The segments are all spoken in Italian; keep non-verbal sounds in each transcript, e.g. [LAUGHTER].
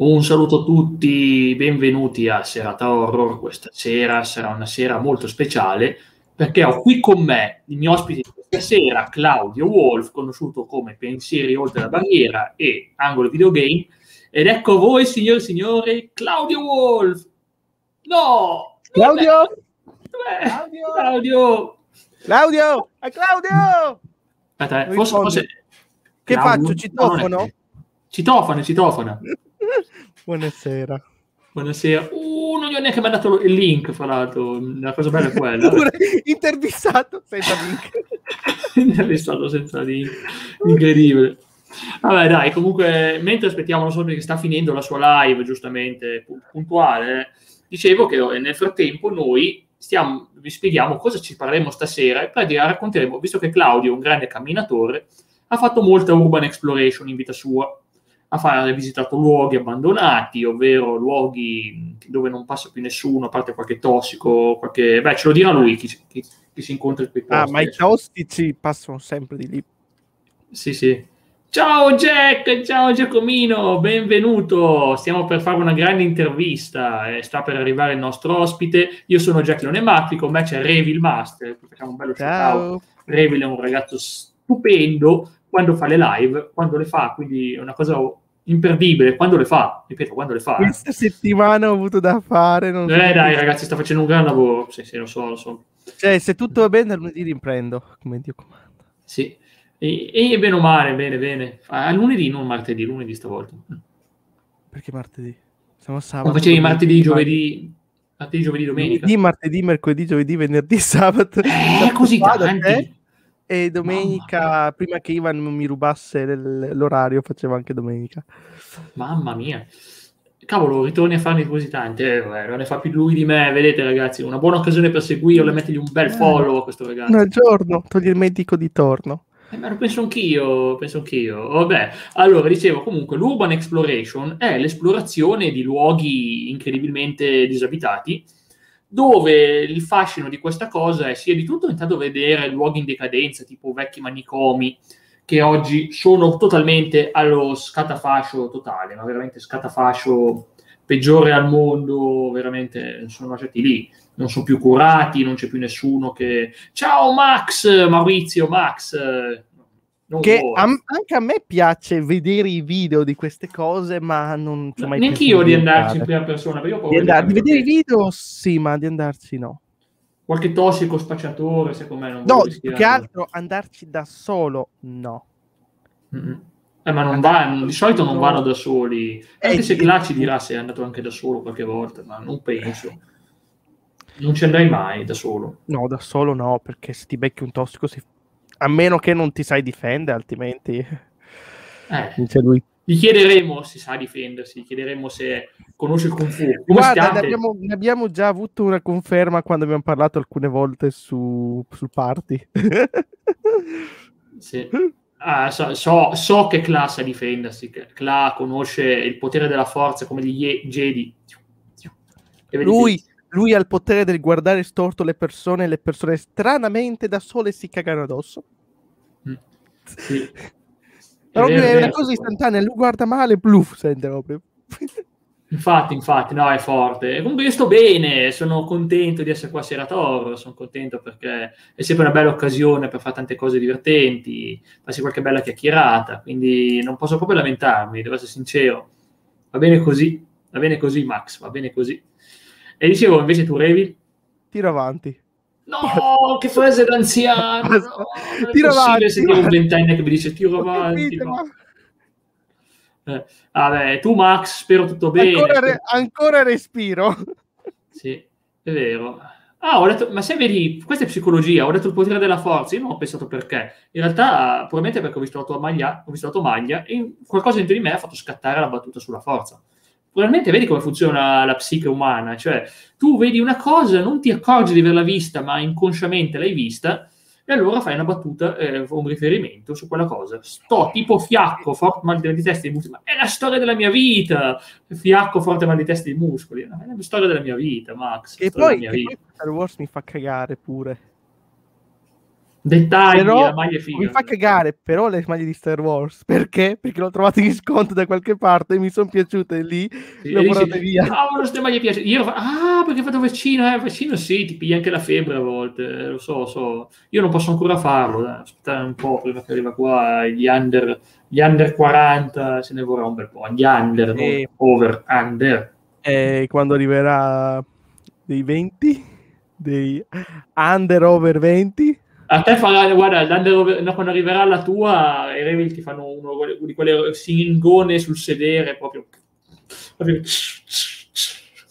Un saluto a tutti, benvenuti a Serata Horror. Questa sera sarà una sera molto speciale perché ho qui con me il mio ospite di questa sera, Claudio Wolf, conosciuto come Pensieri oltre la barriera e Angolo Videogame. Ed ecco voi, signore e signori, Claudio Wolf. No! Claudio! Dov'è? Claudio! Claudio! Claudio! Claudio! Aspetta, forse, forse... Che Claudio? faccio? Citofono? Citofono, citofono. Buonasera. Buonasera. Uh, non gli ho neanche mandato il link, fra l'altro. La cosa bella è quella. [LAUGHS] Pure intervistato senza link. [LAUGHS] intervistato senza link. Incredibile. Vabbè, dai, comunque, mentre aspettiamo lo so che sta finendo la sua live, giustamente puntuale, dicevo che eh, nel frattempo noi stiamo, vi spieghiamo cosa ci parleremo stasera e poi racconteremo, visto che Claudio è un grande camminatore, ha fatto molta urban exploration in vita sua a fare visitato luoghi abbandonati, ovvero luoghi dove non passa più nessuno, a parte qualche tossico, qualche... Beh, ce lo dirà lui chi, chi, chi si incontra in quei posti. Ah, ma i tossici passano sempre di lì. Sì, sì. Ciao Jack, ciao Giacomino, benvenuto. Stiamo per fare una grande intervista. Eh, sta per arrivare il nostro ospite. Io sono Jack Leonematti, con me c'è Revil Master. Facciamo un bello ciao. Revil è un ragazzo stupendo quando fa le live, quando le fa, quindi è una cosa imperdibile quando le fa, ripeto, quando le fa. Eh. Questa settimana ho avuto da fare. Non eh, so dai, che... ragazzi, sta facendo un gran lavoro. Sì, sì, lo so, lo so. Cioè, se tutto va bene, lunedì riprendo, come Dio comanda. Sì, e, e bene o male, bene, bene. A lunedì, non martedì, lunedì stavolta. Perché martedì? Siamo sabato. Non facevi martedì, giovedì, martedì, giovedì, domenica? Lunedì, martedì, mercoledì, giovedì, venerdì, [LAUGHS] sabato. Eh, così tanti e domenica, prima che Ivan mi rubasse l'orario, facevo anche domenica. Mamma mia. Cavolo, ritorni a farmi così tanti. Eh, non ne fa più lui di me, vedete ragazzi, una buona occasione per seguirlo e mettergli un bel follow a questo ragazzo. Un giorno, togli il medico di torno. Eh, ma lo penso anch'io, penso anch'io. Vabbè, allora, dicevo, comunque, l'urban exploration è l'esplorazione di luoghi incredibilmente disabitati, dove il fascino di questa cosa è sia di tutto intanto vedere luoghi in decadenza, tipo vecchi manicomi, che oggi sono totalmente allo scatafascio totale, ma veramente scatafascio peggiore al mondo, veramente sono lasciati lì, non sono più curati, non c'è più nessuno che... Ciao Max, Maurizio, Max, che a, anche a me piace vedere i video di queste cose, ma non mai Neanche io di andarci in prima persona. Io di, andare, di vedere i video, sì, ma di andarci no. Qualche tossico spacciatore, secondo me non No, più che altro andarci da solo, no. Mm-hmm. Eh, ma non vanno, di solito non vanno da soli. Anche eh, se Cla ci dirà se è andato anche da solo qualche volta, ma non penso. Non ci andrai mai da solo. No, da solo no, perché se ti becchi un tossico si a meno che non ti sai difendere, altrimenti eh, dice [LAUGHS] lui. Gli chiederemo se sa difendersi, gli chiederemo se conosce il Kung Fu. Come Guarda, ne abbiamo, ne abbiamo, già avuto una conferma quando abbiamo parlato alcune volte su, sul party. sì. ah, so, so, so, che Kla sa difendersi, Kla conosce il potere della forza come gli Jedi. Lui, lui ha il potere del guardare storto le persone e le persone stranamente da sole si cagano addosso. Mm. Sì. [LAUGHS] Proprio è, è una cosa istantanea, lui guarda male, blu, sente proprio. [LAUGHS] Infatti, infatti, no, è forte. E comunque io sto bene, sono contento di essere qua a Sera Toro, sono contento perché è sempre una bella occasione per fare tante cose divertenti, farsi qualche bella chiacchierata, quindi non posso proprio lamentarmi, devo essere sincero. Va bene così, va bene così Max, va bene così. E dicevo, invece tu Revi? Tiro avanti. No, che frase d'anziano! [LAUGHS] No, tiro avanti. Se un ventenne che mi dice tiro [LAUGHS] avanti. Capito, no. eh, vabbè, tu Max, spero tutto bene. Ancora, re- ancora respiro. [LAUGHS] Sì, è vero. Ah, ho detto, ma se vedi, questa è psicologia, ho detto il potere della forza, io non ho pensato perché. In realtà, probabilmente perché ho visto la tua maglia, ho visto la tua maglia e qualcosa dentro di me ha fatto scattare la battuta sulla forza probabilmente vedi come funziona la psiche umana, cioè tu vedi una cosa, non ti accorgi di averla vista, ma inconsciamente l'hai vista, e allora fai una battuta eh, un riferimento su quella cosa. Sto tipo fiacco, forte mal di testa di muscoli, ma è la storia della mia vita! Fiacco, forte mal di testa di muscoli, è la storia della mia vita, Max. E poi, e poi Star Wars mi fa cagare pure. Dettagli, però. Mi fa cagare, però le maglie di Star Wars. Perché? Perché l'ho trovato in sconto da qualche parte e mi sono piaciute lì. Sì, le ho portate via. Cavolo, queste maglie piace. Io, ah, perché fatto vaccino, eh, vaccino sì, ti piglia anche la febbre a volte, eh, lo so, so. Io non posso ancora farlo, eh. aspettare un po' prima che arriva qua gli under, gli under 40, se ne vorrà un bel po'. Gli under, e... over, under. E quando arriverà dei 20? Dei under over 20? A te farà, guarda, no, quando arriverà la tua, i Ravens ti fanno uno di quelle singone sul sedere, proprio, proprio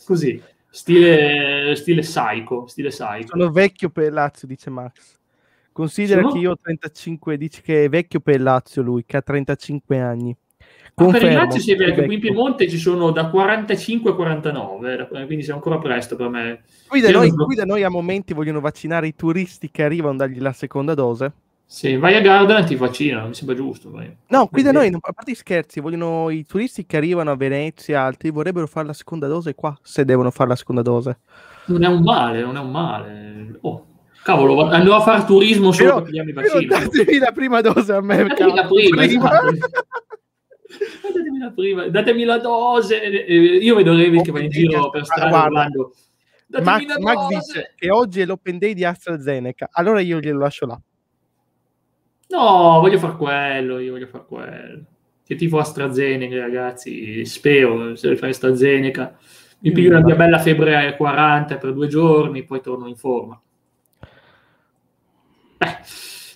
così, stile, stile psycho, stile psycho. Sono vecchio per Lazio, dice Max. Considera Sono... che io ho 35, dice che è vecchio per Lazio lui, che ha 35 anni. Confermo, per il Lazio si vede che qui in Piemonte ci sono da 45 a 49, quindi siamo ancora presto per me. Qui da, noi, qui da noi a momenti vogliono vaccinare i turisti che arrivano a dargli la seconda dose. Sì, vai a Garda e ti vaccinano, mi sembra giusto. Vai. No, qui da noi, a parte i scherzi, vogliono i turisti che arrivano a Venezia, altri vorrebbero fare la seconda dose qua, se devono fare la seconda dose. Non è un male, non è un male. Oh, cavolo, andrò a fare turismo solo però, perché mi vaccino. Datemi la prima dose a me. La prima, prima. [LAUGHS] Datemi la prima, datemi la dose. Io vedo Revi che va in giro per strada parlando. Max, Max dice che oggi è l'open day di AstraZeneca, allora io glielo lascio là. No, voglio far quello, io voglio far quello. Che tipo AstraZeneca, ragazzi, spero, se fai AstraZeneca, mi piglio una mia bella febbre 40 per due giorni, poi torno in forma. Eh,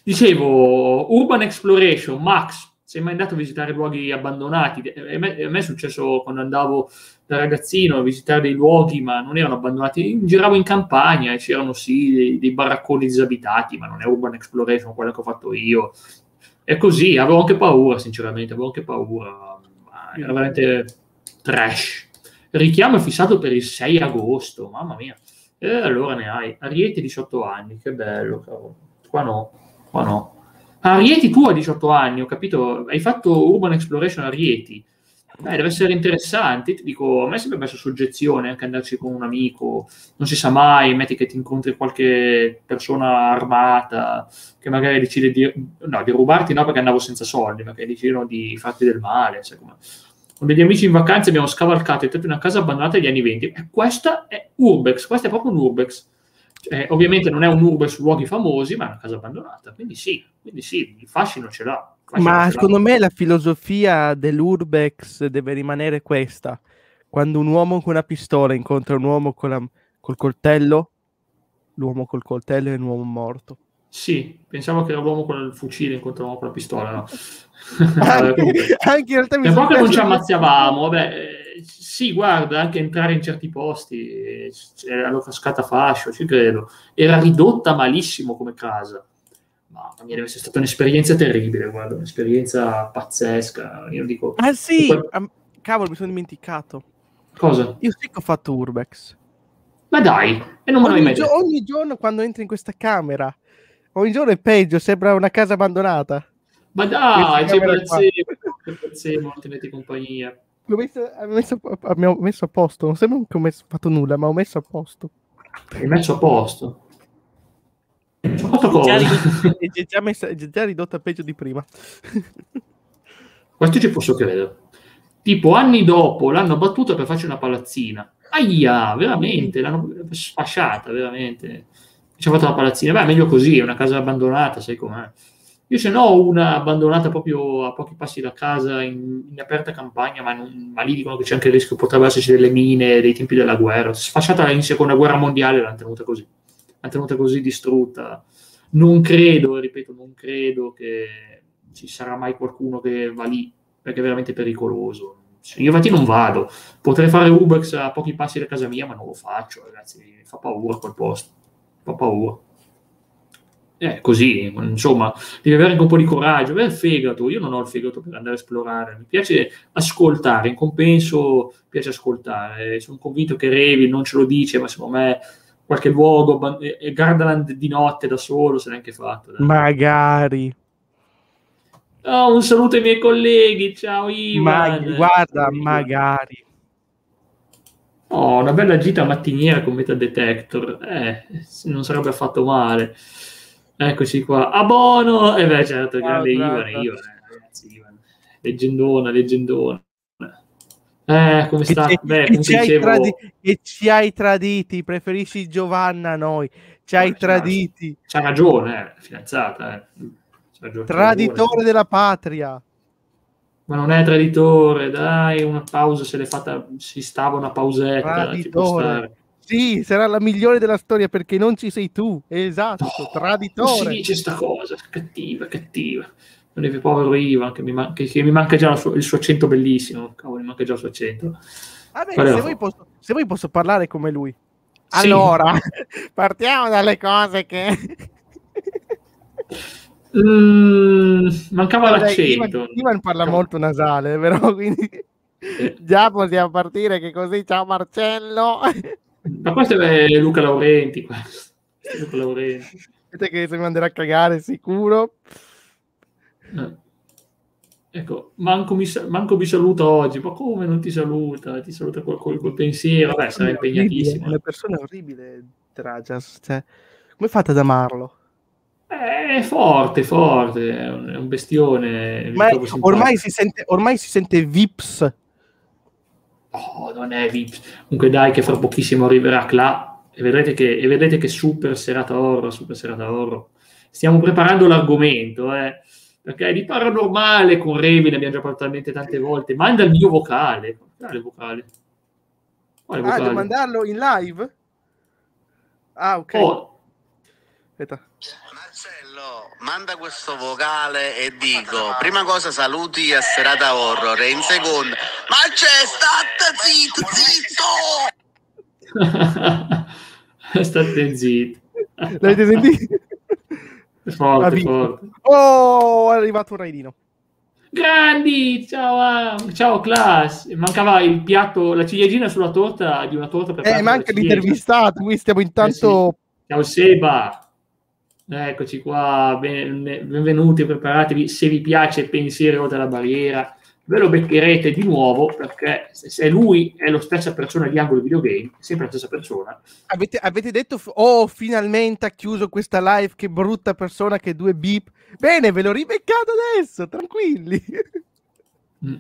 dicevo, Urban Exploration, Max, sei mai andato a visitare luoghi abbandonati? A me, è successo quando andavo da ragazzino a visitare dei luoghi, ma non erano abbandonati. Giravo in campagna e c'erano sì dei, dei baracconi disabitati, ma non è urban exploration quello che ho fatto io. È così, avevo anche paura, sinceramente, avevo anche paura. Era veramente trash. Richiamo è fissato per il 6 agosto, mamma mia. E allora ne hai. Ariete 18 anni, che bello, cavolo. Qua no, qua no. A Rieti tu a 18 anni, ho capito, hai fatto Urban Exploration a Rieti. Beh, deve essere interessante. Ti dico, a me è sempre messo soggezione anche andarci con un amico, non si sa mai, metti che ti incontri qualche persona armata che magari decide di, no, di rubarti, no perché andavo senza soldi, ma che decidono di farti del male. Sai come. Con degli amici in vacanza abbiamo scavalcato e in una casa abbandonata degli anni 20. E questa è Urbex, questa è proprio un Urbex eh, ovviamente non è un urbe su luoghi famosi, ma è una casa abbandonata, quindi sì, quindi sì il fascino ce l'ha. Fascino ma ce secondo l'ha. me la filosofia dell'urbex deve rimanere questa. Quando un uomo con una pistola incontra un uomo con la, col coltello, l'uomo col coltello è un uomo morto. Sì, pensavo che era l'uomo con il fucile incontra l'uomo con la pistola, no? [LAUGHS] anche, [LAUGHS] anche in realtà mi un po' che non ci ammazzavamo, vabbè sì, guarda, anche entrare in certi posti, era cascata fascio, ci credo. Era ridotta malissimo come casa. Ma mia, deve essere stata un'esperienza terribile, guarda, un'esperienza pazzesca. Io dico... Ah sì, poi... um, cavolo, mi sono dimenticato. Cosa? Io sì che ho fatto Urbex. Ma dai, e non me mai gio- ogni giorno quando entri in questa camera, ogni giorno è peggio, sembra una casa abbandonata. Ma dai, ci piacevole, tenete compagnia. L'ho messo, messo, messo a posto. Non sembra che ho messo, fatto nulla, ma ho messo a posto. Hai messo a posto? È già, è, [LAUGHS] già messa, è già ridotta peggio di prima. [LAUGHS] Questo ci posso credere. Tipo, anni dopo l'hanno battuta per farci una palazzina. Aia, veramente, l'hanno sfasciata, veramente. Ci ha fatto una palazzina. Beh, meglio così, è una casa abbandonata, sai com'è. Io ce n'ho una abbandonata proprio a pochi passi da casa, in, in aperta campagna, ma, non, ma, lì dicono che c'è anche il rischio, potrebbe esserci delle mine dei tempi della guerra. Sfasciata in seconda guerra mondiale l'hanno tenuta così, l'hanno tenuta così distrutta. Non credo, ripeto, non credo che ci sarà mai qualcuno che va lì, perché è veramente pericoloso. Io infatti non vado, potrei fare Ubex a pochi passi da casa mia, ma non lo faccio, ragazzi, fa paura quel posto, fa paura. Eh, così, insomma, devi avere anche un po' di coraggio, avere il fegato. Io non ho il fegato per andare a esplorare, mi piace ascoltare, in compenso piace ascoltare. Sono convinto che Revi non ce lo dice, ma secondo me qualche luogo, eh, Gardaland di notte da solo se l'è anche fatto. Dai. Magari. Oh, un saluto ai miei colleghi, ciao Ivan. Ma, guarda, magari. Oh, una bella gita mattiniera con Metal Detector, eh, non sarebbe affatto male. Eccoci qua. A Bono! E eh beh, certo, grande Ivan, Ivan, ragazzi, Ivan. Leggendona, leggendona. Eh, come sta? E, Beh, e, ci dicevo... tradi- e, ci hai traditi, preferisci Giovanna a noi, ci hai traditi. C'ha ragione, eh, fidanzata. Eh. Ragione, Traditore ragione. della patria. Ma non è traditore, dai, una pausa se l'è fatta, si stava una pausetta. Traditore. Sì, sarà la migliore della storia perché non ci sei tu. Esatto, no, traditore. Non si dice sta cosa, cattiva, cattiva. Non è povero Ivan, che mi, man- che, che mi manca già il suo, il suo, accento bellissimo. Cavolo, mi manca già il suo accento. Vabbè, se vuoi, posso, se vuoi, posso, parlare come lui. Allora, sì. [LAUGHS] partiamo dalle cose che... [LAUGHS] Mm, mancava Vabbè, l'accento. Ivan, Ivan parla molto nasale, [LAUGHS] però quindi eh. già possiamo partire che così ciao Marcello. Ma questo è Luca Laurenti. Luca Laurenti. Vedete che si manderà a cagare sicuro. Eh. Ecco, manco mi, manco mi, saluta oggi, ma come non ti saluta? Ti saluta col, col, col pensiero, vabbè, sarà impegnatissimo. Una persona orribile, Trajas, cioè, come fate ad amarlo? È forte, forte, è un, è un bestione. Ma ormai si, sente, ormai si sente Vips. Oh, non è Vips. Comunque dai che fra pochissimo arriverà Cla e vedrete che, e vedrete che super serata horror, super serata horror. Stiamo preparando l'argomento, eh, perché di paranormale con Revi ne abbiamo già parlato talmente tante volte. Manda il mio vocale. Quale vocale? Quale vocale? Ah, devo mandarlo in live? Ah, ok. Oh. Aspetta manda questo vocale e dico, prima cosa saluti a serata horror e in seconda, ma c'è, state zitto, zitto! [LAUGHS] state zitto. L'avete sentito? [LAUGHS] Forte, forte. Oh, è arrivato un raidino. Grandi, ciao, ah, ciao class. Mancava il piatto, la ciliegina sulla torta di una torta per Eh, manca l'intervistato, qui stiamo intanto... Eh sì. Ciao Seba. Eccoci qua, ben, benvenuti, preparatevi. Se vi piace il pensiero oltre la barriera, ve lo beccherete di nuovo perché se lui è la stessa persona di Angolo Videogame, è sempre la stessa persona. Avete, avete, detto, oh, finalmente ha chiuso questa live, che brutta persona, che due beep. Bene, ve l'ho ribeccato adesso, tranquilli. Mm.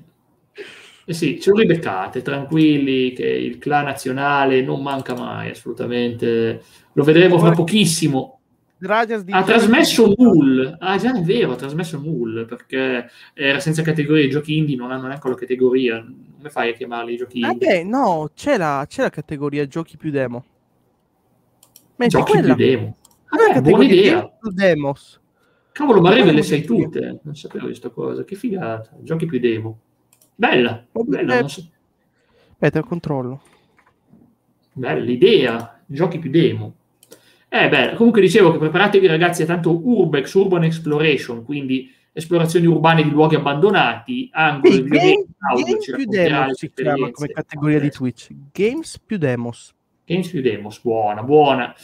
Eh sì, ce lo ribeccate, tranquilli, che il clan nazionale non manca mai, assolutamente. Lo vedremo fra pochissimo ha trasmesso Null. Ah, già è vero, ha trasmesso Null perché era senza categoria. I giochi indie non hanno neanche la categoria. Come fai a chiamarli i giochi indie? Eh no, c'è la, c'è la categoria giochi più demo. Mentre giochi quella... più demo. Ah, buona idea. Demos. Cavolo, ma le sai tutte. Non sapevo questa cosa. Che figata. Giochi più demo. Bella. bella non so. Aspetta, controllo. Bella idea. Giochi più demo. Eh beh, comunque dicevo che preparatevi ragazzi a tanto Urbex, Urban Exploration, quindi esplorazioni urbane di luoghi abbandonati, angoli, sì, game, games più demos si chiama come categoria di Twitch. Games più demos. Games più demos, buona, buona.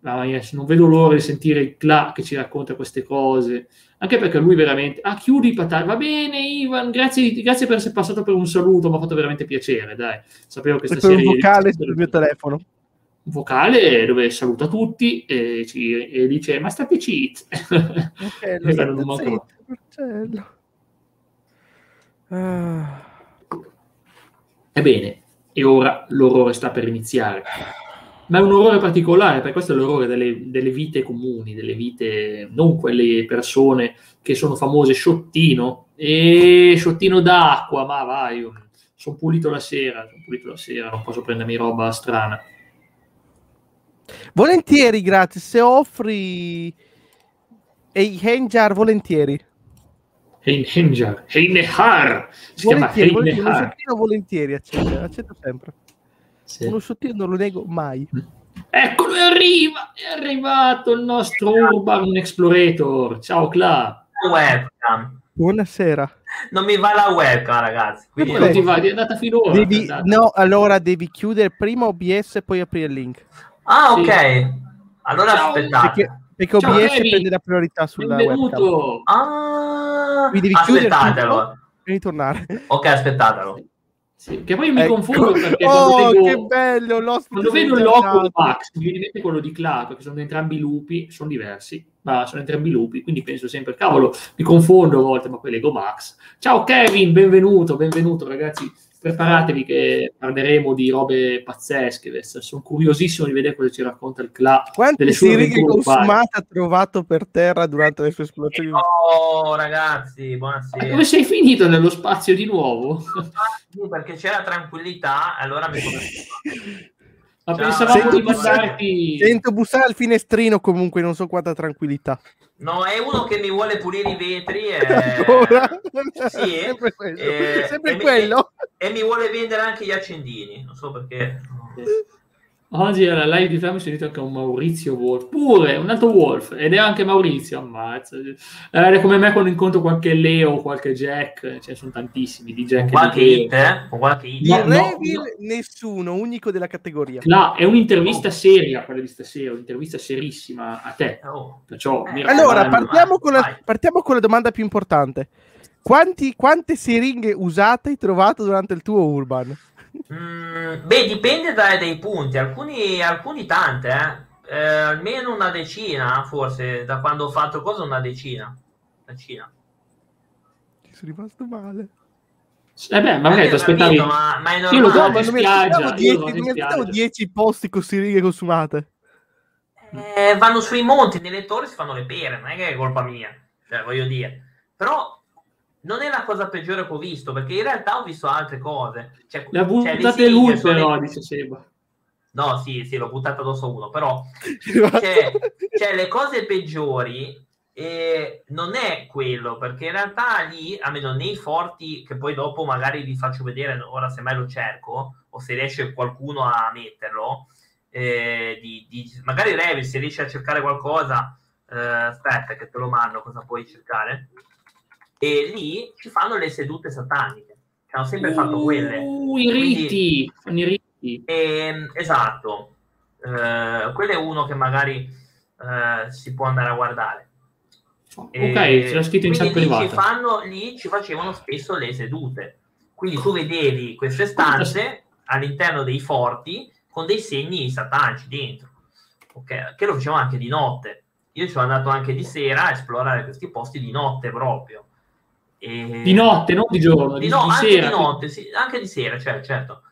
Non vedo l'ora di sentire il Cla che ci racconta queste cose, anche perché lui veramente... Ah, chiudi i patate. Va bene, Ivan, grazie, grazie per essere passato per un saluto, mi ha fatto veramente piacere, dai. Sapevo che stasera... Per un vocale sul mio telefono vocale dove saluta tutti e, ci, e dice ma state cheat [LAUGHS] Marcello, Marcello. Ah. ebbene e ora l'orrore sta per iniziare. Ma è un orrore particolare perché questo è l'orrore delle, delle vite comuni delle vite non quelle persone che sono famose sciottino. E sciottino d'acqua ma vai sono pulito la sera sono pulito la sera non posso prendermi roba strana Volentieri, grazie. Se offri e Henjar, volentieri. Henjar, Heinehar. Si volentieri, chiama Heinehar. Volentieri, accetto, accetto sempre. Sì. Uno sottino non lo nego mai. Eccolo, arriva, è arrivato il nostro Urban Explorator. Ciao, Cla. Webcam. Buonasera. Non mi va la webcam, ragazzi. Quindi non ti va, è andata finora. Devi, no, allora devi chiudere prima OBS e poi aprire il link. Ah, ok. Sì. Allora Ciao. aspettate. Perché, perché Ciao, OBS Amy. prende la priorità sulla Benvenuto. webcam. Ah, Quindi devi aspettatelo. E ritornare. Ok, aspettatelo. Sì, che poi mi Ecco. confondo perché Oh, quando che vedo, bello! quando vedo di Max, mi viene in mente quello di Clark, perché sono entrambi lupi, sono diversi, ma sono entrambi lupi, quindi penso sempre, cavolo, mi confondo a volte, ma poi leggo Max. Ciao Kevin, benvenuto, benvenuto ragazzi, preparatevi che parleremo di robe pazzesche adesso, sono curiosissimo di vedere cosa ci racconta il Cla Quante delle sue siringhe consumate ha trovato per terra durante le sue esplorazioni? Oh, ragazzi, Ma buonasera. Come sei finito nello spazio di nuovo? Sì, Perché c'era tranquillità, allora mi sono... [LAUGHS] Ma Ciao. pensavamo Sento di bussare- mandarti... Sento bussare al finestrino comunque, non so quanta tranquillità. No, è uno che mi vuole pulire i vetri e... Ancora? [LAUGHS] Sì, sempre quello. eh, sempre e mi- quello. e mi vuole vendere anche gli accendini. Non so perché. Oggi alla live di Flamme ho sentito anche un Maurizio Wolf, pure un altro Wolf, ed è anche Maurizio, ammazza. Eh, è come me quando incontro qualche Leo qualche Jack, ce ne sono tantissimi di Jack Con e qualche hit, eh? Con qualche hit. No, no, Revil no. nessuno, unico della categoria. No, è un'intervista seria quella di stasera, un'intervista serissima a te. Oh. Perciò, Eh, Allora, partiamo con, la, partiamo con la domanda più importante. Quanti- quante siringhe usate hai trovato durante il tuo Urban? Mm, beh, dipende dai, dai punti. Alcuni, alcuni tante, eh. Eh, almeno una decina, forse, da quando ho fatto cosa, una decina. Decina. Ci sono rimasto male. Eh beh, magari Eh, ti aspettavi... ma, ma è Io lo ma non mi spiaggia, aspettavo io 10 lo vado non in mi aspettavo spiaggia. 10 posti con siringhe consumate. Eh, vanno sui monti, nelle torri si fanno le pere, non è che è colpa mia, cioè, voglio dire. Però non è la cosa peggiore che ho visto, perché in realtà ho visto altre cose. Cioè, Le ha cioè, buttate siringhe lui però, le- dice Seba. No, sì, sì, l'ho buttata addosso a uno, però [LAUGHS] cioè, cioè, le cose peggiori eh, non è quello, perché in realtà lì, almeno nei forti, che poi dopo magari vi faccio vedere, ora se mai lo cerco, o se riesce qualcuno a metterlo, eh, di, di- magari Revit, se riesce a cercare qualcosa, eh, aspetta che te lo mando, cosa puoi cercare? E lì ci fanno le sedute sataniche, che hanno sempre fatto quelle. Uh, i Quindi- riti, fanno i riti. Ehm, esatto, Eh, quello è uno che magari eh, si può andare a guardare. Ok, ce l'ha scritto in chat quindi lì ci, privata. fanno, lì ci facevano spesso le sedute. Quindi tu vedevi queste stanze all'interno dei forti con dei segni satanici dentro, ok? che lo facevano anche di notte. Io sono andato anche di sera a esplorare questi posti di notte proprio. E- Di notte, non di giorno, di, no, di anche sera. di notte, sì, anche di sera, cioè, certo.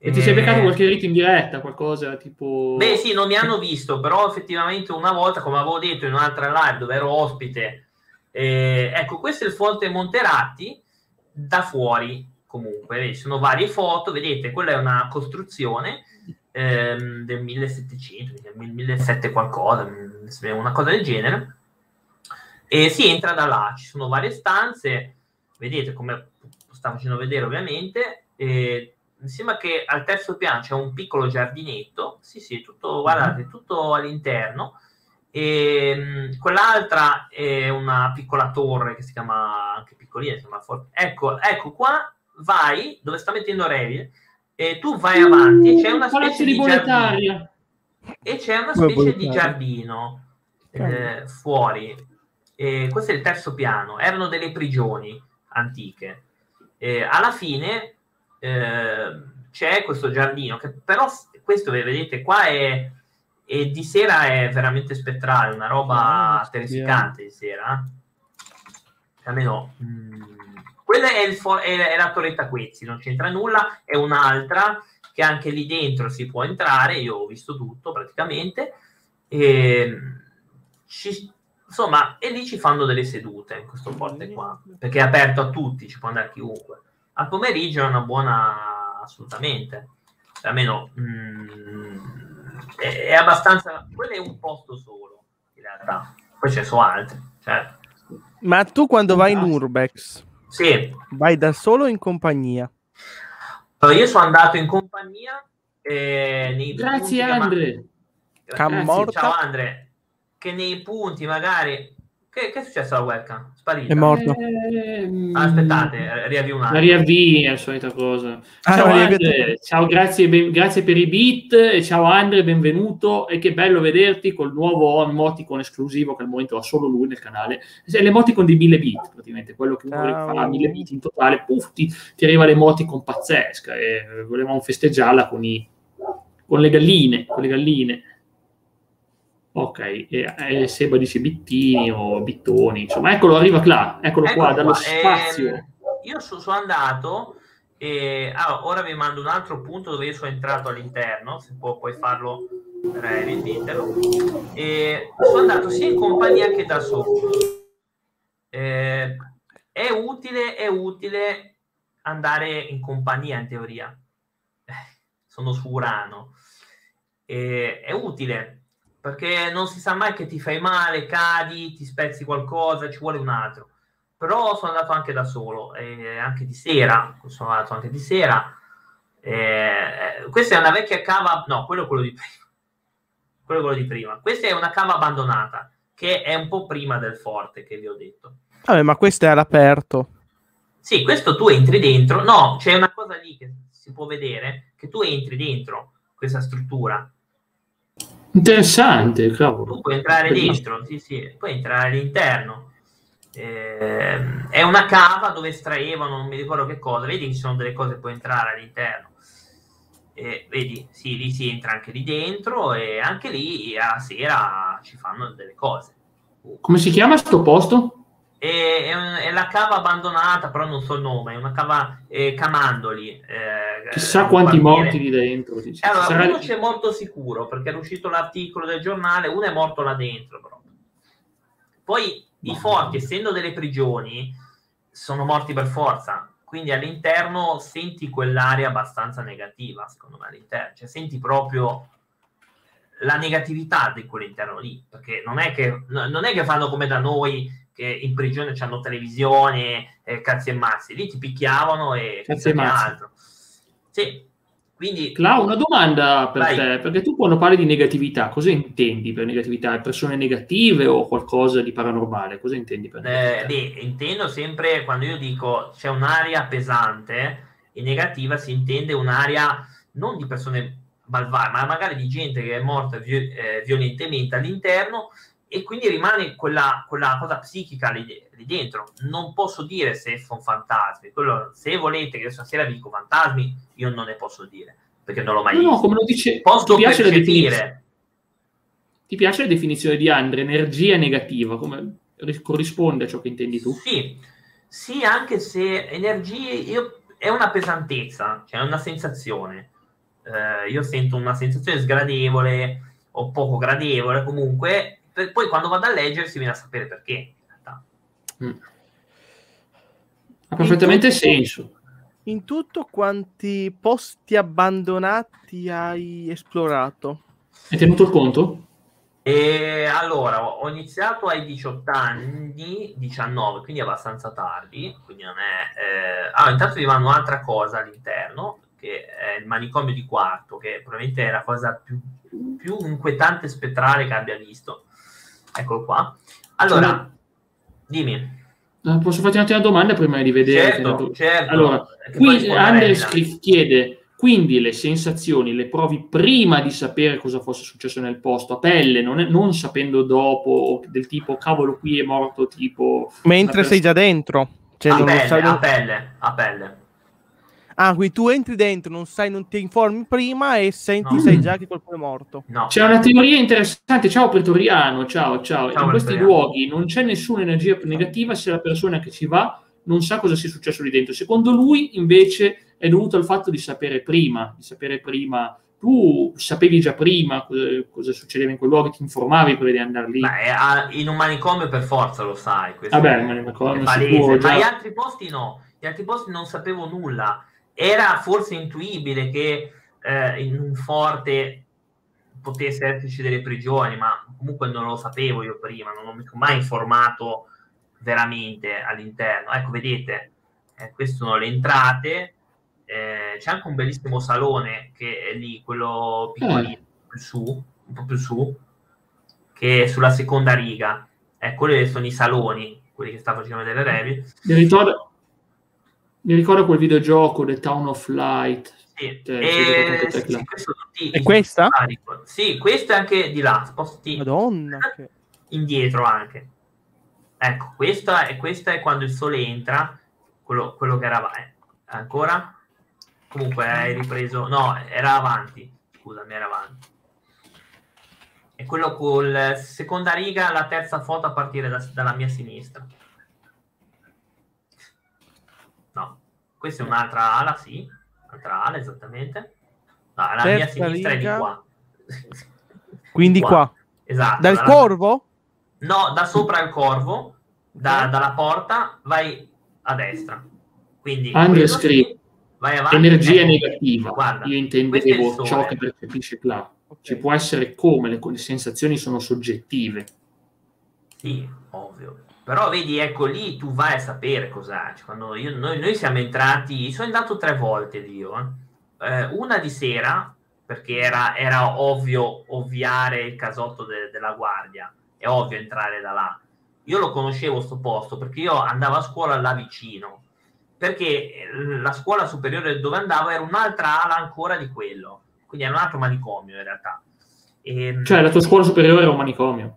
E ti sei Eh, beccato qualche rito in diretta, qualcosa tipo... Beh, sì, non mi hanno visto, però effettivamente una volta, come avevo detto in un'altra live dove ero ospite, eh, ecco, questo è il Forte Monteratti da fuori, comunque, vedi, sono varie foto, vedete, quella è una costruzione ehm, del 1700, del 1700 qualcosa, mm, una cosa del genere, e si entra da là, ci sono varie stanze, vedete come sta facendo vedere ovviamente, e mi sembra che al terzo piano c'è un piccolo giardinetto, sì sì, tutto, guardate, tutto all'interno, e quell'altra è una piccola torre che si chiama anche piccolina, si chiama For- ecco, ecco qua vai dove sta mettendo Revil e tu vai avanti e c'è una specie di di giardino. E c'è una specie di giardino eh, fuori. E questo è il terzo piano. Erano delle prigioni antiche. E alla fine eh, c'è questo giardino che però questo vedete qua è, è di sera è veramente spettrale, una roba Ah, terrificante di sera. eh. Almeno mm, quella è, fo- è- è la torretta Quezzi, non c'entra nulla, è un'altra che anche lì dentro si può entrare, io ho visto tutto praticamente, e ci- insomma, e lì ci fanno delle sedute in questo forte qua, perché è aperto a tutti, ci può andare chiunque. Al pomeriggio è una buona, assolutamente, almeno mm, è, è abbastanza, quello è un posto solo, in realtà, poi ce ne sono altri, certo. Ma tu quando vai in. Urbex, Sì, vai da solo o in compagnia? Allora, io sono andato in compagnia eh, nei Grazie Andre. Grazie. Ciao Andre, che nei punti magari Che, che, è successo alla webcam? Sparita. È morto. Eh, Aspettate, riavvio un attimo. La riavvii è la solita cosa. Ah, ciao, Andre, ciao grazie, ben, grazie, per i beat. E ciao Andre, benvenuto. E che bello vederti col nuovo emoticon esclusivo che al momento ha solo lui nel canale. È l'emoticon di 1000 bit, praticamente. Quello che uno Ciao. fa 1000 bit in totale, puff, ti, ti arriva l'emoticon pazzesca. E volevamo festeggiarla con, i, con le galline. Con le galline. Ok, e, e Seba dice bittini o bittoni, insomma, eccolo, arriva qua, eccolo, Eccolo qua, dallo qua. spazio. Ehm, io so- sono andato e ah, ora vi mando un altro punto dove io sono entrato all'interno, se può poi farlo Revit, ditelo. E sono andato sia in compagnia che da solo. Eh, è utile, è utile andare in compagnia in teoria. Eh, sono su Urano. Eh, è utile perché non si sa mai che ti fai male, cadi, ti spezzi qualcosa, ci vuole un altro. Però sono andato anche da solo, eh, anche di sera, sono andato anche di sera. Eh, questa è una vecchia cava, no, quello è quello di prima. [LAUGHS] Quello è quello di prima. Questa è una cava abbandonata, che è un po' prima del forte che vi ho detto. Vabbè, ma questo è all'aperto. Sì, questo tu entri dentro. No, c'è una cosa lì che si può vedere, che tu entri dentro questa struttura. Interessante, cavolo. Puoi entrare dentro, sì, sì, puoi entrare all'interno. Eh, è una cava dove estraevano, non mi ricordo che cosa, vedi che ci sono delle cose puoi entrare all'interno. Eh, vedi, sì, lì si entra anche lì dentro e anche lì a sera ci fanno delle cose. Come si chiama sto posto? È, un- è la cava abbandonata, però non so il nome, è una cava eh, Camandoli. eh, Chissà un quanti quartiere. morti lì dentro. dice. Allora, Sarà- uno c'è morto sicuro perché era uscito l'articolo del giornale, uno è morto là dentro. Però. Poi i forti, essendo delle prigioni, sono morti per forza. Quindi all'interno senti quell'area abbastanza negativa, secondo me, all'interno. Cioè senti proprio la negatività di quell'interno lì. Perché non è che, no- non è che fanno come da noi, che in prigione c'hanno televisione, eh, cazzi e mazzi. Lì ti picchiavano e Cazzi e mazzi. altro. Sì, quindi... Clau, una domanda per Vai. te, perché tu quando parli di negatività, cosa intendi per negatività? Persone negative o qualcosa di paranormale? Cosa intendi per Eh, negatività? beh, intendo sempre quando io dico c'è un'area pesante e negativa si intende un'area non di persone malvagie, ma magari di gente che è morta eh, violentemente all'interno e quindi rimane quella, quella cosa psichica lì, lì dentro. Non posso dire se sono fantasmi, quello, se volete che stasera vi dico fantasmi, io non ne posso dire perché non l'ho mai No, no, visto. come lo dice, Posso ti piace, percepire, ti piace la definizione di Andre, energia negativa, come ris- corrisponde a ciò che intendi tu? Sì, sì, anche se energie io, è una pesantezza, cioè è una sensazione. Eh, io sento una sensazione sgradevole o poco gradevole comunque, per- poi quando vado a leggere si viene a sapere perché. in realtà. Ha perfettamente In tutto- senso. In tutto quanti posti abbandonati hai esplorato? Hai tenuto il conto? E allora ho ho iniziato ai 18 anni, 19, quindi abbastanza tardi, quindi non è... Eh... Ah, intanto vi mando un'altra cosa all'interno, che è il manicomio di quarto, che probabilmente è la cosa più, più inquietante e spettrale che abbia visto. Eccolo qua. Allora, dimmi. Eh, Posso farti un'altra domanda prima di vedere? Certo, certo. Allora, qui Anders chiede, quindi le sensazioni le provi prima di sapere cosa fosse successo nel posto, a pelle, non, è- non sapendo dopo, del tipo, cavolo, qui è morto, tipo... Mentre una sei già dentro. Cioè, a, pelle, sai- a pelle, a pelle. Ah, quindi tu entri dentro, non sai, non ti informi prima e senti, No. sai già che qualcuno è morto. No. C'è una teoria interessante, ciao Pretoriano, ciao, ciao. Ciao, In questi luoghi non c'è nessuna energia negativa se la persona che ci va non sa cosa sia successo lì dentro. Secondo lui, invece, è dovuto al fatto di sapere prima, di sapere prima. Tu sapevi già prima cosa, cosa succedeva in quei luoghi, ti informavi prima di andare lì. Beh, a- in un manicomio per forza lo sai. Vabbè, è- ma manicomio è palese. sicuro, ma gli altri posti no. Gli altri posti non sapevo nulla. Era forse intuibile che eh, in un forte potesse esserci delle prigioni, ma comunque non lo sapevo io prima, non mi sono mai informato veramente all'interno. Ecco, vedete, eh, queste sono le entrate. eh, c'è anche un bellissimo salone che è lì, quello piccolino, più su, un po' più su, che è sulla seconda riga. Eh, quelli sono i saloni, quelli che sta facendo vedere Revi. Mi ricordo, mi ricordo quel videogioco, The Town of Light. Sì. Cioè, e... sì, questo è questa? Sì, questo è anche di là. Sposti Madonna. Indietro anche. Ecco, questa è, questa è quando il sole entra, quello, quello che era... Eh, ancora? Comunque hai ripreso... No, era avanti. Scusami, era avanti. È quello con la seconda riga, la terza foto a partire da, dalla mia sinistra. No, questa è un'altra ala, sì. Un'altra ala, esattamente. No, la terza mia sinistra riga. è di qua. Quindi qua. qua. Esatto. Dal dalla... corvo? No, da sopra il corvo, da, dalla porta, vai a destra. Quindi. Vai avanti. Energia ecco. negativa. Guarda, Io intendevo ciò che percepisce Cloud. Okay. Ci può essere come le, le sensazioni sono soggettive. Sì, ovvio. Però vedi, ecco lì tu vai a sapere cos'è. Cioè, io, noi, noi, siamo entrati, sono andato tre volte io. Eh. eh. una di sera, perché era, era ovvio ovviare il casotto de, della guardia, è ovvio entrare da là. Io lo conoscevo sto posto perché io andavo a scuola là vicino. Perché la scuola superiore dove andavo era un'altra ala ancora di quello quindi è un altro manicomio in realtà. E, ehm, cioè la tua scuola superiore è un manicomio?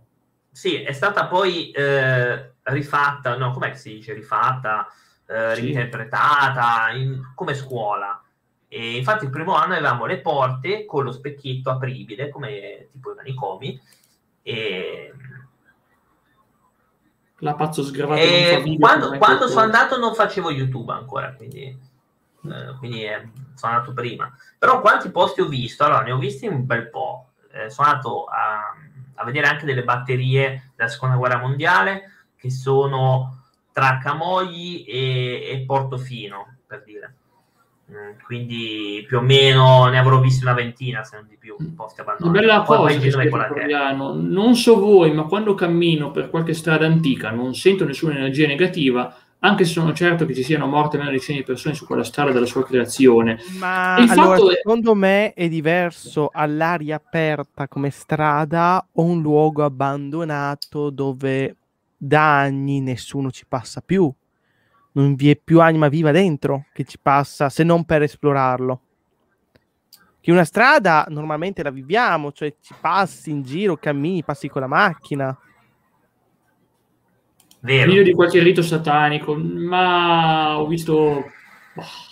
Sì, è stata poi eh, rifatta, no, com'è che si dice? Rifatta, eh, sì. reinterpretata in, come scuola. E infatti il primo anno avevamo le porte con lo specchietto apribile, come tipo i manicomi, e la pazzo sgravato e quando, quando sono andato non facevo youtube ancora quindi eh, quindi eh, sono andato prima. Però quanti posti ho visto? Allora, ne ho visti un bel po'. Eh, sono andato a, a, vedere anche delle batterie della seconda guerra mondiale che sono tra Camogli e, e Portofino, per dire. Mm, quindi più o meno ne avrò visti una ventina, se non di più, posti abbandonati. Una bella cosa che non so voi, ma quando cammino per qualche strada antica non sento nessuna energia negativa, anche se sono certo che ci siano morte meno decine di persone su quella strada della sua creazione. Ma allora, è... secondo me è diverso all'aria aperta come strada o un luogo abbandonato dove da anni nessuno ci passa più. Non vi è più anima viva dentro che ci passa se non per esplorarlo. Che una strada normalmente la viviamo, cioè ci passi in giro, cammini, passi con la macchina Vero. Figlio di qualche rito satanico, ma ho visto... Boh.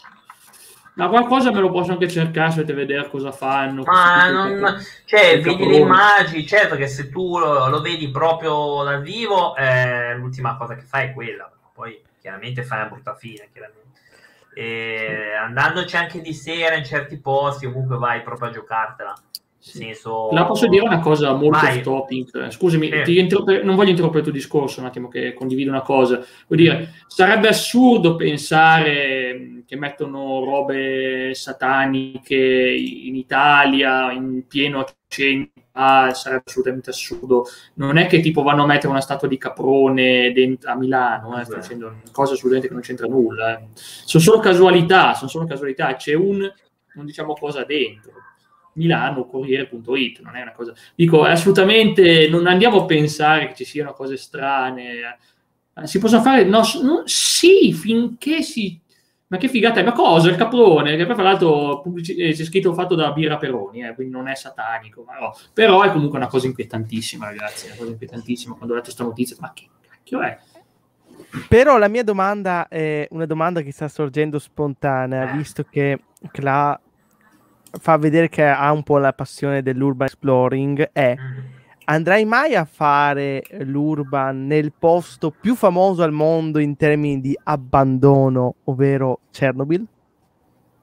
Ma qualcosa me lo posso anche cercare se volete vedere cosa fanno. Ma non... Cioè, vedi le immagini, certo che se tu lo, lo vedi proprio dal vivo, eh, l'ultima cosa che fai è quella. Poi chiaramente fai una brutta fine, chiaramente. E andandoci anche di sera in certi posti, comunque vai proprio a giocartela. Senso... La posso dire una cosa molto Vai. topic. Scusami, eh. interrompe... non voglio interrompere il tuo discorso, un attimo che condivido una cosa. Vuol dire, sarebbe assurdo pensare che mettono robe sataniche in Italia, in pieno centro, ah, sarebbe assolutamente assurdo. Non è che tipo vanno a mettere una statua di caprone dentro, a Milano, eh, sto dicendo cose assolutamente che non c'entra nulla. Eh. Sono solo casualità, sono solo casualità, c'è un, non diciamo cosa dentro Milano, Corriere.it, non è una cosa... Dico, assolutamente non andiamo a pensare che ci siano cose strane. Eh, si possono fare... No, no, sì, finché si... Ma che figata è? Ma cosa? Il caprone? Che poi fra l'altro pubblici... Eh, c'è scritto fatto da Birra Peroni, eh, quindi non è satanico. Ma no. Però è comunque una cosa inquietantissima, ragazzi. È una cosa inquietantissima. Quando ho letto questa notizia, ma che cacchio è? Però la mia domanda è una domanda che sta sorgendo spontanea, visto che Cla fa vedere che ha un po' la passione dell'urban exploring è andrai mai a fare l'urban nel posto più famoso al mondo in termini di abbandono, ovvero Chernobyl?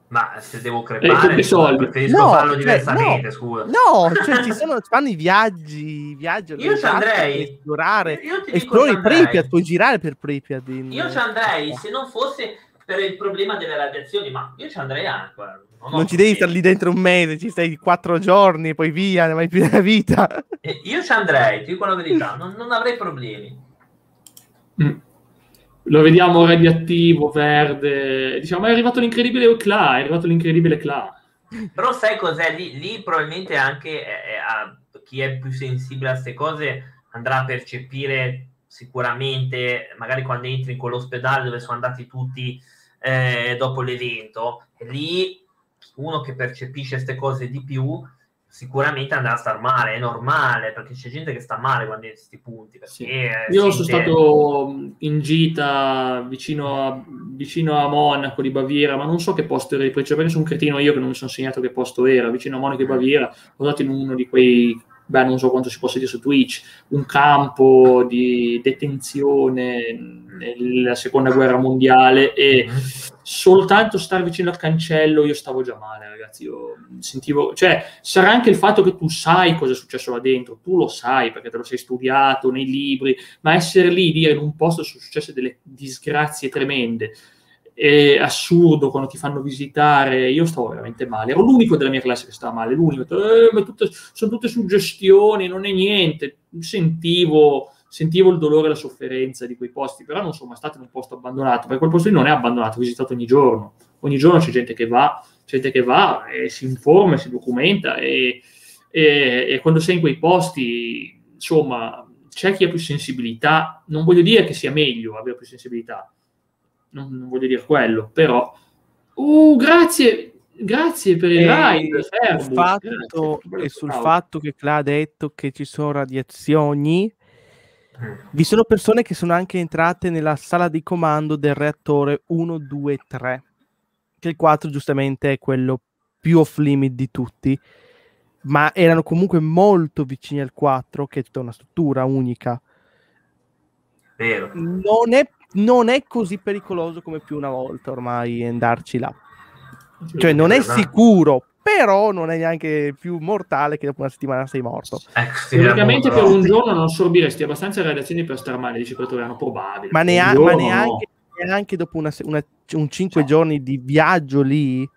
Ma se devo crepare, eh, soldi. preferisco no, farlo cioè, diversamente, no, scusa. No, cioè ci sono, fanno i viaggi, viaggi io ci andrei. Esplorare, esplori Pripyat, puoi girare per Pripyat. In... Io ci andrei, se non fosse per il problema delle radiazioni, ma io ci andrei anche. Non, non ci devi stare lì dentro un mese, ci stai quattro giorni, poi via, ne vai più nella vita. Eh, io ci andrei, ti dico la verità, non, non avrei problemi. Mm. Lo vediamo radioattivo, verde. Diciamo, è arrivato l'incredibile Cla, è arrivato l'incredibile Cla. Però sai cos'è? Lì, lì probabilmente anche eh, a chi è più sensibile a queste cose andrà a percepire sicuramente, magari quando entri in quell'ospedale dove sono andati tutti eh, dopo l'evento, lì uno che percepisce queste cose di più sicuramente andrà a star male, è normale, perché c'è gente che sta male quando è in questi punti. Sì. Io sono stato in gita vicino a, vicino a, Monaco di Baviera, ma non so che posto era di principalmente sono un cretino io che non mi sono segnato che posto era, vicino a Monaco di Baviera, ho dato in uno di quei beh, non so quanto si possa dire su Twitch, un campo di detenzione nella seconda guerra mondiale e mm-hmm. soltanto stare vicino al cancello io stavo già male, ragazzi. Io sentivo, cioè, sarà anche il fatto che tu sai cosa è successo là dentro, tu lo sai perché te lo sei studiato nei libri, ma essere lì, dire in un posto sono successe delle disgrazie tremende è assurdo quando ti fanno visitare. Io stavo veramente male, ero l'unico della mia classe che stava male, l'unico. Eh, ma tutte, sono tutte suggestioni, non è niente. Sentivo, sentivo il dolore e la sofferenza di quei posti, però non sono mai stato in un posto abbandonato, perché quel posto lì non è abbandonato, ho visitato ogni giorno. Ogni giorno c'è gente che va, gente che va e si informa, si documenta e, e, e quando sei in quei posti, insomma, c'è chi ha più sensibilità. Non voglio dire che sia meglio avere più sensibilità, non, non voglio dire quello, però... Uh, grazie, grazie per il ride. Sul fatto, e sul fatto che Cla ha detto che ci sono radiazioni, vi sono persone che sono anche entrate nella sala di comando del reattore 1, 2, 3, che il 4 giustamente è quello più off limit di tutti, ma erano comunque molto vicini al 4, che è tutta una struttura unica. Vero. Non è non è così pericoloso come più una volta ormai andarci là. Cioè non è sicuro, però non è neanche più mortale che dopo una settimana sei morto. Eh, Teoricamente per un giorno non assorbiresti abbastanza radiazioni per star male, dici questo è probabile. Ma, nea- ma neanche, no. neanche, dopo una, una, un 5 cioè. giorni di viaggio lì,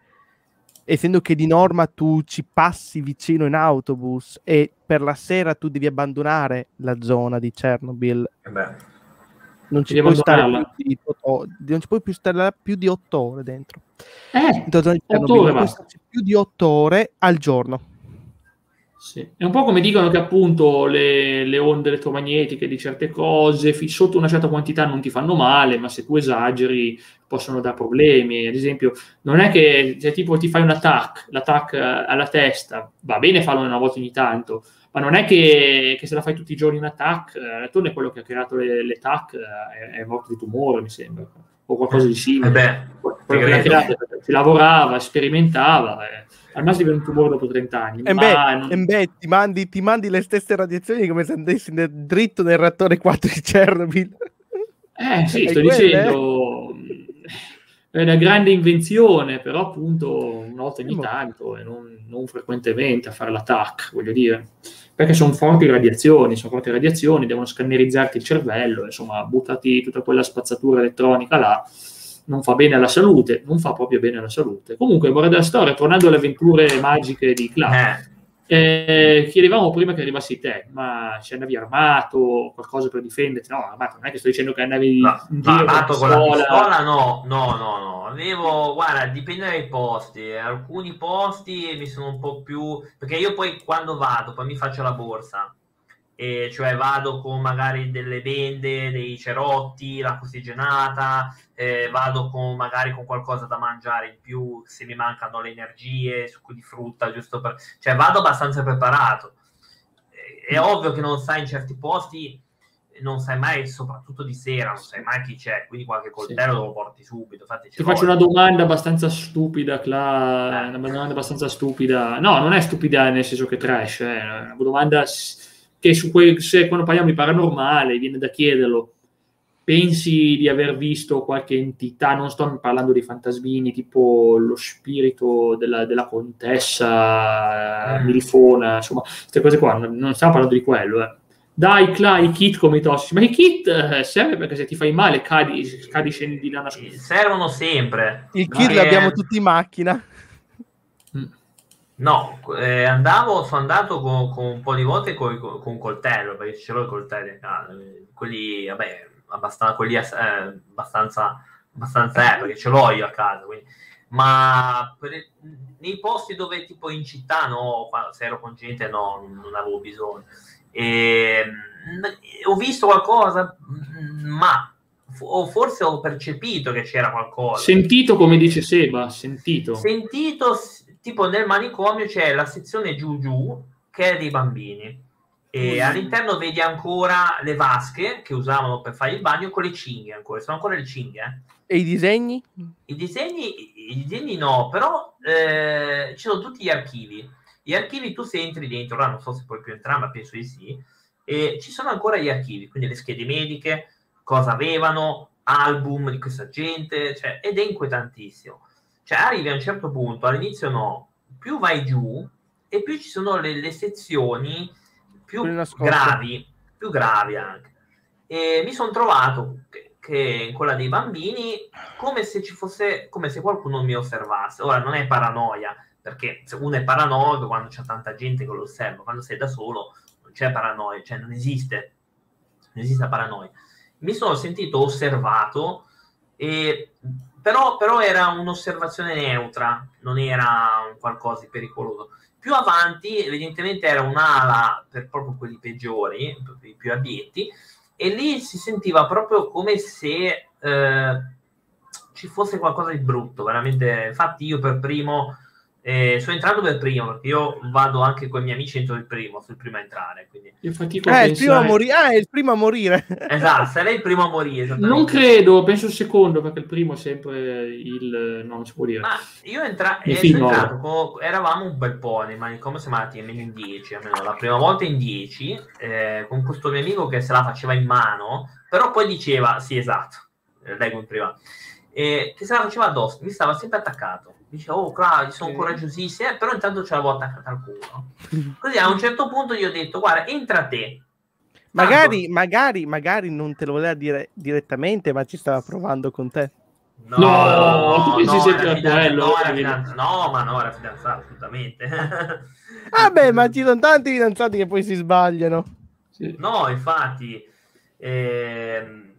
essendo che di norma tu ci passi vicino in autobus e per la sera tu devi abbandonare la zona di Chernobyl. Eh beh non ci, puoi stare più di, non ci puoi più stare più di 8 ore dentro. Eh, Intanto, ore più di 8 ore al giorno. Sì. È un po' come dicono che appunto le, le, onde elettromagnetiche di certe cose fi- sotto una certa quantità non ti fanno male, ma se tu esageri possono dare problemi. Ad esempio, non è che se tipo ti fai un attack, l'attack alla testa, va bene farlo una volta ogni tanto, ma non è che, che, se la fai tutti i giorni in attack, eh, Torne quello che ha creato le, le TAC eh, è, è, morto di tumore, mi sembra, o qualcosa di simile. Eh beh, quello che creato, si lavorava, sperimentava, eh, al massimo viene un tumore dopo 30 anni. E beh, non... beh ti, mandi, ti, mandi, le stesse radiazioni come se andessi nel, dritto nel reattore 4 di Chernobyl. Eh sì, sto quelle, dicendo... È una grande invenzione, però appunto una volta ogni tanto e non, non frequentemente a fare l'attack, voglio dire. Perché sono forti radiazioni, sono forti radiazioni, devono scannerizzarti il cervello, insomma, buttati tutta quella spazzatura elettronica là, non fa bene alla salute, non fa proprio bene alla salute. Comunque, vorrei della storia, tornando alle avventure magiche di Clark, eh. Chiedevamo prima che arrivassi te, ma ci andavi armato, qualcosa per difenderti? No, armato, non è che sto dicendo che andavi no, in giro armato con la pistola, no, no, no, no. Avevo, guarda, dipende dai posti. Alcuni posti mi sono un po' più... Perché io poi quando vado, poi mi faccio la borsa e cioè vado con magari delle bende, dei cerotti, l'acqua ossigenata, eh, vado con magari con qualcosa da mangiare in più se mi mancano le energie, succo di frutta, giusto per... cioè vado abbastanza preparato. È ovvio che non sai in certi posti, non sai mai, soprattutto di sera, non sai mai chi c'è, quindi qualche coltello sì. lo porti subito. Ti faccio una domanda abbastanza stupida, Cla... eh. una domanda abbastanza stupida. No, non è stupida nel senso che trash, è una domanda che su quel, se quando parliamo di paranormale viene da chiederlo, pensi di aver visto qualche entità, non sto parlando di fantasmini, tipo lo spirito della, della contessa mm. Milfona, insomma, queste cose qua, non, stiamo parlando di quello, eh. Dai, Cla, i kit come i tossici, ma i kit eh, serve perché se ti fai male cadi, cadi scendi di là. Servono sempre. Il kit l'abbiamo tutti in macchina. No, eh, andavo, sono andato con, con, un po' di volte con, con, un coltello, perché ce l'ho i coltelli a casa. Quelli, vabbè, abbastanza, quelli eh, abbastanza, abbastanza eh, perché ce l'ho io a casa. Quindi. Ma per, nei posti dove tipo in città, no, se ero con gente, no, non avevo bisogno. E, ehm, ho visto qualcosa, ma o forse ho percepito che c'era qualcosa. Sentito, come dice Seba, sentito. Sentito, tipo nel manicomio c'è la sezione giù giù che è dei bambini e mm. all'interno vedi ancora le vasche che usavano per fare il bagno con le cinghie ancora, sono ancora le cinghie. Eh. E i disegni? I disegni, i disegni no, però eh, ci sono tutti gli archivi. Gli archivi tu se entri dentro, ora non so se puoi più entrare, ma penso di sì, e ci sono ancora gli archivi, quindi le schede mediche, cosa avevano, album di questa gente, cioè, ed è inquietantissimo. Cioè arrivi a un certo punto, all'inizio no, più vai giù e più ci sono le, le sezioni più gravi, più gravi anche. E mi sono trovato che, che, in quella dei bambini come se ci fosse, come se qualcuno mi osservasse. Ora non è paranoia, perché se uno è paranoico quando c'è tanta gente che lo osserva, quando sei da solo non c'è paranoia, cioè non esiste, non esiste paranoia. Mi sono sentito osservato, e, però, però era un'osservazione neutra, non era un qualcosa di pericoloso. Più avanti, evidentemente, era un'ala per proprio quelli peggiori, i più abietti, e lì si sentiva proprio come se eh, ci fosse qualcosa di brutto, veramente. Infatti, io per primo eh, sto entrando per primo perché io vado anche con i miei amici entro il primo, sul primo a entrare. Quindi. Io fatico eh, il primo a morire. [LAUGHS] Ah, è il primo a morire. esatto, sarei il primo a morire. Non credo, penso il secondo perché il primo è sempre il. No, non si può dire. Ma io entra... eh, entrato, con... eravamo un bel po' nei manicomio, siamo andati almeno in 10, almeno la prima volta in 10, eh, con questo mio amico che se la faceva in mano, però poi diceva, sì esatto, eh, leggo in prima, eh, che se la faceva addosso, mi stava sempre attaccato dice oh Claudio sono sì. coraggiosissimi eh, però intanto ce l'avevo attaccata al culo [LAUGHS] così a un certo punto gli ho detto guarda entra te. Magari, magari, magari non te lo voleva dire direttamente ma ci stava provando con te. No, no, no, no, era no, era fidanzato, no ma no era fidanzato assolutamente. [LAUGHS] Vabbè ah, ma ci sono tanti fidanzati che poi si sbagliano. Sì. no infatti ehm,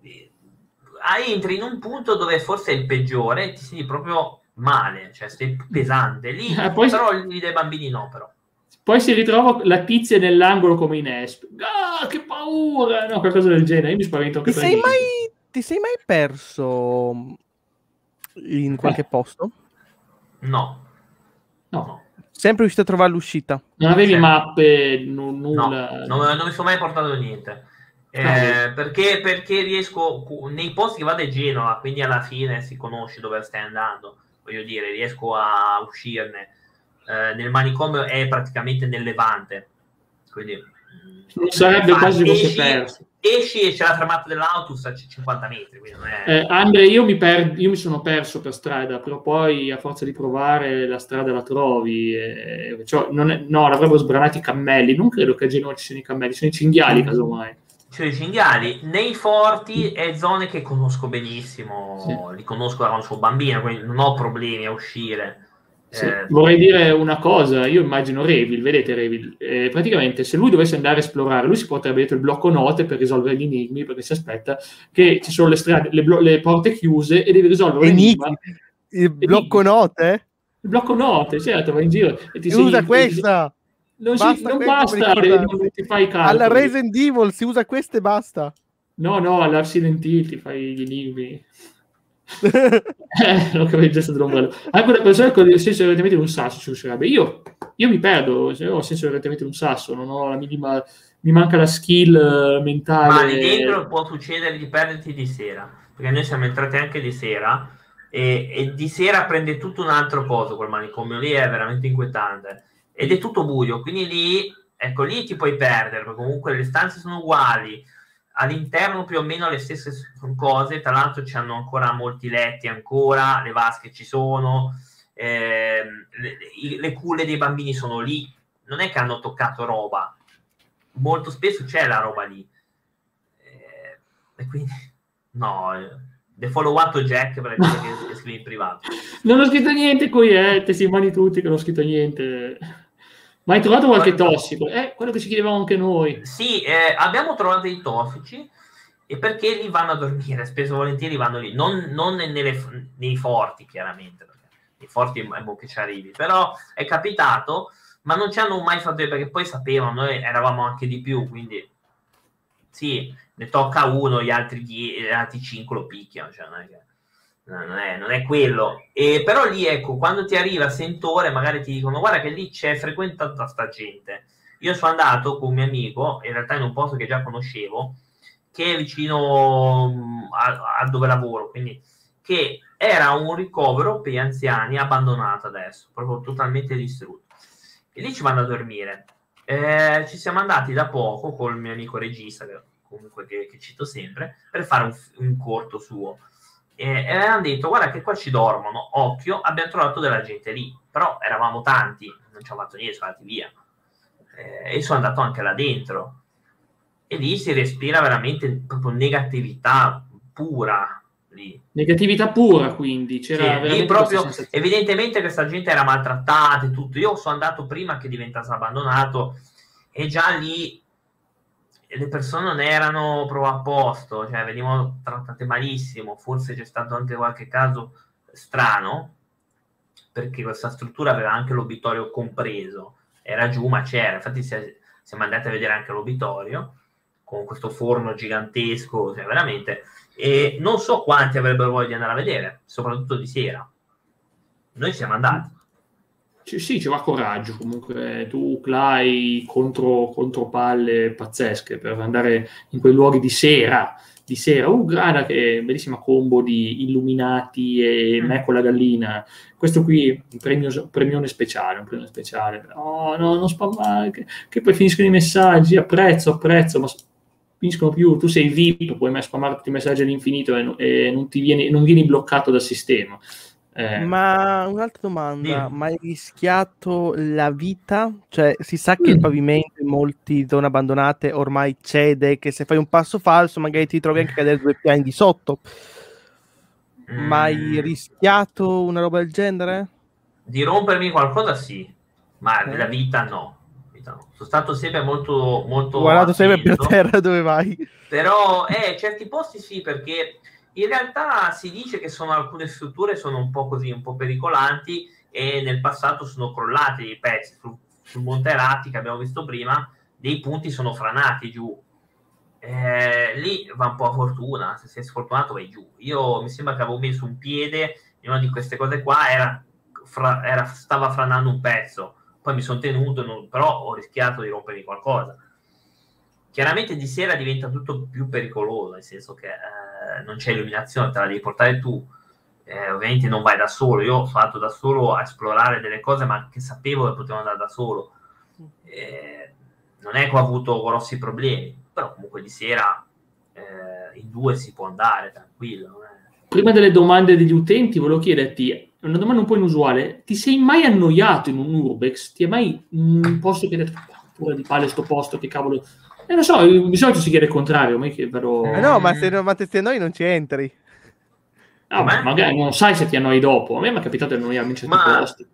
entri in un punto dove forse è il peggiore ti senti proprio male, cioè sei pesante. Lì, eh, poi però lì dei bambini no, però. Poi si ritrova la tizia nell'angolo come in Esp. Ah, che paura! No, qualcosa del genere. Io mi spavento anche ti sei, mai, ti sei mai perso in qualche eh. posto? No. No. Sempre riuscito a trovare l'uscita? Non avevi Sempre. mappe, n- nulla? No, non, non mi sono mai portato niente. Eh, perché, perché riesco nei posti che vado a Genova, quindi alla fine si conosce dove stai andando voglio dire, riesco a uscirne. Eh, nel manicomio è praticamente nel levante, quindi mm, non sarebbe quasi fosse perso. Esci e c'è la fermata dell'autobus a 50 metri. È... Eh, Andre, io mi, per... io mi, sono perso per strada, però poi a forza di provare la strada la trovi. E... Cioè, è... No, l'avrebbero sbranati i cammelli. Non credo che a Genova ci siano i cammelli, sono i cinghiali, mm. casomai cioè i cinghiali nei forti è zone che conosco benissimo, sì. li conosco da quando sono bambino, quindi non ho problemi a uscire. Sì. Eh, vorrei dire una cosa, io immagino Revil, vedete Revil, eh, praticamente se lui dovesse andare a esplorare, lui si porterebbe dietro il blocco note per risolvere gli enigmi, perché si aspetta che ci sono le, strade, le, blo- le porte chiuse e devi risolvere l'enigma. Il blocco note? Il blocco note, certo, vai in giro e ti Usa sei, questa! Non, basta, si, non basta, non ti fai Alla Resident Evil si usa questa e basta. No, no, alla Resident Evil ti fai gli enigmi. [LAUGHS] eh, non capisco il gesto dell'ombrello. Anche una persona con il senso direttamente di un sasso ci riuscirebbe. Io, io mi perdo, se ho il senso direttamente di un sasso, non ho la minima... Mi manca la skill eh, mentale. Ma lì dentro può succedere di perderti di sera, perché noi siamo entrati anche di sera e, e di sera prende tutto un altro posto quel manicomio lì, è veramente inquietante ed è tutto buio, quindi lì, ecco, lì ti puoi perdere, perché comunque le stanze sono uguali, all'interno più o meno le stesse cose, tra l'altro ci hanno ancora molti letti ancora, le vasche ci sono, eh, le, le culle dei bambini sono lì, non è che hanno toccato roba, molto spesso c'è la roba lì. Eh, e quindi, no, The follow up Jack per scrivi in privato. [LAUGHS] Non ho scritto niente qui, eh, testimoni tutti che non ho scritto niente. Ma hai trovato qualche tossico? Eh, quello che ci chiedevamo anche noi. Sì, eh, abbiamo trovato dei tossici e perché li vanno a dormire? Spesso e volentieri vanno lì, non, non nelle, nei forti chiaramente, perché nei forti è buono che ci arrivi, però è capitato, ma non ci hanno mai fatto perché poi sapevano, noi eravamo anche di più, quindi sì, ne tocca uno, gli altri, gli altri cinque lo picchiano, cioè non è, che, non è, non è quello. E però lì, ecco, quando ti arriva sentore, magari ti dicono, guarda che lì c'è frequentata sta gente. Io sono andato con un mio amico, in realtà in un posto che già conoscevo, che è vicino mm, a, a dove lavoro, quindi che era un ricovero per gli anziani abbandonato adesso, proprio totalmente distrutto. E lì ci vanno a dormire. Eh, ci siamo andati da poco col mio amico regista, che, comunque che, che cito sempre, per fare un, un corto suo. E, e avevano detto, guarda che qua ci dormono, occhio, abbiamo trovato della gente lì, però eravamo tanti, non ci hanno fatto niente, sono andati via. Eh, e sono andato anche là dentro. E lì si respira veramente proprio negatività pura, Lì. Negatività pura, quindi c'era sì, proprio evidentemente questa gente era maltrattata e tutto. Io sono andato prima che diventasse abbandonato e già lì le persone non erano proprio a posto, cioè venivano trattate malissimo. Forse c'è stato anche qualche caso strano perché questa struttura aveva anche l'obitorio compreso, era giù, ma c'era. Infatti, siamo andati a vedere anche l'obitorio con questo forno gigantesco, cioè veramente e non so quanti avrebbero voglia di andare a vedere, soprattutto di sera. Noi siamo andati. C- sì, ci va coraggio comunque. Tu, Clay, contro, contro palle pazzesche per andare in quei luoghi di sera. Di sera, uh, guarda che bellissima combo di illuminati e mm. me con la gallina. Questo qui un premio, premione speciale, un premio speciale. No, no, non spammare, che, che poi finiscono i messaggi, apprezzo, apprezzo, ma finiscono più, tu sei VIP, puoi spammare tutti i messaggi all'infinito e, e non, vieni, non, vieni, bloccato dal sistema. Eh. Ma un'altra domanda, sì. ma hai rischiato la vita? Cioè, si sa che mm. il pavimento in molte zone abbandonate ormai cede, che se fai un passo falso magari ti trovi anche a cadere due piani di sotto. Mm. Ma hai mm. rischiato una roba del genere? Di rompermi qualcosa sì, ma eh. della vita no. Sono stato sempre molto, molto guardato sempre per terra dove vai. Però, eh, certi posti sì, perché in realtà si dice che sono alcune strutture sono un po' così, un po' pericolanti e nel passato sono crollati i pezzi sul, sul Monte Ratti che abbiamo visto prima, dei punti sono franati giù. Eh, lì va un po' a fortuna, se sei sfortunato vai giù. Io mi sembra che avevo messo un piede in una di queste cose qua, era, fra, era, stava franando un pezzo poi mi sono tenuto, non, però ho rischiato di rompermi qualcosa. Chiaramente di sera diventa tutto più pericoloso, nel senso che eh, non c'è illuminazione, te la devi portare tu. Eh, ovviamente non vai da solo, io sono andato da solo a esplorare delle cose, ma che sapevo che potevo andare da solo. Eh, non è che ho avuto grossi problemi, però comunque di sera eh, in due si può andare tranquillo. Prima delle domande degli utenti, volevo chiederti una domanda un po' inusuale. Ti sei mai annoiato in un urbex? Ti è mai un posto che hai detto, pure di palle sto posto, che cavolo... Eh, non so, di solito si chiede il contrario, ma che però... Eh no, ma se, ma se ti annoi non ci entri. Ah, ma magari non sai se ti annoi dopo. A me mi è capitato di annoiarmi in certi ma... posti.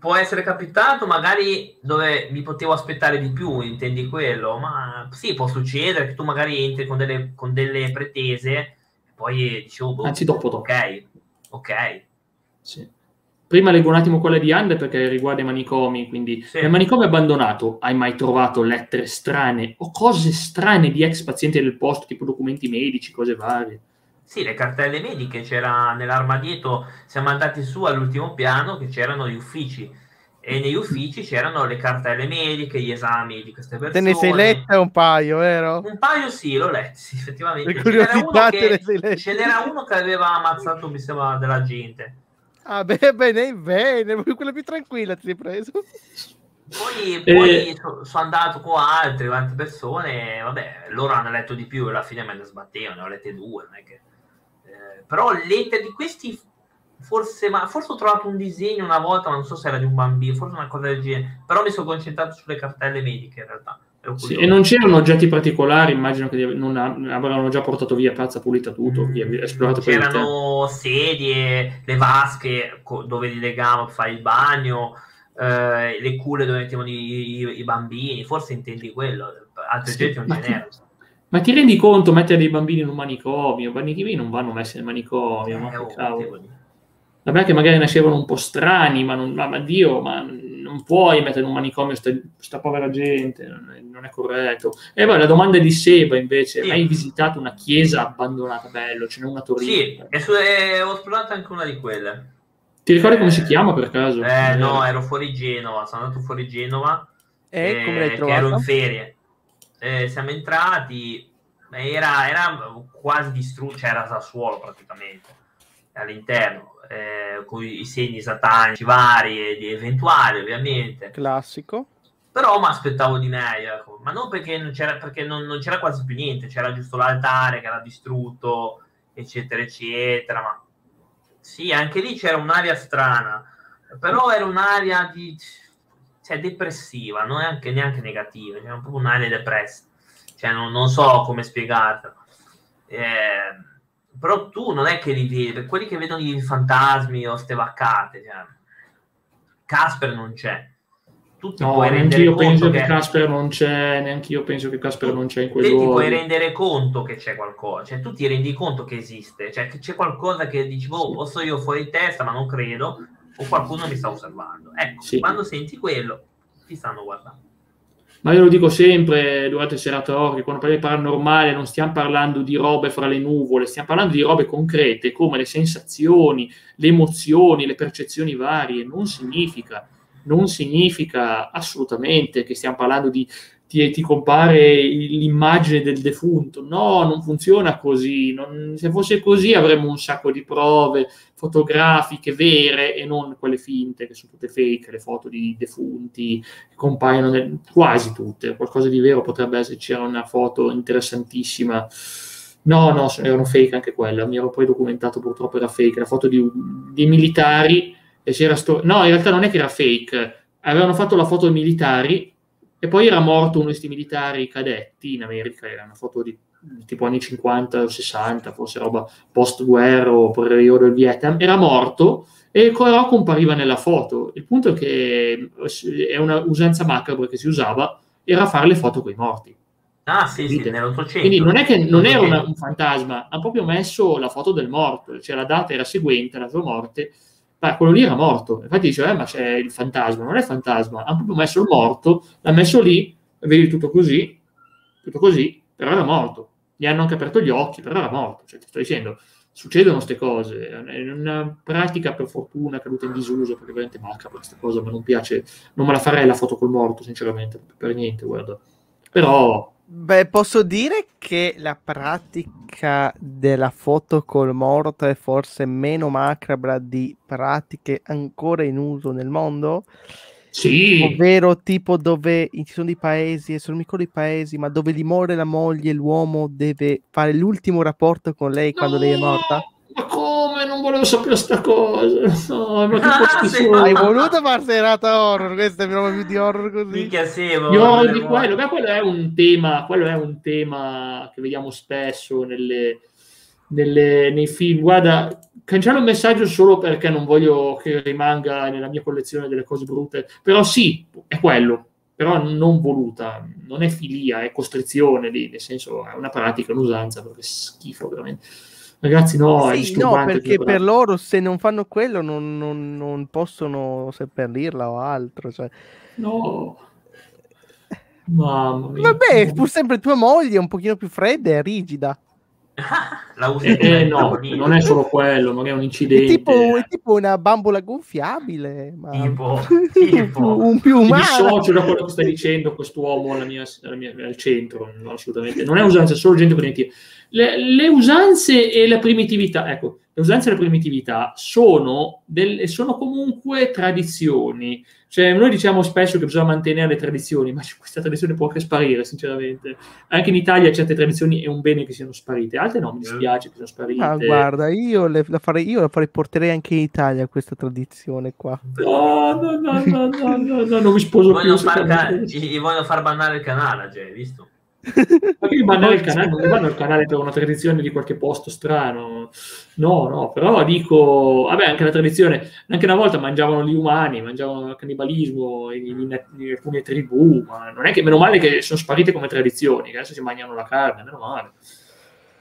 Può essere capitato magari dove mi potevo aspettare di più, intendi quello, ma sì, può succedere che tu magari entri con delle, con delle pretese e poi dicevo, boh, Anzi, dopo, dopo. ok, ok, sì. Prima leggo un attimo quella di Ande perché riguarda i manicomi, quindi sì. nel manicomio abbandonato hai mai trovato lettere strane o cose strane di ex pazienti del posto, tipo documenti medici, cose varie? Sì, le cartelle mediche c'era nell'armadietto, siamo andati su all'ultimo piano che c'erano gli uffici e negli uffici c'erano le cartelle mediche, gli esami di queste persone. Te ne sei letta un paio, vero? Un paio sì, l'ho letto, sì, effettivamente. Ce n'era, uno che, ce n'era uno che aveva ammazzato, mi sembra, della gente Ah, beh, bene, bene, [LAUGHS] quella più tranquilla ti sei preso. Poi, poi eh, sono so andato con altri, altre persone, vabbè, loro hanno letto di più e alla fine me ne sbattevano, ne ho lette due, non è che... Eh, però lettere di questi, forse, ma, forse ho trovato un disegno una volta, ma non so se era di un bambino, forse una cosa del genere, però mi sono concentrato sulle cartelle mediche in realtà. Sì, e non c'erano oggetti particolari, immagino che non avranno già portato via pazza pulita tutto, mm. esplorato C'erano sedie, le vasche dove li legavano per fare il bagno, eh, le culle dove mettevano i, i, i, bambini, forse intendi quello, altri sì, oggetti non ce n'erano. Ma ti rendi conto mettere dei bambini in un manicomio? I bambini non vanno messi nel manicomio, eh, ma oh. Vabbè che magari nascevano un po' strani, ma, non, ma, ma Dio, ma non puoi mettere in un manicomio questa povera gente, non è, non è corretto. E poi la domanda di Seba invece, sì. hai visitato una chiesa abbandonata? Bello, ce n'è una a Torino. Sì, e su, eh, ho esplorato anche una di quelle. Ti ricordi eh, come si chiama per caso? Eh, no, ero fuori Genova, sono andato fuori Genova. E eh, come l'hai trovato? Ero in ferie. Eh, siamo entrati, era, era quasi distrutto, cioè era Sassuolo praticamente, all'interno eh, con i segni satanici vari ed eventuali, ovviamente. Classico. Però mi aspettavo di meglio, ecco. ma non perché, non c'era, perché non, non c'era quasi più niente, c'era giusto l'altare che era distrutto, eccetera, eccetera. Ma sì, anche lì c'era un'aria strana, però era un'aria di, cioè, depressiva, non è anche, neanche negativa, c'era proprio un'aria depressa. Cioè, non, non so come spiegartelo. Eh, però tu non è che li vedi, quelli che vedono i fantasmi o ste vaccate, cioè, Casper non c'è. Tu ti no, puoi rendere io penso che, che Casper non c'è, neanche io penso che Casper non c'è in quel luogo. Ti puoi rendere conto che c'è qualcosa, cioè tu ti rendi conto che esiste, cioè che c'è qualcosa che dici, boh, o so io fuori testa, ma non credo, o qualcuno mi sta osservando. Ecco, sì. quando senti quello, ti stanno guardando ma io lo dico sempre durante il seratorio, quando parliamo di paranormale non stiamo parlando di robe fra le nuvole, stiamo parlando di robe concrete come le sensazioni, le emozioni, le percezioni varie, non significa, non significa assolutamente che stiamo parlando di ti, ti, compare l'immagine del defunto. No, non funziona così. Non, se fosse così avremmo un sacco di prove fotografiche vere e non quelle finte che sono tutte fake, le foto di defunti che compaiono nel, quasi tutte. Qualcosa di vero potrebbe essere, c'era una foto interessantissima. No, no, erano fake anche quelle. Mi ero poi documentato, purtroppo era fake. La foto di, di militari e c'era sto... No, in realtà non è che era fake. Avevano fatto la foto dei militari e poi era morto uno di questi militari cadetti in America, era una foto di tipo anni 50 o 60, forse roba post-guerra o periodo del Vietnam, era morto e però compariva nella foto. Il punto è che è una usanza macabra che si usava, era fare le foto con i morti. Ah sì, sì, nell'Ottocento. Quindi non è che non era una, un fantasma, hanno proprio messo la foto del morto, cioè la data era seguente alla sua morte, ma quello lì era morto. Infatti dice, eh, ma c'è il fantasma, non è fantasma, hanno proprio messo il morto, l'ha messo lì, vedi tutto così, tutto così, però era morto. Gli hanno anche aperto gli occhi, però era morto. Cioè, ti sto dicendo, succedono queste cose. È una pratica, per fortuna, caduta in disuso, perché veramente manca questa cosa, ma non piace, non me la farei la foto col morto, sinceramente, per niente, guarda. Però Beh, posso dire che la pratica della foto col morto è forse meno macabra di pratiche ancora in uso nel mondo. Sì. Ovvero tipo dove ci sono dei paesi, e sono piccoli paesi, ma dove gli muore la moglie l'uomo deve fare l'ultimo rapporto con lei quando no! lei è morta. Ma come? Non volevo sapere sta cosa. No, ma che ah, sì, Hai voluto far serata horror? Questa è proprio più di horror così. Mica semo. Io di quello. Beh, quello è un tema, quello è un tema che vediamo spesso nelle, nelle, nei film. Guarda, cancello il messaggio solo perché non voglio che rimanga nella mia collezione delle cose brutte. Però sì, è quello. Però non voluta, non è filia, è costrizione lì, nel senso è una pratica, un'usanza, perché schifo veramente. Ragazzi, no, sì, no perché per loro se non fanno quello non, non, non possono seppellirla o altro. Cioè... No. Mamma mia. Vabbè, pur sempre tua moglie è un pochino più fredda e rigida. [LAUGHS] La usi eh, eh, no, non è solo [LAUGHS] quello, magari è un incidente. È tipo, è tipo una bambola gonfiabile, ma tipo, [LAUGHS] tipo. un più umano. Mi dissocio da quello che stai dicendo quest'uomo alla mia, alla mia, al centro, no, assolutamente. Non è usanza, è solo gente primitiva. Le, le, usanze e la primitività, ecco, le usanze e la primitività sono, del, sono comunque tradizioni cioè, noi diciamo spesso che bisogna mantenere le tradizioni, ma [LAUGHS] questa tradizione può anche sparire, sinceramente. Anche in Italia certe tradizioni è un bene che siano sparite, altre no, mi dispiace che siano sparite. Ah, guarda, io, le, la farei, io la farei, porterei anche in Italia questa tradizione qua. No, no, no, no, no, no, no non mi sposo più. Far, gli vogliono far bannare il canale, cioè, visto? Ma che vanno il canale, non vanno il canale per una tradizione di qualche posto strano. No, no, però dico, vabbè, anche la tradizione, anche una volta mangiavano gli umani, mangiavano il cannibalismo in, in, in, alcune tribù, ma non è che meno male che sono sparite come tradizioni, che adesso si mangiano la carne, meno male.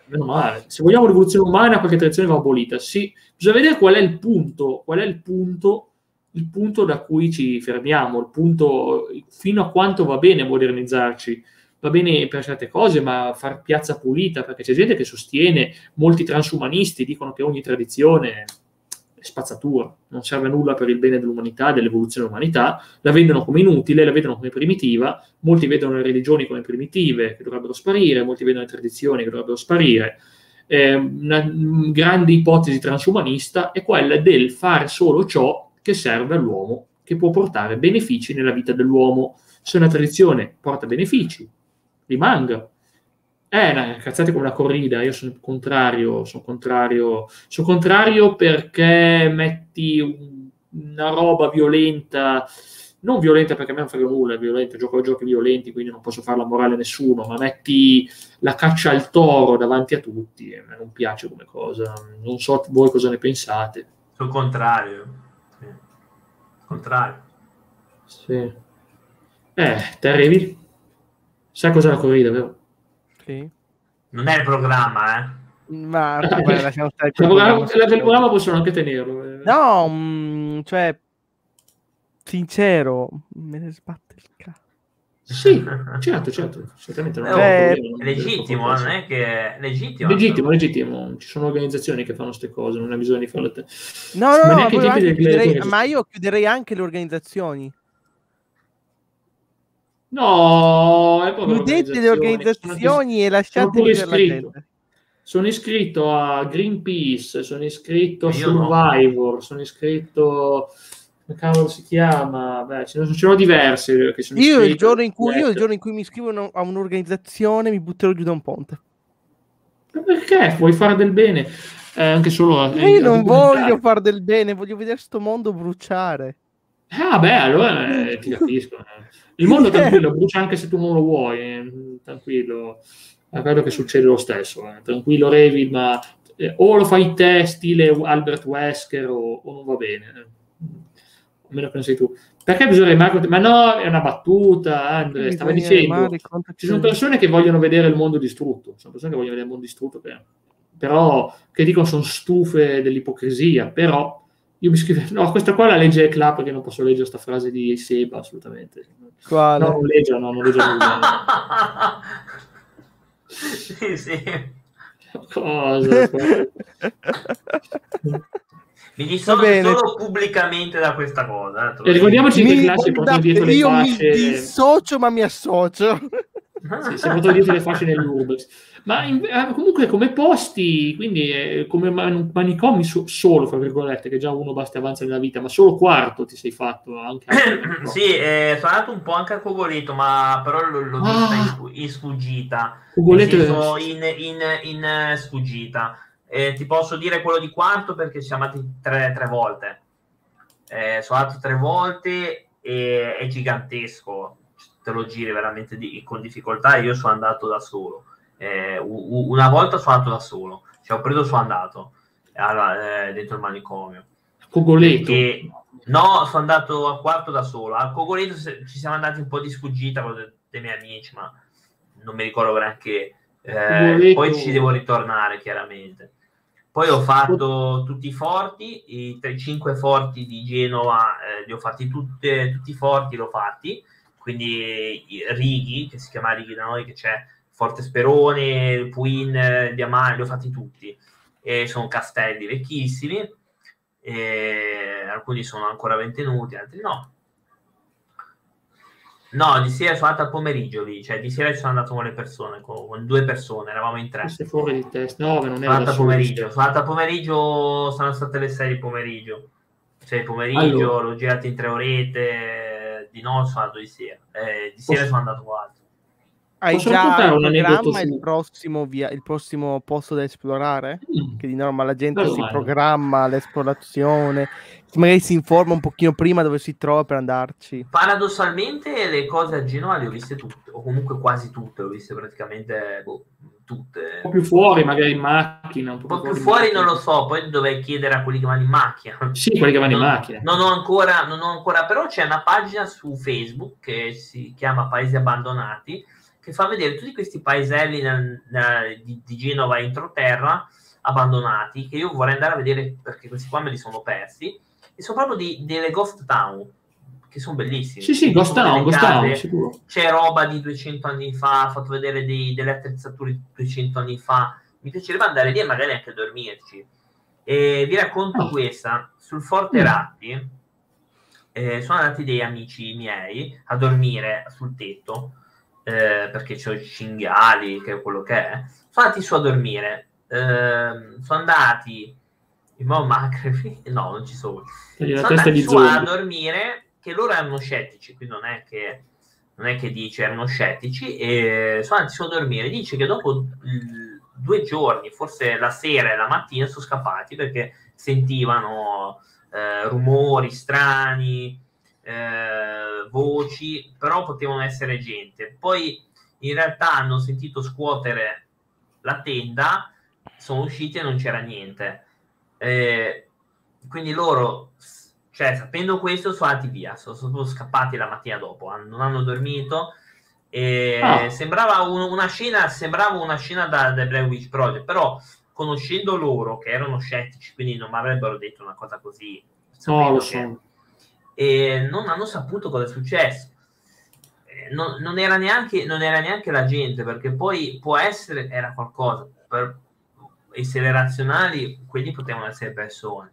Meno male. Se vogliamo l'evoluzione umana, qualche tradizione va abolita. Sì, bisogna vedere qual è il punto, qual è il punto il punto da cui ci fermiamo, il punto fino a quanto va bene modernizzarci. Va bene per certe cose, ma far piazza pulita, perché c'è gente che sostiene, molti transumanisti dicono che ogni tradizione è spazzatura, non serve a nulla per il bene dell'umanità, dell'evoluzione dell'umanità, la vedono come inutile, la vedono come primitiva, molti vedono le religioni come primitive, che dovrebbero sparire, molti vedono le tradizioni che dovrebbero sparire. Eh, una grande ipotesi transumanista è quella del fare solo ciò che serve all'uomo, che può portare benefici nella vita dell'uomo. Se una tradizione porta benefici, rimanga. Eh, cazzate come una corrida, io sono contrario, sono contrario, sono contrario perché metti un, una roba violenta, non violenta perché a me non frega nulla, è violenta, gioco a giochi violenti, quindi non posso fare la morale a nessuno, ma metti la caccia al toro davanti a tutti, e a me non piace come cosa, non so voi cosa ne pensate. Sul contrario contrario. Sì. Eh, te arrivi? Sai cos'è la corrida, vero? Sì. Non è il programma, eh? Ma vabbè, [LAUGHS] lasciamo stare il programma, il programma possono anche tenerlo. Eh. No, mh, mm, cioè, sincero, me ne sbatte il cazzo. Sì, certo, certo, certamente non è, è legittimo, non è che è legittimo. Legittimo, legittimo, ci sono organizzazioni che fanno queste cose, non hai bisogno di farle te. No, no, no chiuderei, ma io chiuderei anche le organizzazioni. No, è chiudete le organizzazioni e lasciate la gente. Sono iscritto a Greenpeace, sono iscritto a Survivor, no. sono iscritto come cavolo si chiama? Beh, ce ne sono diverse. io, il giorno in cui, io il giorno in cui mi iscrivo a un'organizzazione mi butterò giù da un ponte. Ma perché? Vuoi fare del bene? Eh, anche solo... io non voglio fare del bene, voglio vedere sto mondo bruciare. Ah, beh, allora eh, ti capisco. Il mondo [LAUGHS] tranquillo brucia anche se tu non lo vuoi. Eh, tranquillo. È quello che succede lo stesso. Eh. Tranquillo, Revi, ma eh, o lo fai te, stile Albert Wesker, o, o non va bene. Eh meno che non sei tu. Perché bisogna rimarcare? Ma no, è una battuta, Andre, stava dicendo. Ci sono persone che vogliono vedere il mondo distrutto, sono persone che vogliono vedere il mondo distrutto, per... però che dicono sono stufe dell'ipocrisia, però io mi scrivo, no, questa qua la legge Ecla perché non posso leggere questa frase di Seba, assolutamente. Quale? No, non legge, no, non legge nulla. sì, sì. Cosa? Mi dissocio solo pubblicamente da questa cosa. Eh, ricordiamoci che Clash è portato dietro le io fasce. Io mi dissocio, ma mi associo. Sì, si è portato dietro le fasce nell'Urbex. Ma in, eh, comunque come posti, quindi eh, come man- manicomi so- solo, fra virgolette, che già uno basta avanza nella vita, ma solo quarto ti sei fatto anche. [COUGHS] sì, eh, sono andato un po' anche a Cogoleto, ma però l'ho vista ah. in, in, sfuggita. Cogoleto in, in, in, in sfuggita eh, ti posso dire quello di quarto perché siamo andati tre, tre volte. Eh, sono andato tre volte e è gigantesco. Te lo giri veramente di, con difficoltà. Io sono andato da solo. Eh, una volta sono andato da solo. Cioè, ho preso sono andato alla, eh, dentro il manicomio. Cogoleto? No, sono andato a quarto da solo. Al Cogoleto ci siamo andati un po' di sfuggita con dei, dei miei amici, ma non mi ricordo neanche. Eh, poi ci devo ritornare, chiaramente. Poi ho fatto tutti i forti, i 3-5 forti di Genova, eh, li ho fatti tutte, tutti i forti, li ho fatti, quindi Righi, che si chiama Righi da noi, che c'è Forte Sperone, Puin, Diamante, li ho fatti tutti. E sono castelli vecchissimi, alcuni sono ancora mantenuti, altri no. No, di sera sono andato al pomeriggio lì, cioè di sera ci sono andato con le persone, con, con due persone, eravamo in tre. Sei fuori di testa, no, non è sono andato pomeriggio, sono andato al pomeriggio, sono state le 6 di pomeriggio. 6 di pomeriggio, allora. l'ho girato in tre orette, di no sono andato di sera, eh, di sera Posso... sono andato con altri. Hai Posso già un programma il prossimo, via, il prossimo posto da esplorare? Mm. Che di norma la gente allora. si programma l'esplorazione, magari si informa un pochino prima dove si trova per andarci. Paradossalmente le cose a Genova le ho viste tutte, o comunque quasi tutte, le ho viste praticamente boh, tutte. Un po' più fuori, magari in macchina. Un po', un po più fuori non lo so, poi dovrei chiedere a quelli che vanno in macchina. Sì, quelli che vanno non, in macchina. Non ho, ancora, non ho ancora, però c'è una pagina su Facebook che si chiama Paesi Abbandonati, che fa vedere tutti questi paeselli nel, nel, di, di Genova entroterra abbandonati, che io vorrei andare a vedere perché questi qua me li sono persi e sono proprio di, delle Ghost Town che sono bellissime. Sì, sì, Ghost Town, sicuro. C'è roba di 200 anni fa, ha fatto vedere dei, delle attrezzature di 200 anni fa. Mi piacerebbe andare lì e magari anche dormirci. E vi racconto oh. questa. Sul Forte mm. Ratti eh, sono andati dei amici miei a dormire sul tetto eh, perché c'ho i cinghiali, che è quello che è. Sono andati su a dormire. Eh, sono andati in modo macro. [LAUGHS] no, non ci sono. Sono andati su a dormire che loro erano scettici, quindi non è che, non è che dice erano scettici, e sono andati a dormire. Dice che dopo due giorni, forse la sera e la mattina, sono scappati perché sentivano eh, rumori strani, eh, voci, però potevano essere gente. Poi in realtà hanno sentito scuotere la tenda, sono usciti e non c'era niente. Eh, quindi loro cioè, sapendo questo, sono andati via, sono, sono scappati la mattina dopo, non hanno dormito. E ah. sembrava un, una scena, sembrava una scena da, da Blair Witch Project, però conoscendo loro che erano scettici, quindi non mi avrebbero detto una cosa così. No, lo so. E non hanno saputo cosa è successo. Non, non, era neanche, non era neanche la gente, perché poi può essere, era qualcosa, per essere razionali, quelli potevano essere persone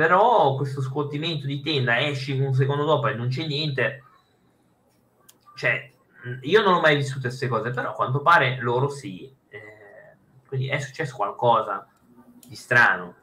però questo scuotimento di tenda esci un secondo dopo e non c'è niente. Cioè io non ho mai vissuto queste cose però a quanto pare loro sì. Eh, quindi è successo qualcosa di strano.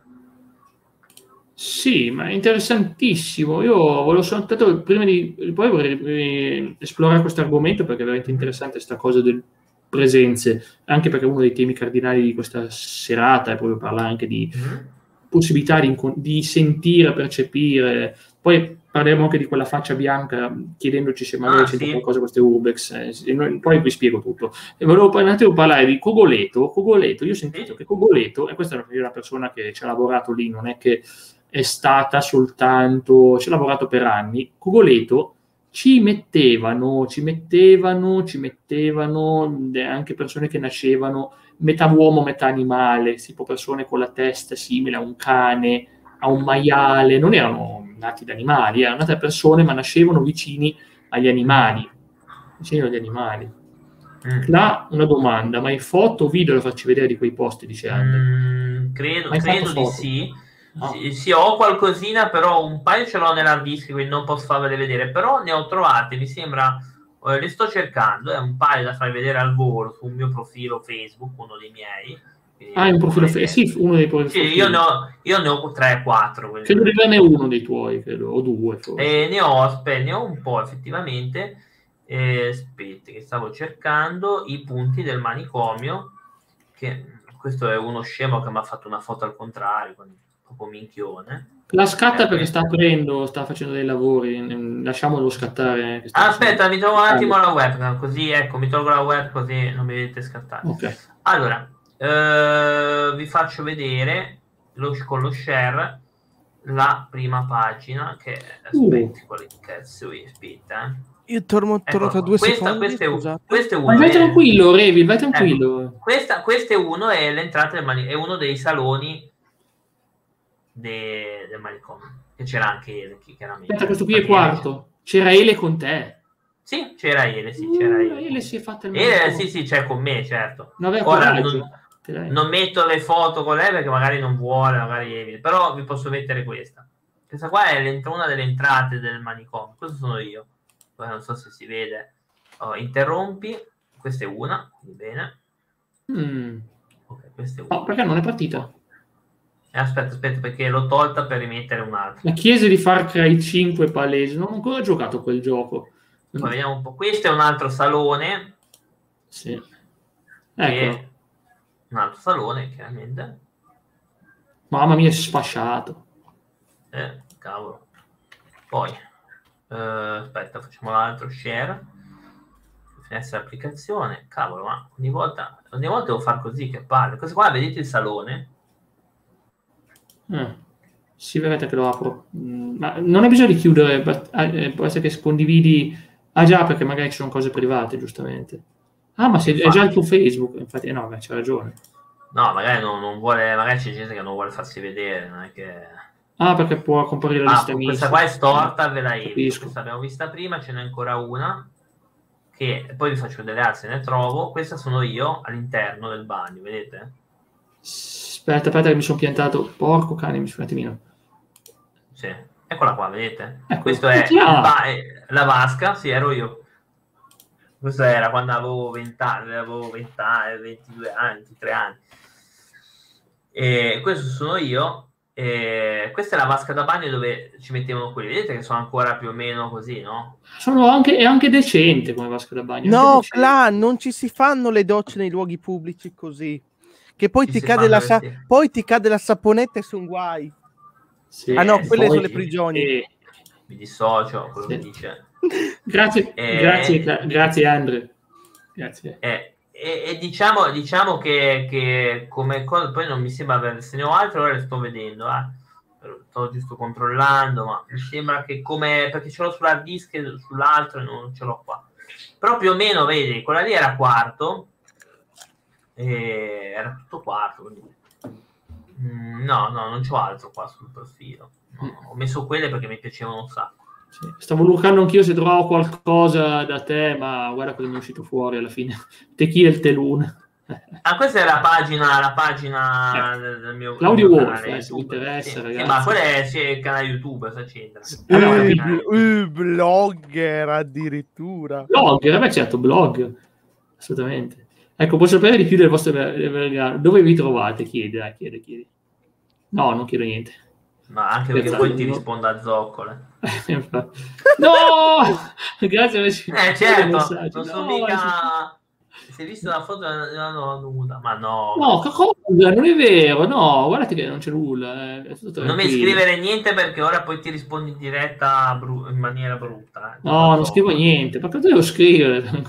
Sì, ma è interessantissimo. Io volevo soltanto, prima di, poi vorrei eh, esplorare questo argomento perché è veramente interessante questa cosa del presenze, anche perché uno dei temi cardinali di questa serata è proprio parlare anche di mm-hmm possibilità di, di, sentire, percepire. Poi parleremo anche di quella faccia bianca chiedendoci se magari ah, c'è sì. qualcosa queste urbex. Eh, noi, poi vi spiego tutto. E volevo un attimo parlare di Cogoleto. Cogoleto, io ho sentito che Cogoleto, e questa è una persona che ci ha lavorato lì, non è che è stata soltanto, ci ha lavorato per anni. Cogoleto ci mettevano, ci mettevano, ci mettevano anche persone che nascevano metà uomo, metà animale, tipo persone con la testa simile a un cane, a un maiale, non erano nati da animali, erano nate da persone ma nascevano vicini agli animali, vicini agli animali. Mm. Là una domanda, ma hai foto o video lo facci vedere di quei posti, dice Andre? Mm, credo, credo di sì. Ah. sì. Sì, ho qualcosina, però un paio ce l'ho nell'hard disk, quindi non posso farvele vedere, però ne ho trovate, mi sembra eh, li sto cercando, è un paio da far vedere al volo sul mio profilo Facebook, uno dei miei. Ah, è un profilo Facebook? Sì, uno dei profili. Sì, io ne, ho, io ne ho 3-4. Credo di averne uno dei tuoi, credo, o due. Eh, ne, ho, aspetta, ne ho un po' effettivamente. Eh, aspetta, che stavo cercando i punti del manicomio. Che questo è uno scemo che mi ha fatto una foto al contrario, proprio minchione. La scatta eh, perché sta aprendo, sta facendo dei lavori, lasciamolo scattare. Aspetta, mi trovo un attimo la webcam, così ecco, mi tolgo la web così non mi vedete scattare. Okay. Allora, eh, vi faccio vedere lo, con lo share la prima pagina che aspetti, uh. quali cazzo vi aspetta, eh. Io torno, torno ecco, tra due questa, secondi. Questo è, questo è uno. Ma vai tranquillo, Revi, vai tranquillo. Ecco, questa, questo è uno, è l'entrata del mani- è uno dei saloni de, del manicomio. E c'era anche Ele, chiaramente. Aspetta, questo qui è quarto. C'era Ele con te. Sì, c'era Ele, sì, c'era uh, Ele. Ele si è fatta il Ele, sì, sì, c'è con me, certo. Ora, non, non, metto le foto con lei perché magari non vuole, magari però vi posso mettere questa. Questa qua è una delle entrate del manicomio. Questo sono io. Poi non so se si vede. Oh, interrompi. Questa è una, bene. Mm. Ok, questa è una. No, perché non è partita? Eh, aspetta, aspetta, perché l'ho tolta per rimettere un'altra. La chiesa di Far Cry 5 palese, non ho ancora giocato quel gioco. Poi vediamo un po'. Questo è un altro salone. Sì. Ecco. Un altro salone, chiaramente. Mamma mia, è sfasciato. Eh, cavolo. Poi, eh, aspetta, facciamo l'altro share. Finestra applicazione. Cavolo, ma ogni volta, ogni volta devo fare così che palle. Questo qua, vedete il salone? Mm. Sì, vedete che lo apro. Mm, ma non hai bisogno di chiudere, ah, eh, può essere che condividi... Ah già, perché magari ci sono cose private, giustamente. Ah, ma se, è già il tuo Facebook, infatti, eh, no, beh, c'è ragione. No, magari non, non, vuole, magari c'è gente che non vuole farsi vedere, non è che... Ah, perché può comparire la Ah, lista questa qua è storta, ve la. Capisco. Questa l'abbiamo vista prima, ce n'è ancora una. Che poi vi faccio vedere se ne trovo. Questa sono io all'interno del bagno, vedete? Aspetta, aspetta che mi sono piantato. Porco cane, mi sono un attimino. Sì, eccola qua, vedete? Ecco. Questo è Ah. eh, la vasca, sì, ero io. Questo era quando avevo 20 anni, avevo 20 anni, 22 anni, 23 anni. E questo sono io. E questa è la vasca da bagno dove ci mettevano quelli. Vedete che sono ancora più o meno così, no? Sono anche, è anche decente come vasca da bagno. No. Clan, non ci si fanno le docce nei luoghi pubblici così. Che poi ti, cade la sa- sì. poi ti cade la saponetta e sono guai. Sì, ah no, Eh, quelle poi- sono le prigioni. eh, Mi dissocio, quello Sì. che dice. grazie, Eh, grazie, grazie Andre. Grazie. Eh, e, e diciamo, diciamo che, che come cosa, poi non mi sembra aver- se ne ho altre, ora le sto vedendo, eh. Sto giusto controllando, ma mi sembra che come, perché ce l'ho sull'hard disk e sull'altro e non ce l'ho qua. Però più o meno, vedi, quella lì era quarto, e era tutto quarto, quindi... Mm, no, no, non c'ho altro qua sul profilo. No, ho messo quelle perché mi piacevano un sacco. Sì. Stavo lucrando anch'io se trovavo qualcosa da te, ma guarda cosa mi è uscito fuori alla fine. [LAUGHS] Tequila il Telun. [LAUGHS] Ah, questa è la pagina, la pagina Eh. del, mio Claudio mio Wolf, canale eh, se vi interessa, Sì, ragazzi. sì, ma quello è sì, il canale YouTube, cosa c'entra? Eh, è bl- eh, blogger addirittura. Blog, vabbè certo, blog. Assolutamente. Ecco, posso sapere di più del vostro. Dove vi trovate? Chiede, dai, chiede, chiede. No, non chiedo niente. Ma anche perché poi ti rispondo a zoccole. [LAUGHS] no! [LAUGHS] Grazie per Eh certo, non sono No, mica... Si è visto la foto della no, nuda, ma no. No, cosa? Non è vero, no, guardate che non c'è nulla. eh, non mi scrivere niente perché ora poi ti rispondi in diretta bru- in maniera brutta. eh. No, non scrivo niente, perché devo scrivere?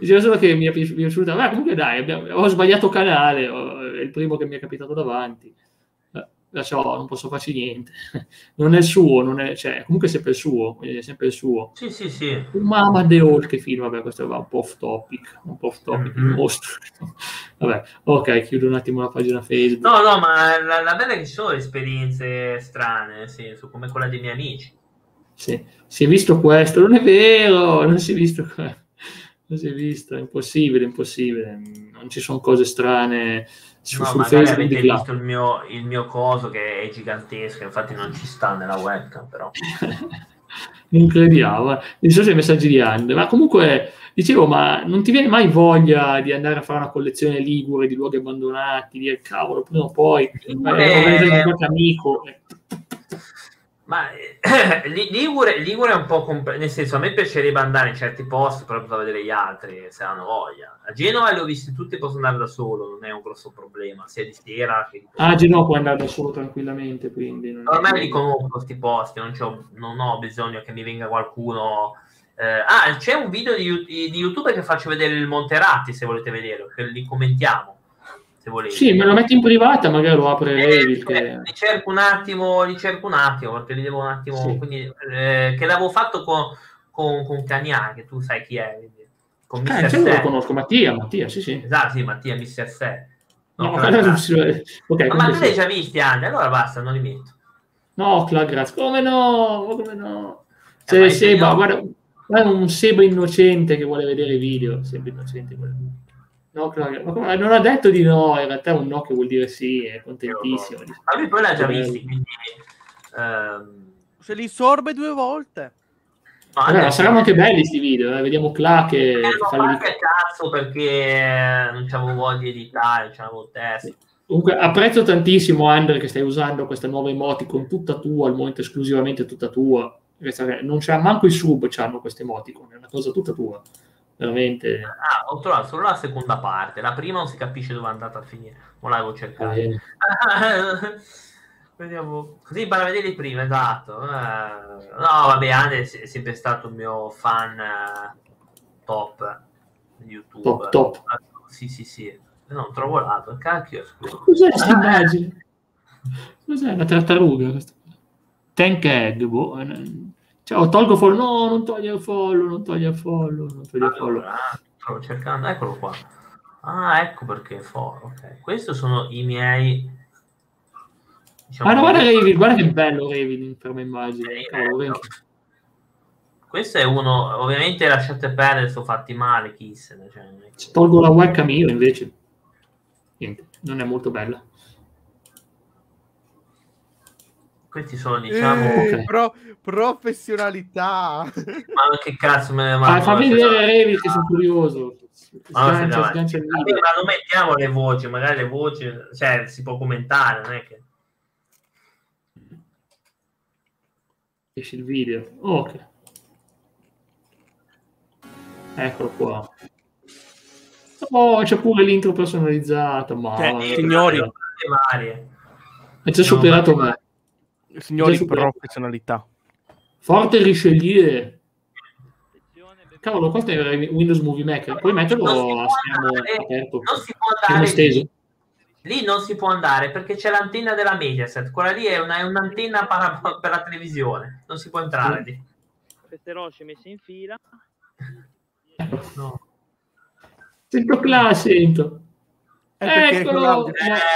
Diceva solo che mi è pi- piaciuta. Ma comunque dai, abbiamo- ho sbagliato canale, ho- è il primo che mi è capitato davanti. Eh, Perciò non posso farci niente. [LAUGHS] Non è il suo, non è, cioè, comunque è sempre il suo, è sempre il suo. Sì, sì, sì. Mamma de Hall, che film, vabbè, questo va un po' off topic, un po' off topic, il Mhm. mostro. [LAUGHS] Vabbè, ok, chiudo un attimo la pagina Facebook. No, no, ma la, la bella è che ci sono esperienze strane, senso, come quella dei miei amici. Sì, si è visto questo, non è vero, non si è visto que- non si è visto, è impossibile, impossibile, non ci sono cose strane su, No, sul magari Facebook avete di visto il mio, il mio coso che è gigantesco, infatti non ci sta nella webcam, però. [LAUGHS] non crediamo, eh. non so se i messaggi di Andre, ma comunque dicevo, ma non ti viene mai voglia di andare a fare una collezione ligure di luoghi abbandonati, di dire cavolo, prima o poi, eh, organizzare qualche amico, eh. Ma eh, [CLEARS THROAT] Li- Ligure, Ligure è un po' comp- nel senso, a me piacerebbe andare in certi posti proprio da vedere gli altri, se hanno voglia. A Genova le ho viste tutte, posso andare da solo, non è un grosso problema, sia di sera che di Ah, Genova puoi andare da solo tranquillamente, quindi... non Ormai li conosco questi posti, non, c'ho- non ho bisogno che mi venga qualcuno. eh, ah, c'è un video di, di YouTube che faccio vedere il Monteratti se volete vederlo, che li commentiamo. Se volete. Sì, me lo metti in privata, magari lo apre Eh, Revil, eh, che... li cerco un attimo, li cerco un attimo perché li devo un attimo. Sì. Quindi, eh, che l'avevo fatto con, con, con Cagnan, che tu sai chi è. quindi, Con Eh, Mr. certo, lo conosco, Mattia, Mattia, sì, sì. Esatto, sì, Mattia, Mr. Se. No, No, non si- ok, Ma tu comunque li hai già visti, Andy? Allora basta, non li metto. No, Cla, grazie. Come no? Ma Come no? Eh, Se, ma io- Seba, guarda, guarda un Seba innocente che vuole vedere i video. Seba innocente. vuole- No, Cla, ma come- non ha detto di no, in realtà è un no che vuol dire sì, è contentissimo. Ma lui poi l'ha già visti, quindi... ehm, Se li sorbe due volte. Allora, anche- saranno anche belli questi video, eh. vediamo Cla che Eh, fa ma che cazzo perché non c'avevo voglia di editare, non c'avevo testa. Comunque apprezzo tantissimo Andre che stai usando questa nuova emoticon tutta tua, al momento esclusivamente tutta tua. Non c'ha manco i sub, c'hanno queste emoticon, è una cosa tutta tua. Veramente. Ah, ho trovato solo la seconda parte, la prima non si capisce dove è andata a finire, non l'avevo cercata. eh, [LAUGHS] Vediamo, così impara a vedere i primi, esatto. Eh, no, vabbè, Ande è sempre stato il mio fan eh, top di YouTube. Top, top. Sì, sì, sì. Non trovo l'altro, cacchio. scusa. Cos'è questa [LAUGHS] immagine? Cos'è una tartaruga? Tank egg, boh. Eh, Ciao, tolgo follow. No, non toglie il follow, non toglie il follow, non toglie il follow. Allora, stavo cercando, eccolo qua. Ah, ecco perché for, ok. Questi sono i miei Diciamo, ah, no, guarda Raven, guarda che bello Raven per me immagine. Eh, Cavolo, questo è uno, ovviamente lasciate perdere, sono fatti male, chi se ne... Cioè, Tolgo la webcam io invece. Niente, non è molto bella. Questi sono, diciamo... Eh, pro, professionalità. Ma che cazzo me ne ah, Fammi vedere Revit che sono curioso. Sgancia, sgancia il video. Ma non mettiamo le voci, magari le voci, cioè si può commentare, non è che... Esce il video. ok. Eccolo qua. Oh, c'è pure l'intro personalizzata. Ma... Cioè, signori, è già superato me. Signori, professionalità. Forte Richelieu. Cavolo, questo è Windows Movie Maker. Puoi metterlo a schermo aperto. Non si può andare steso. Lì non si può andare perché c'è l'antenna della Mediaset. Quella lì è, una, è un'antenna para, per la televisione. Non si può entrare lì. Queste rocce messe in fila. No. Sento Cla, sento. Eccolo! No,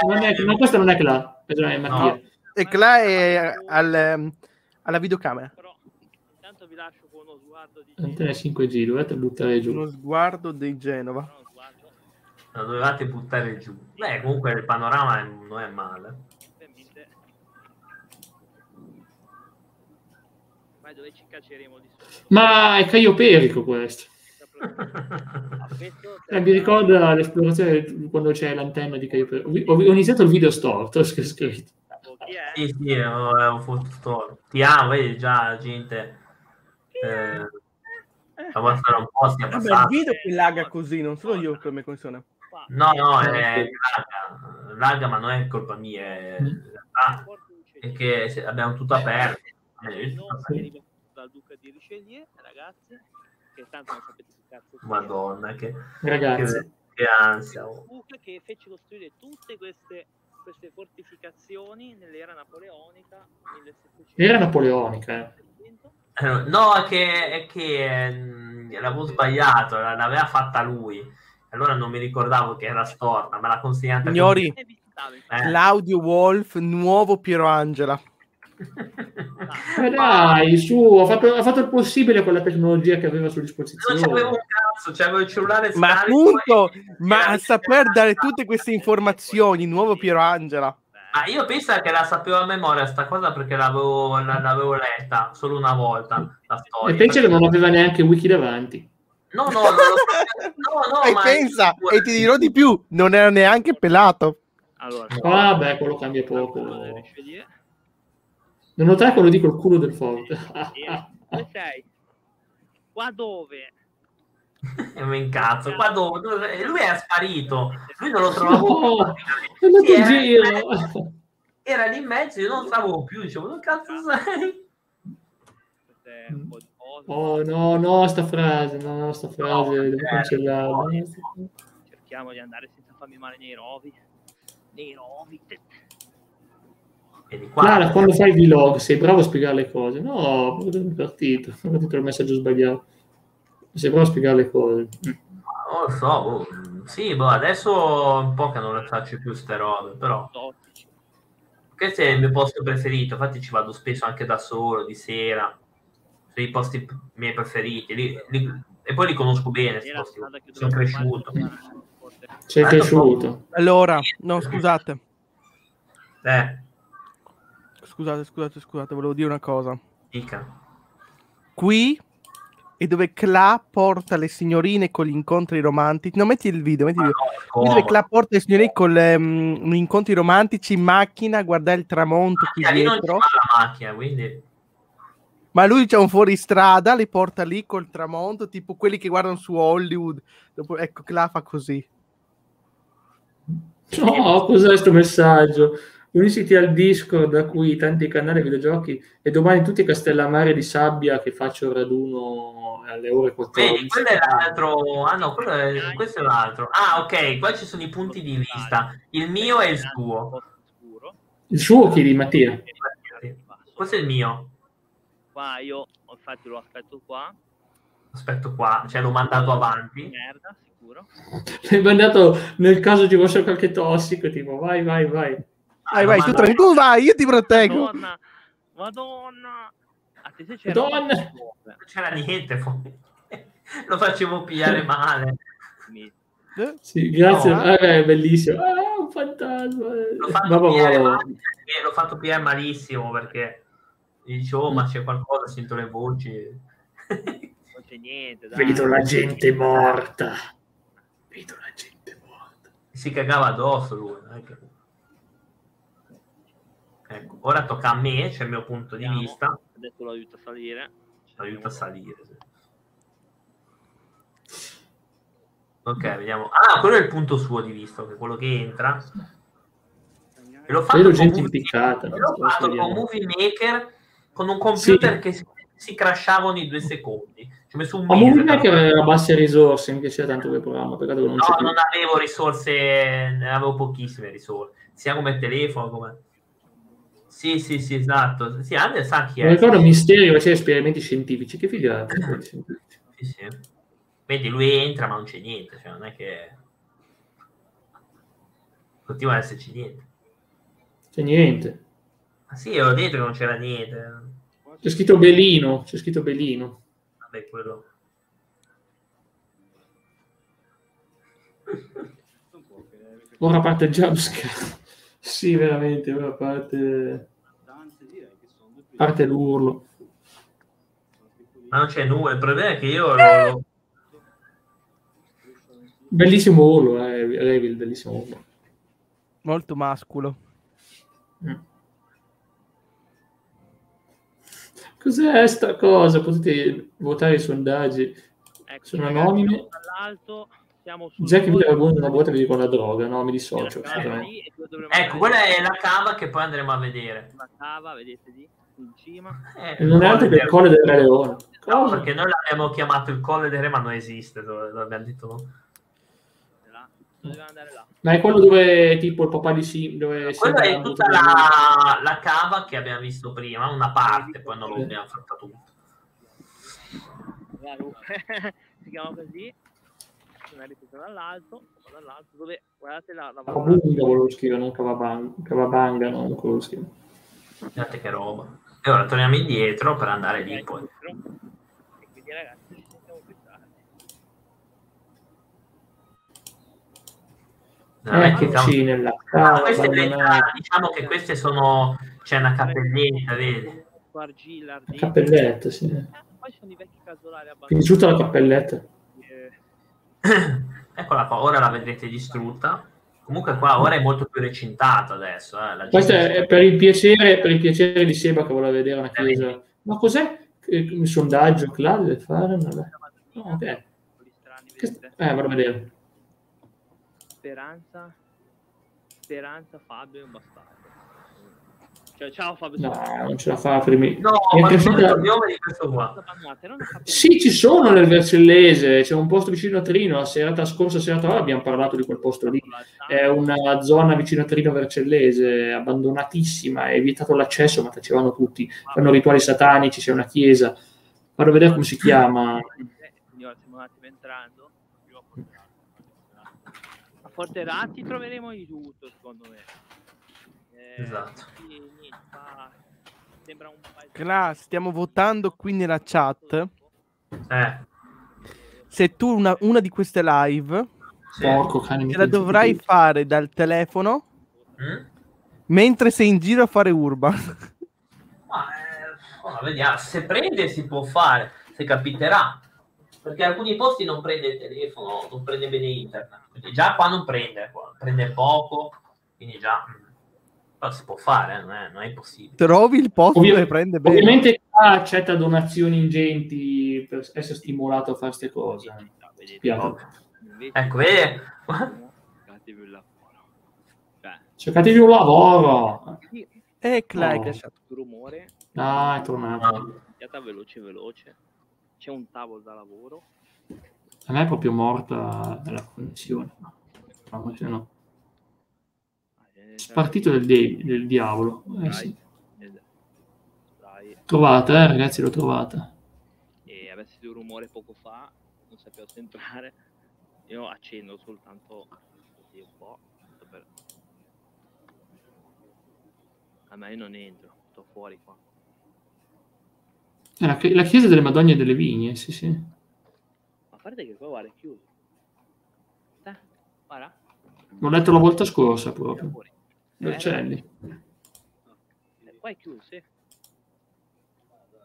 non è, no, questo non è Cla, è Mattia. No. E Cla è al, ehm, alla videocamera. Però intanto vi lascio con uno sguardo di... Antena 5G, dovete buttare giù. Uno sguardo di Genova. Lo dovevate buttare giù. Beh, comunque il panorama non è male. Ma è Caio Perico questo. [LAUGHS] Eh, mi ricorda l'esplorazione quando c'è l'antenna di Caio Perico. Ho, iniziato il video storto, [LAUGHS] ho scritto. Sì, sì, è un foto Ti amo, vedi già gente... Eh, avanzare un po' sia passato. il video che laga così, non sono io come funziona. No, no, è laga, laga, ma non è colpa mia, è, è che abbiamo tutto aperto. Eh, dal duca di Richelieu, ragazzi, che tanto non sapete che cazzo Madonna, che, ragazzi. Che, che ansia. Oh. che fece costruire tutte queste, queste fortificazioni nell'era napoleonica. Era napoleonica, eh. eh no, è che, è che mh, l'avevo sbagliato, l'aveva fatta lui. Allora non mi ricordavo che era storta, me l'ha consegnata. Signori, eh. Claudio Wolf, nuovo Piero Angela. Ma dai, su, ha fatto, ha fatto, il possibile con la tecnologia che aveva a sua disposizione. Non c'avevo un cazzo, c'avevo il cellulare. Ma appunto, ma a saper dare tutte queste informazioni, nuovo Piero Angela. Ah, io penso che la sapevo a memoria sta cosa perché l'avevo, l'avevo letta solo una volta la storia. E pensa perché... che non aveva neanche wiki davanti. No, no, non lo no, [LAUGHS] no, e pensa, è... e ti dirò di più, non era neanche pelato. Allora, ah, beh, quello cambia poco. Non notare quello dico il culo del forte. Dove sei? Qua dove? E mi incazzo, qua dove? Lui è sparito, lui non lo trovavo no, più. Sì, era, era, era, lì in mezzo, io non lo trovavo più, dicevo, dove cazzo sei? Oh no, no, sta frase, no, no, sta frase, no, devo certo, cancellarla. Cerchiamo di andare senza farmi male nei rovi. Nei rovi. Clara, quando fai il vlog sei bravo a spiegare le cose. No, ho partito, ho partito il messaggio sbagliato. Sei bravo a spiegare le cose. Non lo so, oh, sì, boh, adesso un po' che non le faccio più ste robe, però... Questo è il mio posto preferito, infatti ci vado spesso anche da solo, di sera. Sono i posti miei preferiti. Li, li, e poi li conosco bene, posti. sono cresciuto. Sei cresciuto. Allora, no, scusate. Eh scusate, scusate, scusate, volevo dire una cosa. Dica. Qui è dove Cla porta le signorine con gli incontri romantici. No, metti il video, metti il video. Ah, no, dove Cla porta le signorine con um, gli incontri romantici in macchina a guardare il tramonto qui dietro. La macchina, quindi... Ma lui c'è un fuoristrada, li porta lì col tramonto, tipo quelli che guardano su Hollywood. Dopo, ecco, Cla fa così. No, cos'è questo messaggio? Unisiti al Discord da cui tanti canali videogiochi e domani tutti a Castellammare di Sabbia che faccio il raduno alle ore 14. Vedi, quello è l'altro. Ah no, è... questo è l'altro. Ah, ok, qua ci sono i punti di vista. Il mio e il suo. Il suo chi di Mattia? Questo è il mio. Qua io infatti lo aspetto qua. Aspetto qua, cioè l'ho mandato avanti. Merda, sicuro. L'hai mandato nel caso ci fosse qualche tossico, tipo vai, vai, vai. Vai, vai, tu, tra- tu vai, io ti proteggo. Madonna, Madonna. A te se c'era Madonna. Non c'era niente fuori. [LAUGHS] Lo facevo pigliare male. Eh? Sì, grazie. No. Ah, è bellissimo. Ah, un fantasma. L'ho fatto, vabbè, pigliare, male l'ho fatto pigliare malissimo perché gli dicevo, oh, ma c'è qualcosa, sento le voci. [LAUGHS] Non c'è niente. Dai. Vedo la gente morta. Vedo la gente morta. si cagava addosso lui. non è che- Ecco, ora tocca a me, c'è il mio punto di Vediamo. vista. Adesso lo aiuta a salire. Ci aiuta a salire. sì. Ok, vediamo. Ah, quello è il punto suo di vista, che è quello che entra. E l'ho fatto con gente Movie- impiccata. L'ho fatto con. Movie Maker con un computer Sì. che si, si crashava ogni due secondi. Ci ho messo un Ma mese. Movie Maker aveva basse risorse, mi piaceva tanto quel programma, peccato che non c'è No, più. non avevo risorse, ne avevo pochissime risorse, sia come telefono come... Sì, sì, sì, esatto. Sì, Ander sa chi è. ricordo Misteri faceva esperimenti scientifici. Che figata. [LAUGHS] esperimenti scientifici. Sì, sì. Vedi, lui entra ma non c'è niente, cioè non è che... Continua ad esserci niente. C'è niente. Ma sì, ho detto che non c'era niente. C'è scritto Belino. C'è scritto Belino. Vabbè, quello... Ora parte il jumpscare. Sì, veramente. Ora parte, parte l'urlo. Ma non c'è nulla, il problema è che io lo- Bellissimo urlo, eh, Revil, bellissimo urlo. Molto masculo. Mm. Cos'è sta cosa? Potete votare i sondaggi. Ecco, Sono anonime. Dall'alto siamo sul Già che mi volo. dava una volta mi dico la droga, no, mi dissocio. Ecco, lì, e Ecco, quella è la cava che poi andremo a vedere. sulla cava, vedete lì, in cima. Eh, E non è altro che il colle del Re Leone. No, Cosa? perché noi l'abbiamo chiamato il colle del re, ma non esiste, dove, dove abbiamo detto no. Ma è quello dove tipo il papà di Sim, dove Quella è tutta la, la cava che abbiamo visto prima, una parte, poi non l'abbiamo fatta tutta. Uh, si chiama così. Una ripresa dall'alto, dall'alto, dove guardate la, la Cavabunga volevo scrivere, non Cavabanga, Cavabanga non volevo scrivere. Guardate che roba. E ora torniamo indietro per andare lì poi. E quindi ragazzi più tardi. Veramente Eccoci nella Ah, queste diciamo che queste sono c'è una cappelletta, vedi? Argilla, cappelletta, sì. Eh, poi sono i vecchi casolari abbandonati. tutta la cappelletta. Eh, [COUGHS] Eccola qua, ora la vedrete distrutta. Comunque qua ora è molto più recintata adesso. Eh. La Questo gente- è per il piacere, per il piacere di Seba che vuole vedere una chiesa. Ma cos'è che- il sondaggio che là deve fare? Vabbè. No, ok. quelli strani, Che- vedete? Eh, vado a vedere. Speranza, Speranza, Fabio e un bastardo. Cioè, ciao Fabio. No, non ce la fa per me. No, Mi ma cresciuta- il cognome di questo qua. Non. Sì, ci sono nel Vercellese, c'è un posto vicino a Trino, la serata scorsa, serata ora abbiamo parlato di quel posto lì. È una zona vicino a Trino Vercellese, abbandonatissima, è vietato l'accesso, ma facevano tutti. Fanno rituali satanici, c'è una chiesa. Vado a vedere come si chiama. Eh, Quindi ora stiamo un attimo entrando. A Forterati. A Forterati troveremo di tutto, secondo me. Eh, Esatto. Fa- Sembra un paese. Cla, stiamo votando qui nella chat. Eh, Se tu una, una di queste live sì. Porco cane, te la dovrai di- fare dal telefono Mm? mentre sei in giro a fare urban. Ma, eh, vediamo. Se prende si può fare, se capiterà. Perché alcuni posti non prende il telefono, non prende bene internet. Quindi già qua non prende, qua prende poco, quindi già mm, però si può fare, eh, non è, non è impossibile. Trovi il posto Ovvio- dove prende bene. Ovviamente qua accetta donazioni ingenti per essere stimolato a fare queste cose. Vedete, Ecco, vedi? Cercatevi il lavoro. Cioè, Cercatevi un lavoro. sì, Eh, Cla, hai No. crashato. rumore, Ah, è tornato. piata veloce veloce. C'è un tavolo da lavoro. A me è proprio morta la connessione. No, ma se no. Eh, Partito del, de- del diavolo. Eh, sì. Eh. Trovata, eh, ragazzi, l'ho trovata. E aveva sentito un rumore poco fa, non sapevo se entrare. Io accendo soltanto così un po'. per- Ah, ma io non entro, sto fuori qua. Eh, La, la chiesa delle Madogne delle Vigne, sì, sì. Ma a parte che qua guarda è chiuso. Eh, guarda. L'ho letto la volta scorsa proprio. Vercelli. Qua è chiuso, sì.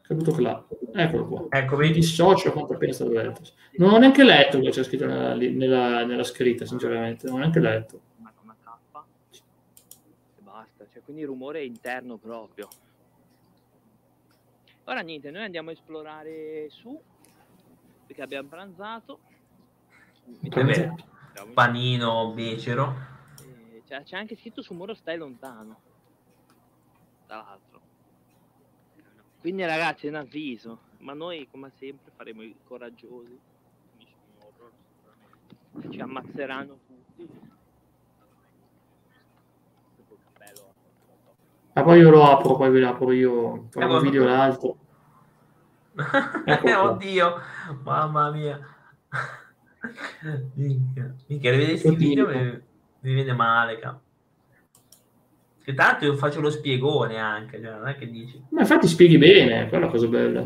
Caduto là. Eccolo qua. Ecco, vedi? dissocio quanto appena stato letto. Non ho neanche letto quello che c'è scritto nella, nella- nella scritta, sinceramente. Non ho neanche letto. Una, una cappa. E basta. Cioè, quindi il rumore è interno proprio. Ora niente, noi andiamo a esplorare su. Perché abbiamo pranzato. Panino becero. Eh, C'è, anche scritto su muro stai lontano. Tra l'altro. Quindi ragazzi è un avviso. Ma noi come sempre faremo i coraggiosi. Ci ammazzeranno tutti. Ma poi io lo apro, poi ve lo apro io. Farò Eh, un video l'altro. [LAUGHS] Ecco. Oddio, mamma mia. [LAUGHS] Minchia, minchia, rivedere questi video mi, viene male, capo. Che tanto io faccio lo spiegone anche, cioè, non è che dici. Ma infatti spieghi bene, quella è la cosa bella.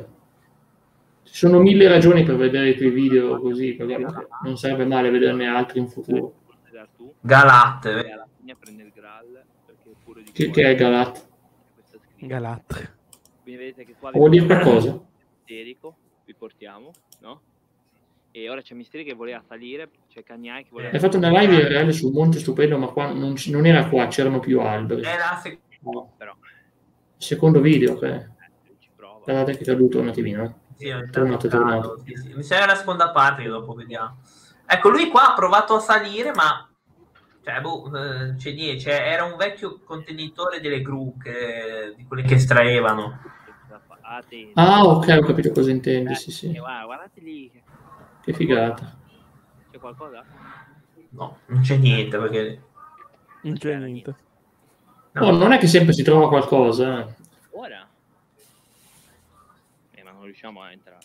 Ci sono mille ragioni per vedere i tuoi video così, perché non sarebbe male vederne altri in futuro. Considera tu. Galat, E vero? alla fine prende il Graal. Perché pure di Che, che è Galat? questa scritta. Galat. Quindi vedete che qua Vuol dire qualcosa? Misterico, vi portiamo, no? E ora c'è Misteri che voleva salire, c'è Cagnai che voleva Hai fatto una live IRL sul Monte Stupendo, ma qua non, ci- non era qua, c'erano più alberi. Era se- No. però Secondo video, ok. eh. Guardate che è caduto un attimino. eh. sì, ogni Tornato, tornato. sì, sì. Mi serve la seconda parte che dopo vediamo. Ecco, lui qua ha provato a salire, ma cioè, boh, eh, c'è niente, cioè, era un vecchio contenitore delle gru che- di quelle che estraevano. Ah, ok, ho capito cosa intendi, sì, Eh, sì. guarda, guardate lì, che- figata. c'è qualcosa? No, non c'è niente perché Non c'è niente. no. Oh, non è che sempre si trova qualcosa. eh. Ora? Eh, ma non riusciamo a entrare.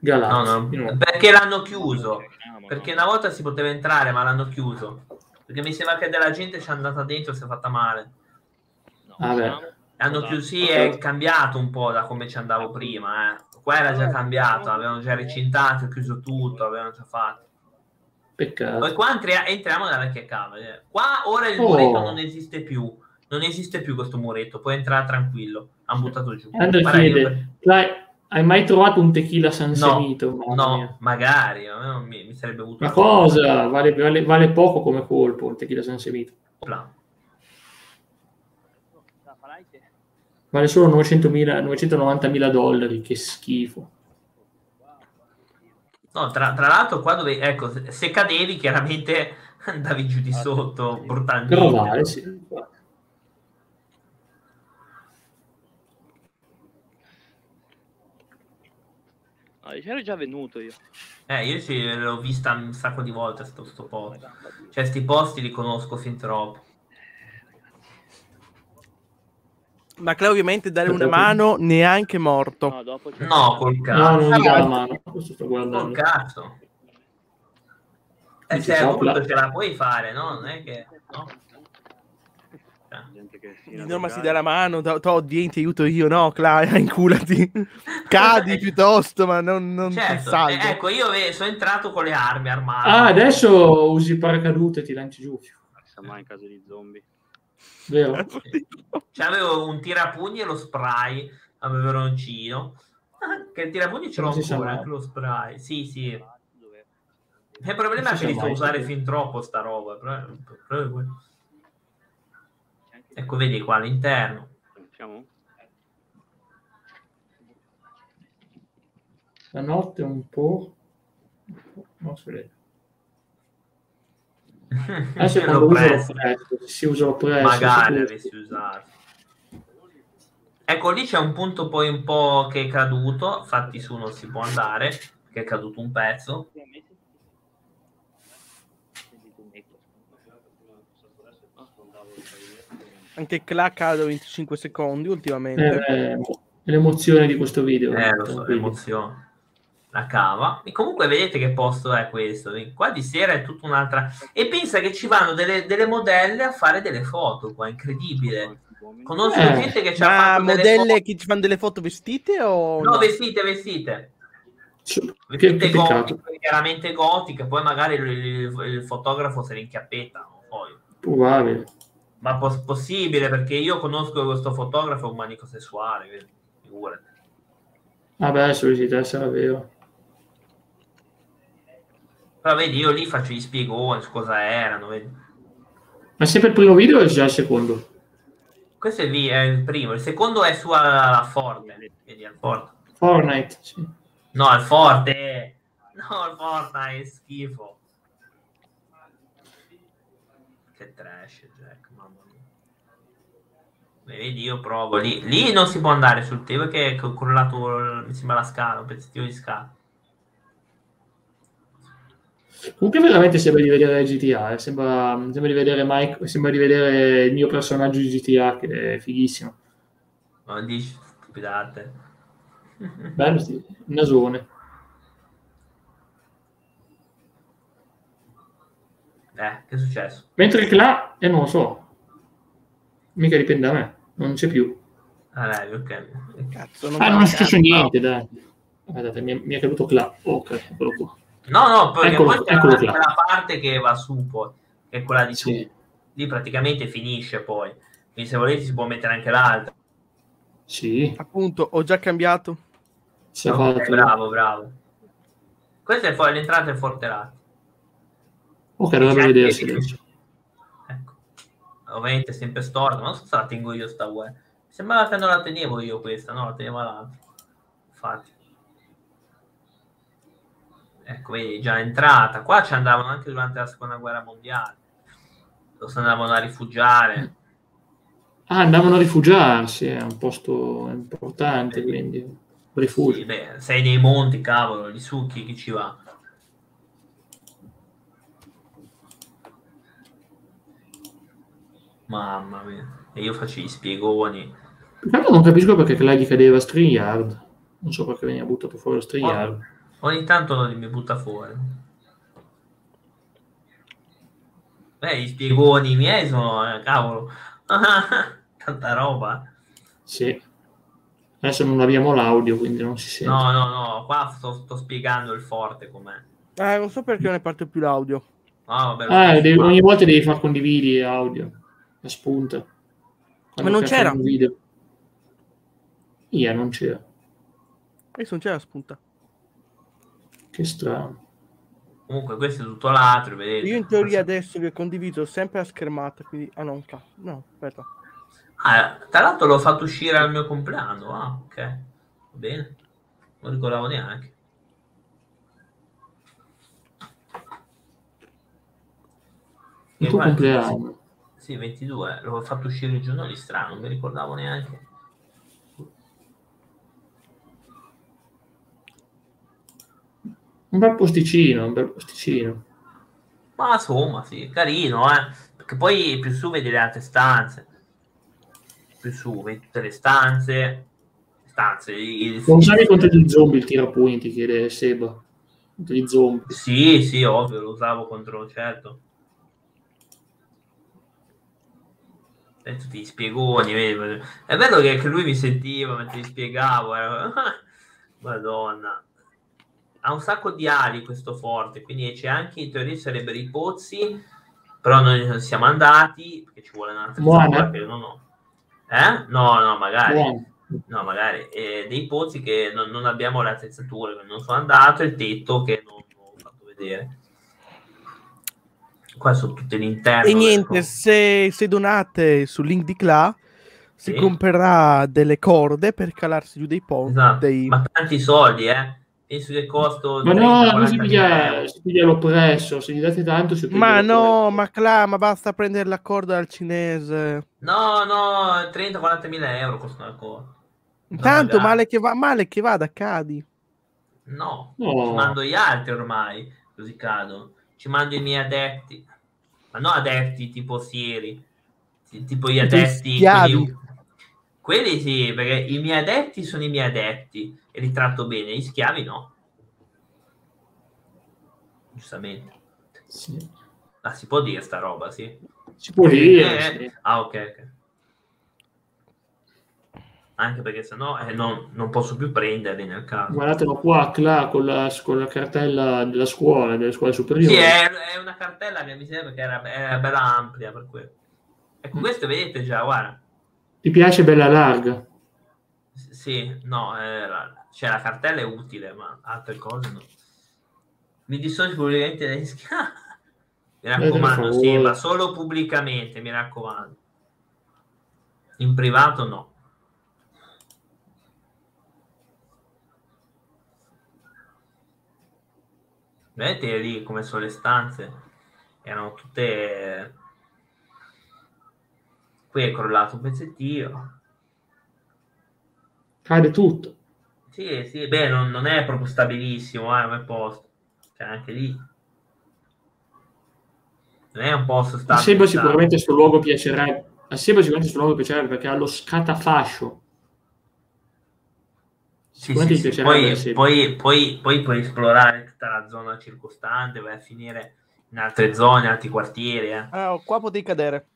Galat. No, no, perché l'hanno chiuso. Perché no? una volta si poteva entrare, ma l'hanno chiuso. Perché mi sembra che della gente ci è andata dentro e si è fatta male. No, Ah, Esatto. chiuso, sì, è cambiato un po' da come ci andavo prima. Eh. Qua era già cambiato, avevano già recintato, chiuso tutto, avevano già fatto. Poi Peccato. qua entri- entriamo nella vecchia cava. eh. Qua ora il Oh. muretto non esiste più. Non esiste più questo muretto, puoi entrare tranquillo. Hanno buttato giù. Chiede, "Dai, hai mai trovato un tequila San Semito? No, mia. magari, a me non mi, mi sarebbe avuto Ma cosa? Vale, vale- vale poco come colpo il tequila San Semito. Plan. La farai te? Vale solo 900.000 990.000 dollari, che schifo. No, tra, tra l'altro qua dove, ecco, se, se cadevi chiaramente [LAUGHS] andavi giù di sotto brutalmente. Però vale, sì. C'ero già venuto io. Eh, io sì, l'ho vista un sacco di volte sto, sto posto. Cioè, sti posti li conosco fin troppo. Ma Cleo ovviamente dare una mano neanche morto. No, dopo No, col No, cazzo. non gli dà la mano. Questo sto Col guardando. cazzo. E Dice, se avuto Pla- ce la puoi fare, no? Non è che... No? Cioè, Di norma si dà la mano, to, to di ti aiuto io, no, Clara, [LAUGHS] inculati. Cadi piuttosto, ma non, non ti certo, salvo. eh, ecco, io ve- sono entrato con le armi armate. Ah, adesso usi il paracadute e ti lanci giù. Sa mai in caso di zombie. Vero? Cioè, avevo un tirapugni e lo spray a peperoncino. Ah, Che il tirapugni ce l'ho ancora, anche lo spray. Sì, sì. Il problema è che li fa usare fin troppo sta roba. Ecco, vedi qua all'interno. La notte un po'... Non si vede. Adesso Lo quando uso lo si usa lo presto. Magari si- avessi usato. Ecco, lì c'è un punto poi un po' che è caduto. Infatti su non si può andare, che è caduto un pezzo. Anche Cla cade 25 secondi ultimamente. Eh, eh, è l'emozione di questo video. Eh, lo so, l'emozione. La cava. E comunque vedete che posto è questo. Qua di sera è tutta un'altra... E pensa che ci vanno delle, delle modelle a fare delle foto qua, incredibile. Conosco Eh, gente che ci ha Ma fatto delle modelle foto- che ci fanno delle foto vestite o No, no? vestite, vestite. Vestite gotiche, chiaramente gotiche, poi magari il, il- il fotografo se le inchiappetta. Poi. Probabile. Ma pos- possibile, perché io conosco questo fotografo, un manico sessuale, quindi figurati. Vabbè, sollecità sarà vero. Però vedi, io lì faccio gli spiegoni su cosa erano. Vedi. Ma sempre il primo video o già il secondo? Questo è il, è il primo, il secondo è su alla Forte. Vedi, al Forte. Fortnite, sì. No, al Forte. No, al Forte è schifo. Che trash, Jack, mamma mia. Beh, Vedi, io provo lì. Lì non si può andare sul tema perché è correlato, mi sembra la scala, un pezzettino di scala. Comunque veramente sembra di vedere GTA, eh. sembra, sembra di vedere Mike, sembra di vedere il mio personaggio di GTA che è fighissimo. Ma dici stupidate. Bello, sì. nasone. Eh, che è successo? Mentre che là, e non lo so, mica dipende da me, non c'è più. Ah, dai, ok. Cazzo, non Ah, non è successo niente, dai. Guardate, mi, è- mi è caduto là. Ok, eccolo qua. No, no, perché Eccolo- poi c'è eccolo la, qua. quella parte che va su poi, che è quella di su. Sì, Lì praticamente finisce poi. Quindi se volete si può mettere anche l'altra. sì, Appunto, ho già cambiato. si è Ok, fatto. bravo, bravo. Questa è fu- l'entrata del Forterati. Ok, dovrebbe C'è vedersi anche- adesso. Ecco. Ovviamente è sempre storta, ma non so se la tengo io sta web. Sembrava che non la tenevo io questa, no, la tenevo l'altra. Infatti. Ecco, vedi, già entrata. Qua ci andavano anche durante la seconda guerra mondiale. Lo si andavano a rifugiare. Ah, andavano a rifugiarsi, è un posto importante, quindi rifugio. Sì, beh, sei nei monti, cavolo, li succhi, chi ci va? Mamma mia. E io faccio gli spiegoni. Peccato non capisco perché là gli cadeva StreamYard. Non so perché veniva buttato fuori lo StreamYard. Ogni tanto mi butta fuori. Beh, gli spiegoni miei sono, eh, cavolo, [LAUGHS] tanta roba. Sì. Adesso non abbiamo l'audio, quindi non si sente. No, no, no, qua sto, sto spiegando il forte com'è. Eh, non so perché non ne parte più l'audio. No, vabbè, Ah, devi- ogni volta devi far condividi audio. La spunta. Quando non carichi c'era. un Video. Ia, non c'era. Adesso non c'è la spunta. Che strano. Comunque questo è tutto l'altro, vedete. Io in teoria adesso vi ho condiviso sempre la schermata, quindi... Ah no. No, aspetta. Ah, tra l'altro l'ho fatto uscire al mio compleanno. Ah, ok. Va bene. Non ricordavo neanche. Il tuo compleanno. Sì, 22. L'ho fatto uscire il giorno di strano, non mi ricordavo neanche. Un bel posticino, un bel posticino. Ma insomma, sì, carino, eh. Perché poi più su vedi le altre stanze. Più su vedi tutte le stanze. Stanze. il- Non usavi contro gli zombie il tirapunti, chiede Seba. Contro gli zombie. Sì, sì, ovvio, lo usavo contro, certo. E tutti gli spiegoni, vedi? È bello che anche lui mi sentiva mentre gli spiegavo. eh. [LAUGHS] Madonna. Ha un sacco di ali questo forte, quindi c'è anche in teoria sarebbero i pozzi, però noi non siamo andati perché ci vuole un'altra zona che non ho. Eh? No, no, magari. Buono. No, magari eh, dei pozzi che non, non abbiamo le attrezzature, non sono andato, il tetto che non, non ho fatto vedere. Qua sono tutte l'interno. E niente, ecco. se, se donate sul link di Cla, si Sì. comprerà delle corde per calarsi giù dei ponti. Esatto. Dei... Ma tanti soldi, eh? Penso che costo Ma 30, no, non 40 si piglia, si piglia l'oppresso. Se gli date tanto, si Ma no, ma Cla, ma basta prendere la corda al cinese. No, no, 30-40 mila euro costano ancora. Intanto, magari. male che, va, male che vada, cadi. No, No. ci mando gli altri ormai, così cado. Ci mando i miei adepti. Ma no adepti tipo Siri, tipo gli adepti. quelli sì, perché i miei adepti sono i miei adepti e li tratto bene, gli schiavi no. Giustamente. Sì. Ah, si può dire sta roba, sì. Si può dire. Eh, sì. Ah, ok, ok. anche perché sennò eh, non, non posso più prenderli nel caso. Guardatelo qua, Cla, con la, con la cartella della scuola, delle scuole superiori. Sì, è, è una cartella che mi sembra che era, era bella ampia per quello. Ecco, questo vedete già, guarda. Ti piace bella larga? Sì, no, era, cioè la cartella è utile, ma altre cose no. Mi dissocio pubblicamente dai. [LAUGHS] Mi raccomando, per sì, ma solo pubblicamente, mi raccomando. In privato no. Vedete lì come sono le stanze? Erano tutte... Qui è crollato un pezzettino. Cade tutto. Sì, sì, beh, non, non è proprio stabilissimo, eh, come posto. Cioè, anche lì. Non è un posto A stabile. Seba stabile. sicuramente sto luogo piacerebbe. A Seba sicuramente sto luogo piacerebbe perché ha lo scatafascio. Sì, Sicuramente sì, sì. piacerebbe Poi, poi, poi, poi puoi esplorare tutta la zona circostante, vai a finire in altre zone, altri quartieri. Eh. Ah, qua potevi cadere.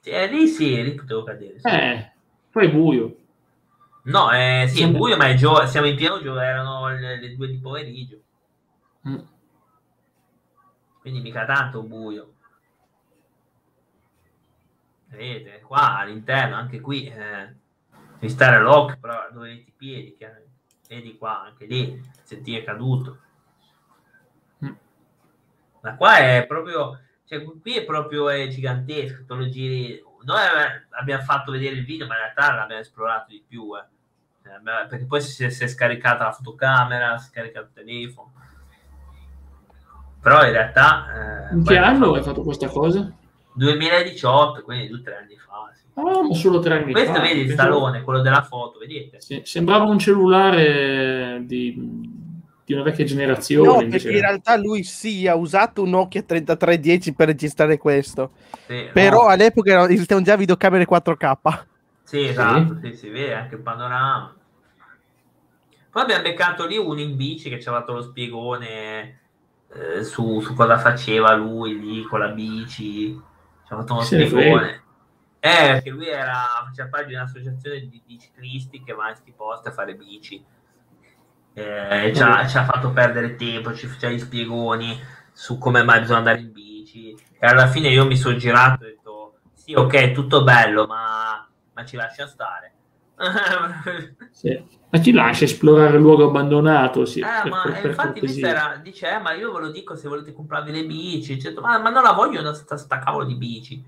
Sì, eh, lì sì, lì potevo cadere. sì. Eh, poi è buio. No, eh, sì, è Sembra- buio, ma è gio- siamo in pieno giorno, erano le, le due di pomeriggio, Mm. quindi mica tanto buio. Vedete, qua all'interno, anche qui, eh, devi stare all'occhio, però dove metti i piedi, chiaramente. vedi qua, anche lì, il sentire caduto. Mm. Ma qua è proprio, cioè qui è proprio è gigantesco, te lo giri. Noi abbiamo fatto vedere il video, ma in realtà l'abbiamo esplorato di più, eh. Eh, perché poi si è, si è scaricata la fotocamera, si è scaricato il telefono. Però in realtà... eh, In che anno hai fatto- questa cosa? 2018, quindi due o tre anni fa. sì. Ah, ma solo tre anni Questo fa. vedi il salone, quello della foto, vedete? Sì, sembrava un cellulare di, di una vecchia generazione. No, perché in realtà lui sì, ha usato un Nokia 3310 per registrare questo. Sì, Però no, all'epoca esistevano già videocamere 4K. sì, esatto, sì, si vede anche il panorama. Poi abbiamo beccato lì uno in bici che ci ha fatto lo spiegone eh, su, su cosa faceva lui lì con la bici. Ci ha fatto uno Se ne spiegone. Eh, perché lui era, faceva parte di un'associazione di, di ciclisti che va in questi posti a fare bici. Eh, ci, ha, ci ha fatto perdere tempo, ci faceva gli spiegoni su come mai bisogna andare in bici. E alla fine io mi sono girato e ho detto: Sì, ok, tutto bello, ma, ma ci lascia stare. Sì. Ma ti lascia esplorare il luogo abbandonato? Sì, Eh, per- ma per- per infatti era- dice, eh, ma io ve lo dico se volete comprarvi le bici, eccetera. Ma, ma non la voglio da sta, sta cavolo di bici.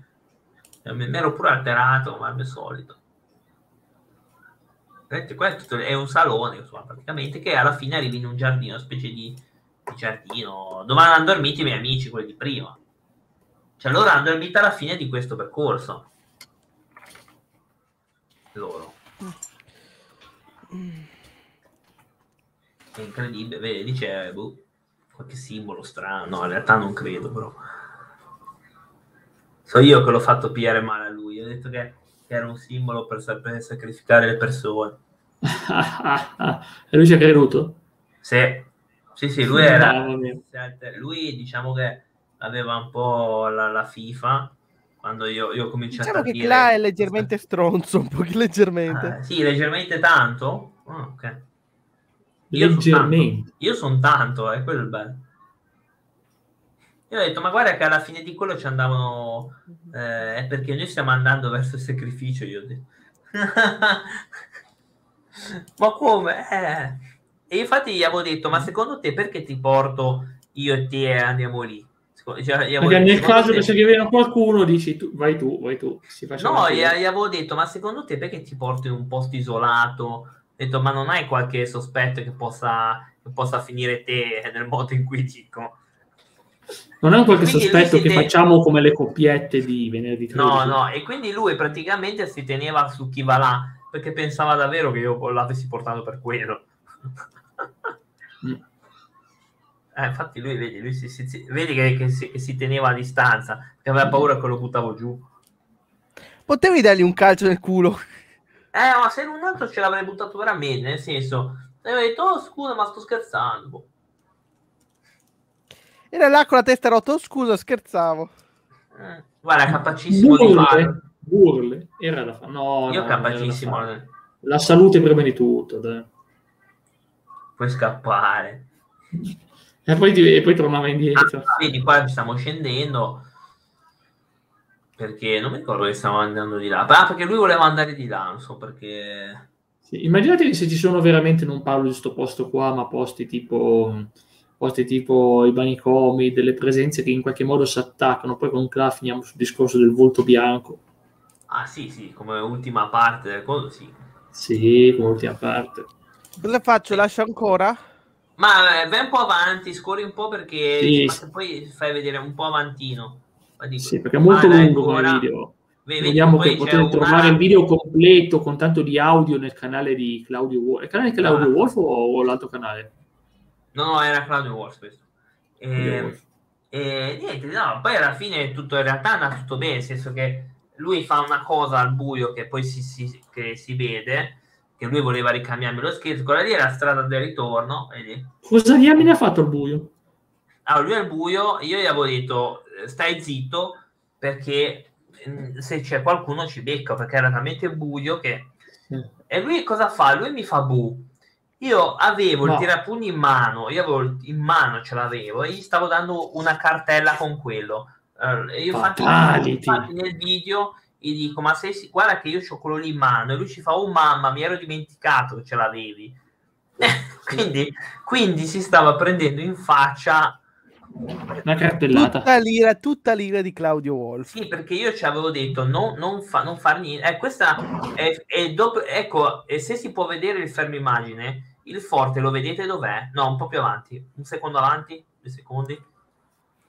Eh, Mi ero pure alterato, ma al solito. Vedete, Questo è un salone, insomma, praticamente, che alla fine arrivi in un giardino, una specie di, di giardino, dove hanno dormito i miei amici, quelli di prima. Cioè, loro hanno dormito alla fine di questo percorso. Loro. È incredibile, vedi, c'è boh, qualche simbolo strano. No, in realtà non credo, però. So io che l'ho fatto pigliare male a lui. Ho detto che, che era un simbolo per, sa- per sacrificare le persone. [LAUGHS] e lui ci ha creduto? Sì, sì, sì, lui [LAUGHS] era. Lui diciamo che aveva un po' la, la FIFA quando io, io ho cominciato Diciamo a che dire. Cla è leggermente stronzo, un po' leggermente. Ah, sì, leggermente tanto. Ah, ok. Io Leggermente. Io sono tanto, è quello il bello. Io ho detto, ma guarda che alla fine di quello ci andavano, eh, è perché noi stiamo andando verso il sacrificio, io ho detto. [LAUGHS] ma come? Eh. E infatti gli avevo detto, ma secondo te perché ti porto io e te e andiamo lì? Cioè, avevo nel caso che se viene qualcuno dici tu, vai tu, vai tu. No, gli, gli avevo detto, ma secondo te perché ti porto in un posto isolato? Ho detto, ma non hai qualche sospetto che possa, che possa finire te nel modo in cui dico? Non è un qualche sospetto che te- facciamo come le coppiette di venerdì 13? No, no, e quindi lui praticamente si teneva su chi va là, perché pensava davvero che io l'avessi portato per quello. Mm. Eh, infatti lui, vedi, lui si, si- si- vedi che, che si, che si teneva a distanza, che aveva paura che lo buttavo giù. Potevi dargli un calcio nel culo. Eh, ma se un altro ce l'avrei buttato veramente, nel senso, avevo detto, oh scusa, ma sto scherzando. Boh. Era là con la testa rotta. Oh, scusa, scherzavo. Eh, Guarda, è capacissimo di farlo. Burle, burle. Era da fare. No, Io no, capacissimo. non da fare. La salute prima di tutto. Dai. Puoi scappare. E poi, e poi tornava indietro. Ah, vedi, qua stiamo scendendo perché non mi ricordo che stavamo andando di là. Ah, perché lui voleva andare di là, non so perché. Sì, immaginatevi se ci sono veramente, non parlo di questo posto qua, ma posti tipo posti tipo i manicomi, delle presenze che in qualche modo si attaccano. Poi con Cla finiamo sul discorso del volto bianco. Ah sì, sì, come ultima parte del coso, sì. Sì, come ultima parte. Cosa faccio? Lascio ancora? Ma eh, vai un po' avanti, scorri un po' perché Sì, poi fai vedere un po' avantino. Dico, Sì, perché è molto lungo ancora. video. Vedi, Vediamo che potete trovare il video completo con tanto di audio nel canale di Claudio Wolf. Il canale di Claudio Ah. Wolf o, o l'altro canale? No, no, era Claudio Wars questo. Claudio E, Wolf. e niente, no, poi alla fine tutto in realtà è andato tutto bene, nel senso che lui fa una cosa al buio che poi si, si- che si vede, che lui voleva ricambiarmi lo scherzo, quella lì è la strada del ritorno, vedi? Cosa diamine ha fatto il buio? Allora, lui al buio, io gli avevo detto stai zitto perché mm, se c'è qualcuno ci becca, perché era talmente buio che... Sì. E lui cosa fa? Lui mi fa bu. Io avevo No. il tirapugni in mano, io avevo in mano ce l'avevo e gli stavo dando una cartella con quello. Allora, io infatti, infatti nel video gli dico ma sei si- guarda che io ho quello lì in mano e lui ci fa oh mamma mi ero dimenticato che ce l'avevi. [LAUGHS] quindi, quindi si stava prendendo in faccia Una cartellata. Tutta l'ira, tutta l'ira di Claudio Wolf. Sì, perché io ci avevo detto non, non, fa, non far niente. Eh, questa è, è dopo, ecco, e se si può vedere il fermo immagine, il forte lo vedete dov'è? No, un po' più avanti, un secondo avanti, due secondi.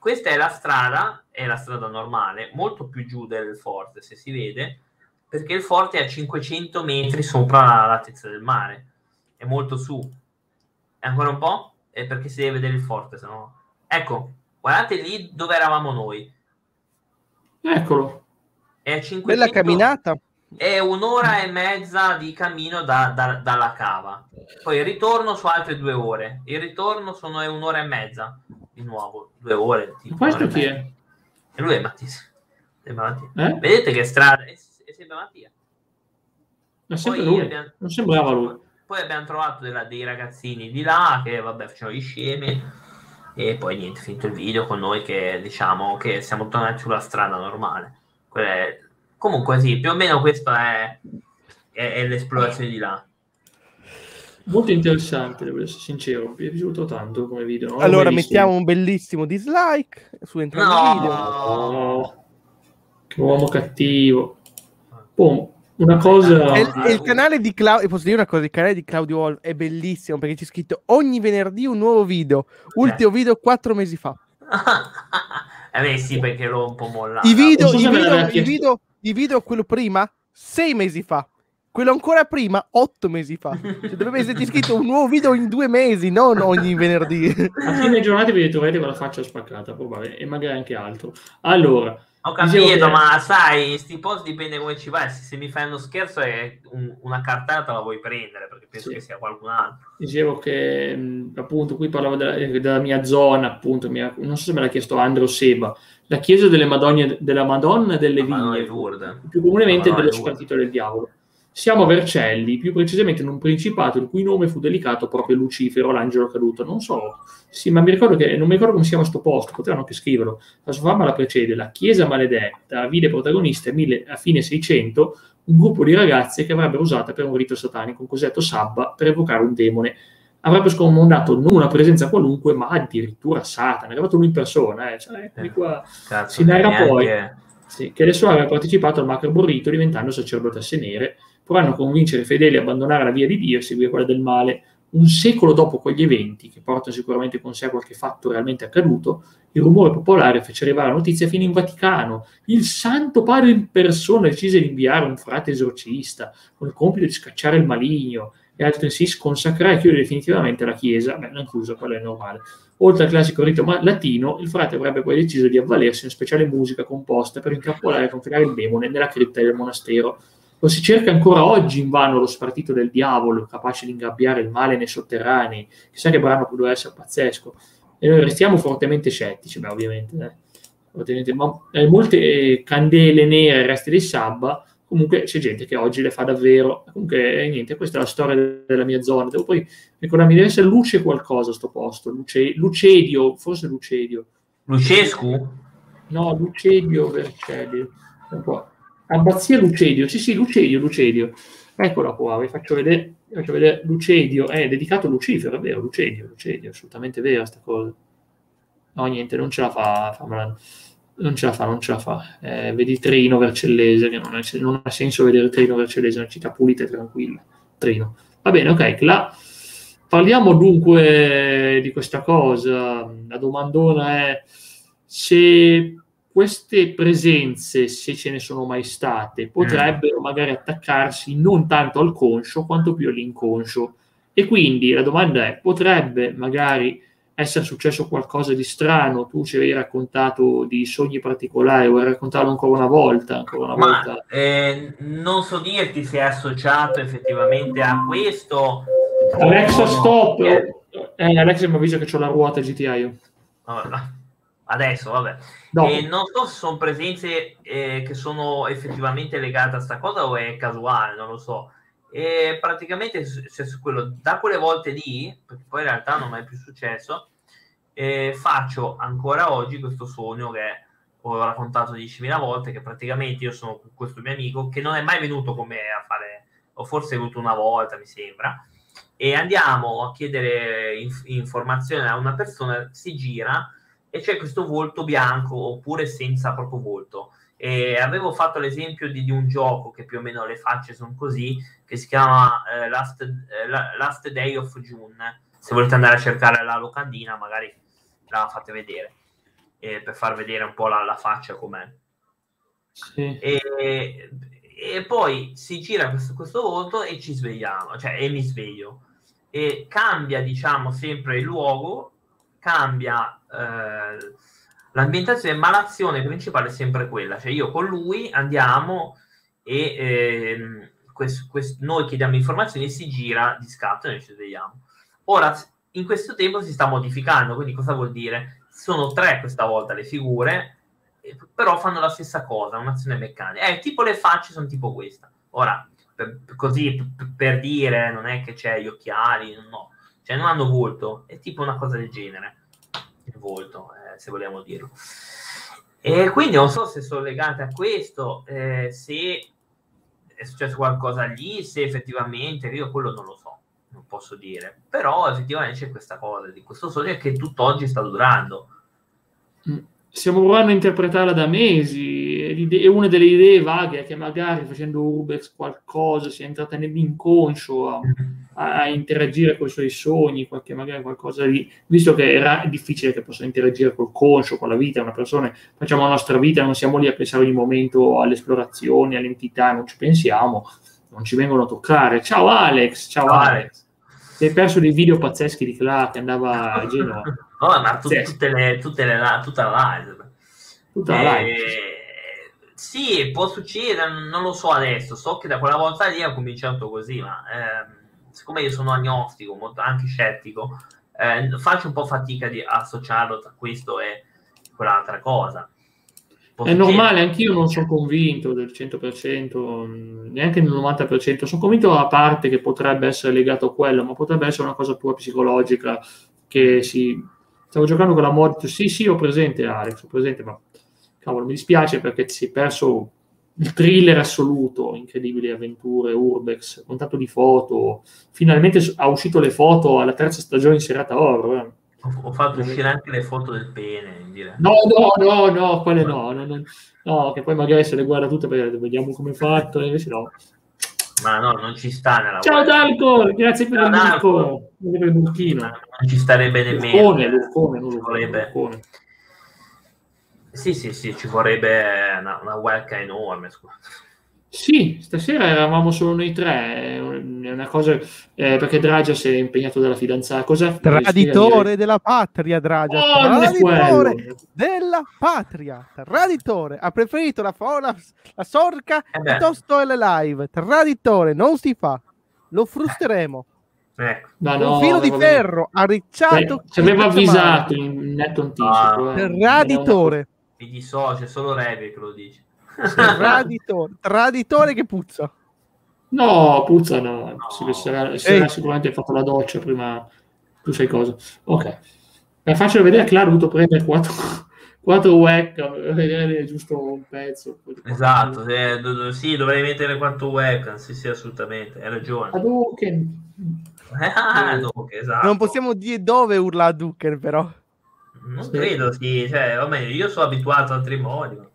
Questa è la strada, è la strada normale, molto più giù del forte, se si vede, perché il forte è a 500 metri sopra la- l'altezza del mare, è molto su. E ancora un po'? È perché si deve vedere il forte, se no... Ecco, guardate lì dove eravamo noi. Eccolo. È a 500 Bella camminata. È un'ora e mezza di cammino da- da- dalla cava. Poi il ritorno su altre due ore. Il ritorno sono è un'ora e mezza. Di nuovo, due ore. Tipo, Questo chi è? E lui è Mattia. Eh? Vedete che strada? È, è sempre Mattia. È sempre lui. abbiamo- Non sembrava lui. Poi abbiamo trovato della- dei ragazzini di là che, vabbè, facevano gli scemi. E poi niente, finito il video con noi che diciamo che siamo tornati sulla strada normale. È- Comunque sì, più o meno questa è, è- è l'esplorazione di là. Molto interessante, devo essere sincero. Mi è piaciuto tanto come video. non Allora mettiamo un bellissimo dislike su entrambi i video. Oh, che uomo cattivo. Boh, una cosa... E il, il canale di Claudio, posso dire una cosa, il canale di Claudio Wolf è bellissimo perché c'è scritto ogni venerdì un nuovo video, ultimo video quattro mesi fa. [LAUGHS] eh beh sì, perché l'ho un po' mollato. I video, so i video, i video, i video, quello prima, sei mesi fa. Quello ancora prima, otto mesi fa. Cioè, dovrebbe esserci scritto un nuovo video in due mesi, non ogni venerdì. A fine giornata vi ritroverete con la faccia spaccata, probabile, e magari anche altro. Allora, Ho capito, che- ma sai, sti post dipende come ci vai. Se, se mi fai uno scherzo e un- una cartata la vuoi prendere, perché penso Sì. che sia qualcun altro. dicevo che mh, appunto qui parlavo della, della mia zona, appunto, mia- non so se me l'ha chiesto Andro Seba, la chiesa delle Madogne, della Madonna delle è Vigne, più comunemente è dello spartito del diavolo. Siamo a Vercelli, più precisamente in un principato il cui nome fu dedicato proprio a Lucifero, l'angelo caduto. Non so, sì, ma mi ricordo che non mi ricordo come si chiama sto posto, potevano anche scriverlo. La sua fama la precede, la chiesa maledetta vide protagonista a, mille- a fine 600 un gruppo di ragazze che avrebbero usata per un rito satanico, un cosetto sabba, per evocare un demone. Avrebbe scomandato non una presenza qualunque, ma addirittura Satana. È arrivato lui in persona, eh. Cioè, eccomi qua. Cazzo, Si narra poi. Sì, che adesso aveva partecipato al macabro rito diventando sacerdotesse nere, provando a convincere i fedeli a abbandonare la via di Dio e seguire quella del male. Un secolo dopo quegli eventi, che portano sicuramente con sé qualche fatto realmente accaduto, il rumore popolare fece arrivare la notizia fino in Vaticano. Il Santo Padre in persona decise di inviare un frate esorcista con il compito di scacciare il maligno e altresì sconsacrare e chiudere definitivamente la Chiesa. Beh, non chiuso, quello è normale. Oltre al classico rito latino, il frate avrebbe poi deciso di avvalersi di una speciale musica composta per intrappolare e confinare il demone nella cripta del monastero. Lo si cerca ancora oggi invano lo spartito del diavolo, capace di ingabbiare il male nei sotterranei. Chissà che brano poteva essere pazzesco. E noi restiamo fortemente scettici, beh, ovviamente. eh. Fortemente- ma, eh, molte eh, candele nere resti dei sabba comunque c'è gente che oggi le fa davvero. Comunque, niente, questa è la storia della mia zona. Devo poi ricordarmi, deve essere luce qualcosa sto posto. Luce, Lucedio, forse Lucedio. Lucescu? No, Lucedio Vercelli. Abbazia Lucedio, sì sì, Lucedio, Lucedio. Eccola qua, vi faccio vedere, vi faccio vedere Lucedio, è dedicato a Lucifero, è vero, Lucedio, Lucedio, assolutamente vera questa cosa. No, niente, non ce la fa, fammela non ce la fa, non ce la fa. Eh, vedi Trino Vercellese, che non, è, non, ha senso vedere Trino Vercellese, una città pulita e tranquilla. Trino. Va bene, ok, là. Parliamo dunque di questa cosa. La domandona è se queste presenze, se ce ne sono mai state, potrebbero mm. magari attaccarsi non tanto al conscio quanto più all'inconscio. E quindi la domanda è, potrebbe magari essere successo qualcosa di strano, tu ci avevi raccontato di sogni particolari, vuoi raccontarlo ancora una volta? Ancora una Ma, volta? Eh, non so dirti se è associato effettivamente a questo. Alexa, stop! Eh, Alexa mi avvisa che ho la ruota GTI io. Adesso, vabbè. E non so se sono presenze eh, che sono effettivamente legate a questa cosa o è casuale, non lo so. E praticamente cioè, quello, da quelle volte lì, perché poi in realtà non è più successo, eh, faccio ancora oggi questo sogno che ho raccontato 10.000 volte, che praticamente io sono con questo mio amico che non è mai venuto con me a fare, o forse è venuto una volta, mi sembra, e andiamo a chiedere inf- informazioni a una persona, si gira e c'è questo volto bianco oppure senza proprio volto. E avevo fatto l'esempio di, di, un gioco che più o meno le facce sono così, che si chiama eh, Last, eh, Last Day of June. Se volete andare a cercare la locandina, magari la fate vedere eh, per far vedere un po' la, la faccia com'è. Sì. E, e, poi si gira questo, questo volto e ci svegliamo, cioè e mi sveglio. E cambia, diciamo, sempre il luogo, cambia eh, l'ambientazione, ma l'azione principale è sempre quella. Cioè io con lui andiamo e eh, quest, quest, noi chiediamo informazioni e si gira di scatto e noi ci svegliamo. Ora, in questo tempo si sta modificando, quindi cosa vuol dire? Sono tre questa volta le figure, però fanno la stessa cosa, un'azione meccanica. Eh, tipo le facce sono tipo questa. Ora, per, così per, dire, non è che c'è gli occhiali, no, cioè non hanno volto, è tipo una cosa del genere, il volto, eh, se vogliamo dirlo. E quindi non so se sono legate a questo, eh, se è successo qualcosa lì, se effettivamente, io quello non lo so non posso dire. Però effettivamente c'è questa cosa di questo sogno che tutt'oggi sta durando. Mm. Stiamo provando a interpretarla da mesi e una delle idee vaghe è che magari facendo Urbex qualcosa si entrata nell'inconscio a, a, interagire con i suoi sogni, qualche, magari qualcosa di... Visto che era difficile che possa interagire col conscio, con la vita, una persona, facciamo la nostra vita, non siamo lì a pensare ogni momento alle esplorazioni, alle entità, non ci pensiamo, non ci vengono a toccare. Ciao Alex, ciao, Alex. Ti hai perso dei video pazzeschi di Clark che andava a [LAUGHS] Genova. No, ma tu, tutte le, tutte le, tutta la live. Tutta la live. Sì, può succedere, non lo so adesso. So che da quella volta lì ha cominciato così, ma eh, siccome io sono agnostico, molto, anche scettico, eh, faccio un po' fatica di associarlo tra questo e quell'altra cosa. È normale, anch'io non sono convinto del 100%, neanche del 90%, sono convinto a parte che potrebbe essere legato a quello, ma potrebbe essere una cosa pura psicologica che si... Stavo giocando con la morte, sì sì ho presente Alex, ho presente, ma cavolo mi dispiace perché si è perso il thriller assoluto, incredibili avventure, urbex, con tanto di foto, finalmente ha uscito le foto alla terza stagione in serata horror. Eh ho fatto uscire anche le foto del pene. No, no, no, no, quelle no, no, no, no, che poi magari se le guarda tutte perché vediamo come è fatto, invece no. Ma no, non ci sta nella Ciao Dalco, grazie per Ciao, il Dalco. per il burchino. Non ci starebbe nemmeno. L'urcone, l'urcone, non. L'urcone. Sì, sì, sì, ci vorrebbe una, una webcam enorme, scusa. Sì, stasera eravamo solo noi tre, è una cosa eh, perché Dragia si è impegnato dalla fidanzata. Cosa traditore della patria, Dragia. Oh, traditore della patria, traditore. Ha preferito la, la, la sorca eh piuttosto che le live. Traditore, non si fa. Lo frustreremo. Ecco. No, no, un filo di ferro arricciato. Ci aveva avvisato in netto anticipo. Ah, eh. Traditore. Mi dissocia, solo Revi che lo dice. [LAUGHS] Traditore, traditore che puzza. No, puzza no. no. Sarà, sarà sicuramente fatto la doccia prima. Tu sai cosa. Ok. Per farcelo vedere, Clara ha dovuto prendere 4, [LAUGHS] 4 whack per vedere giusto un pezzo. Esatto, se, do, sì, dovrei mettere 4 whack. Sì, sì, assolutamente. Hai ragione. Hadouken. [LAUGHS] Ah, esatto. Non possiamo dire dove urla Hadouken, però. Non credo, sì. Cioè, o meglio, io sono abituato a altri modi.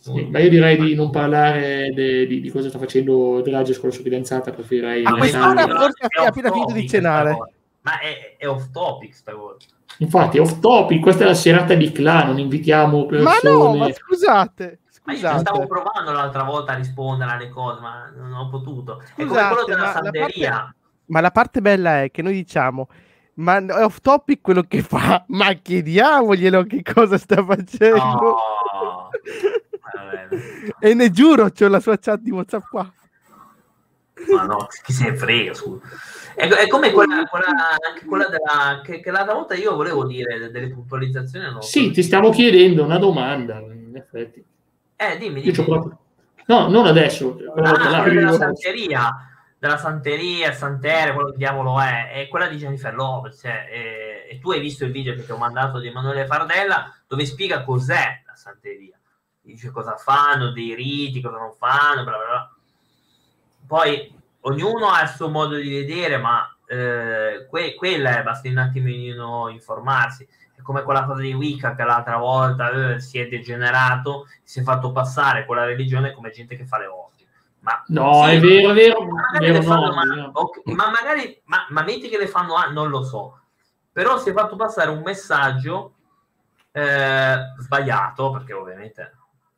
Sì, ma io direi di non parlare de, di, di, cosa sta facendo Drages con la sua fidanzata, preferirei... A quest'ora forse è appena finito di cenare. Ma è, è off topic stavolta. Infatti, off topic, questa è la serata di clan, non invitiamo persone... Ma no, ma scusate, scusate. Ma stavo provando l'altra volta a rispondere alle cose, ma non ho potuto. Scusate, è come quello della santeria. La parte, ma la parte bella è che noi diciamo ma è off topic quello che fa, ma chiediamoglielo che cosa sta facendo. No. [LAUGHS] e ne giuro, c'ho la sua chat di WhatsApp qua. Ma no, chi se ne frega, scusa. È, è come quella, quella, anche quella della, che, che l'altra volta io volevo dire delle puntualizzazioni. No? Sì, ti stiamo chiedendo una domanda, in effetti. Eh, dimmi, dimmi. Proprio... No, non adesso. Ah, della santeria della Santeria, Santere, quello che diavolo è, è quella di Jennifer Lopez. Cioè, e, tu hai visto il video che ti ho mandato di Emanuele Fardella dove spiega cos'è la Santeria. Dice cosa fanno, dei riti, cosa non fanno, bla bla bla. Poi ognuno ha il suo modo di vedere, ma eh, que- quella è, basta un attimino informarsi. È come quella cosa di Wicca che l'altra volta eh, si è degenerato, si è fatto passare quella religione come gente che fa le ore ma, no, sì, è vero, è vero. vero no, ma, okay, ma, magari, ma, ma metti che le fanno, ah, non lo so. Però si è fatto passare un messaggio eh, sbagliato, perché ovviamente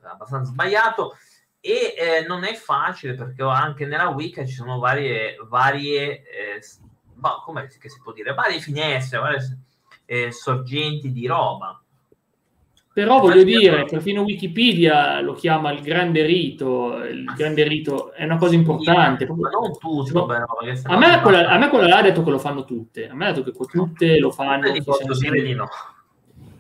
è abbastanza sbagliato, e eh, non è facile perché anche nella Wicca ci sono varie, varie eh, come si può dire, varie finestre, varie eh, sorgenti di roba. Però voglio dire, perfino Wikipedia lo chiama il grande rito, il grande rito è una cosa importante. Ma non tutto, però. A me, quella, a me quella là ha detto che lo fanno tutte, a me ha detto che tutte lo fanno.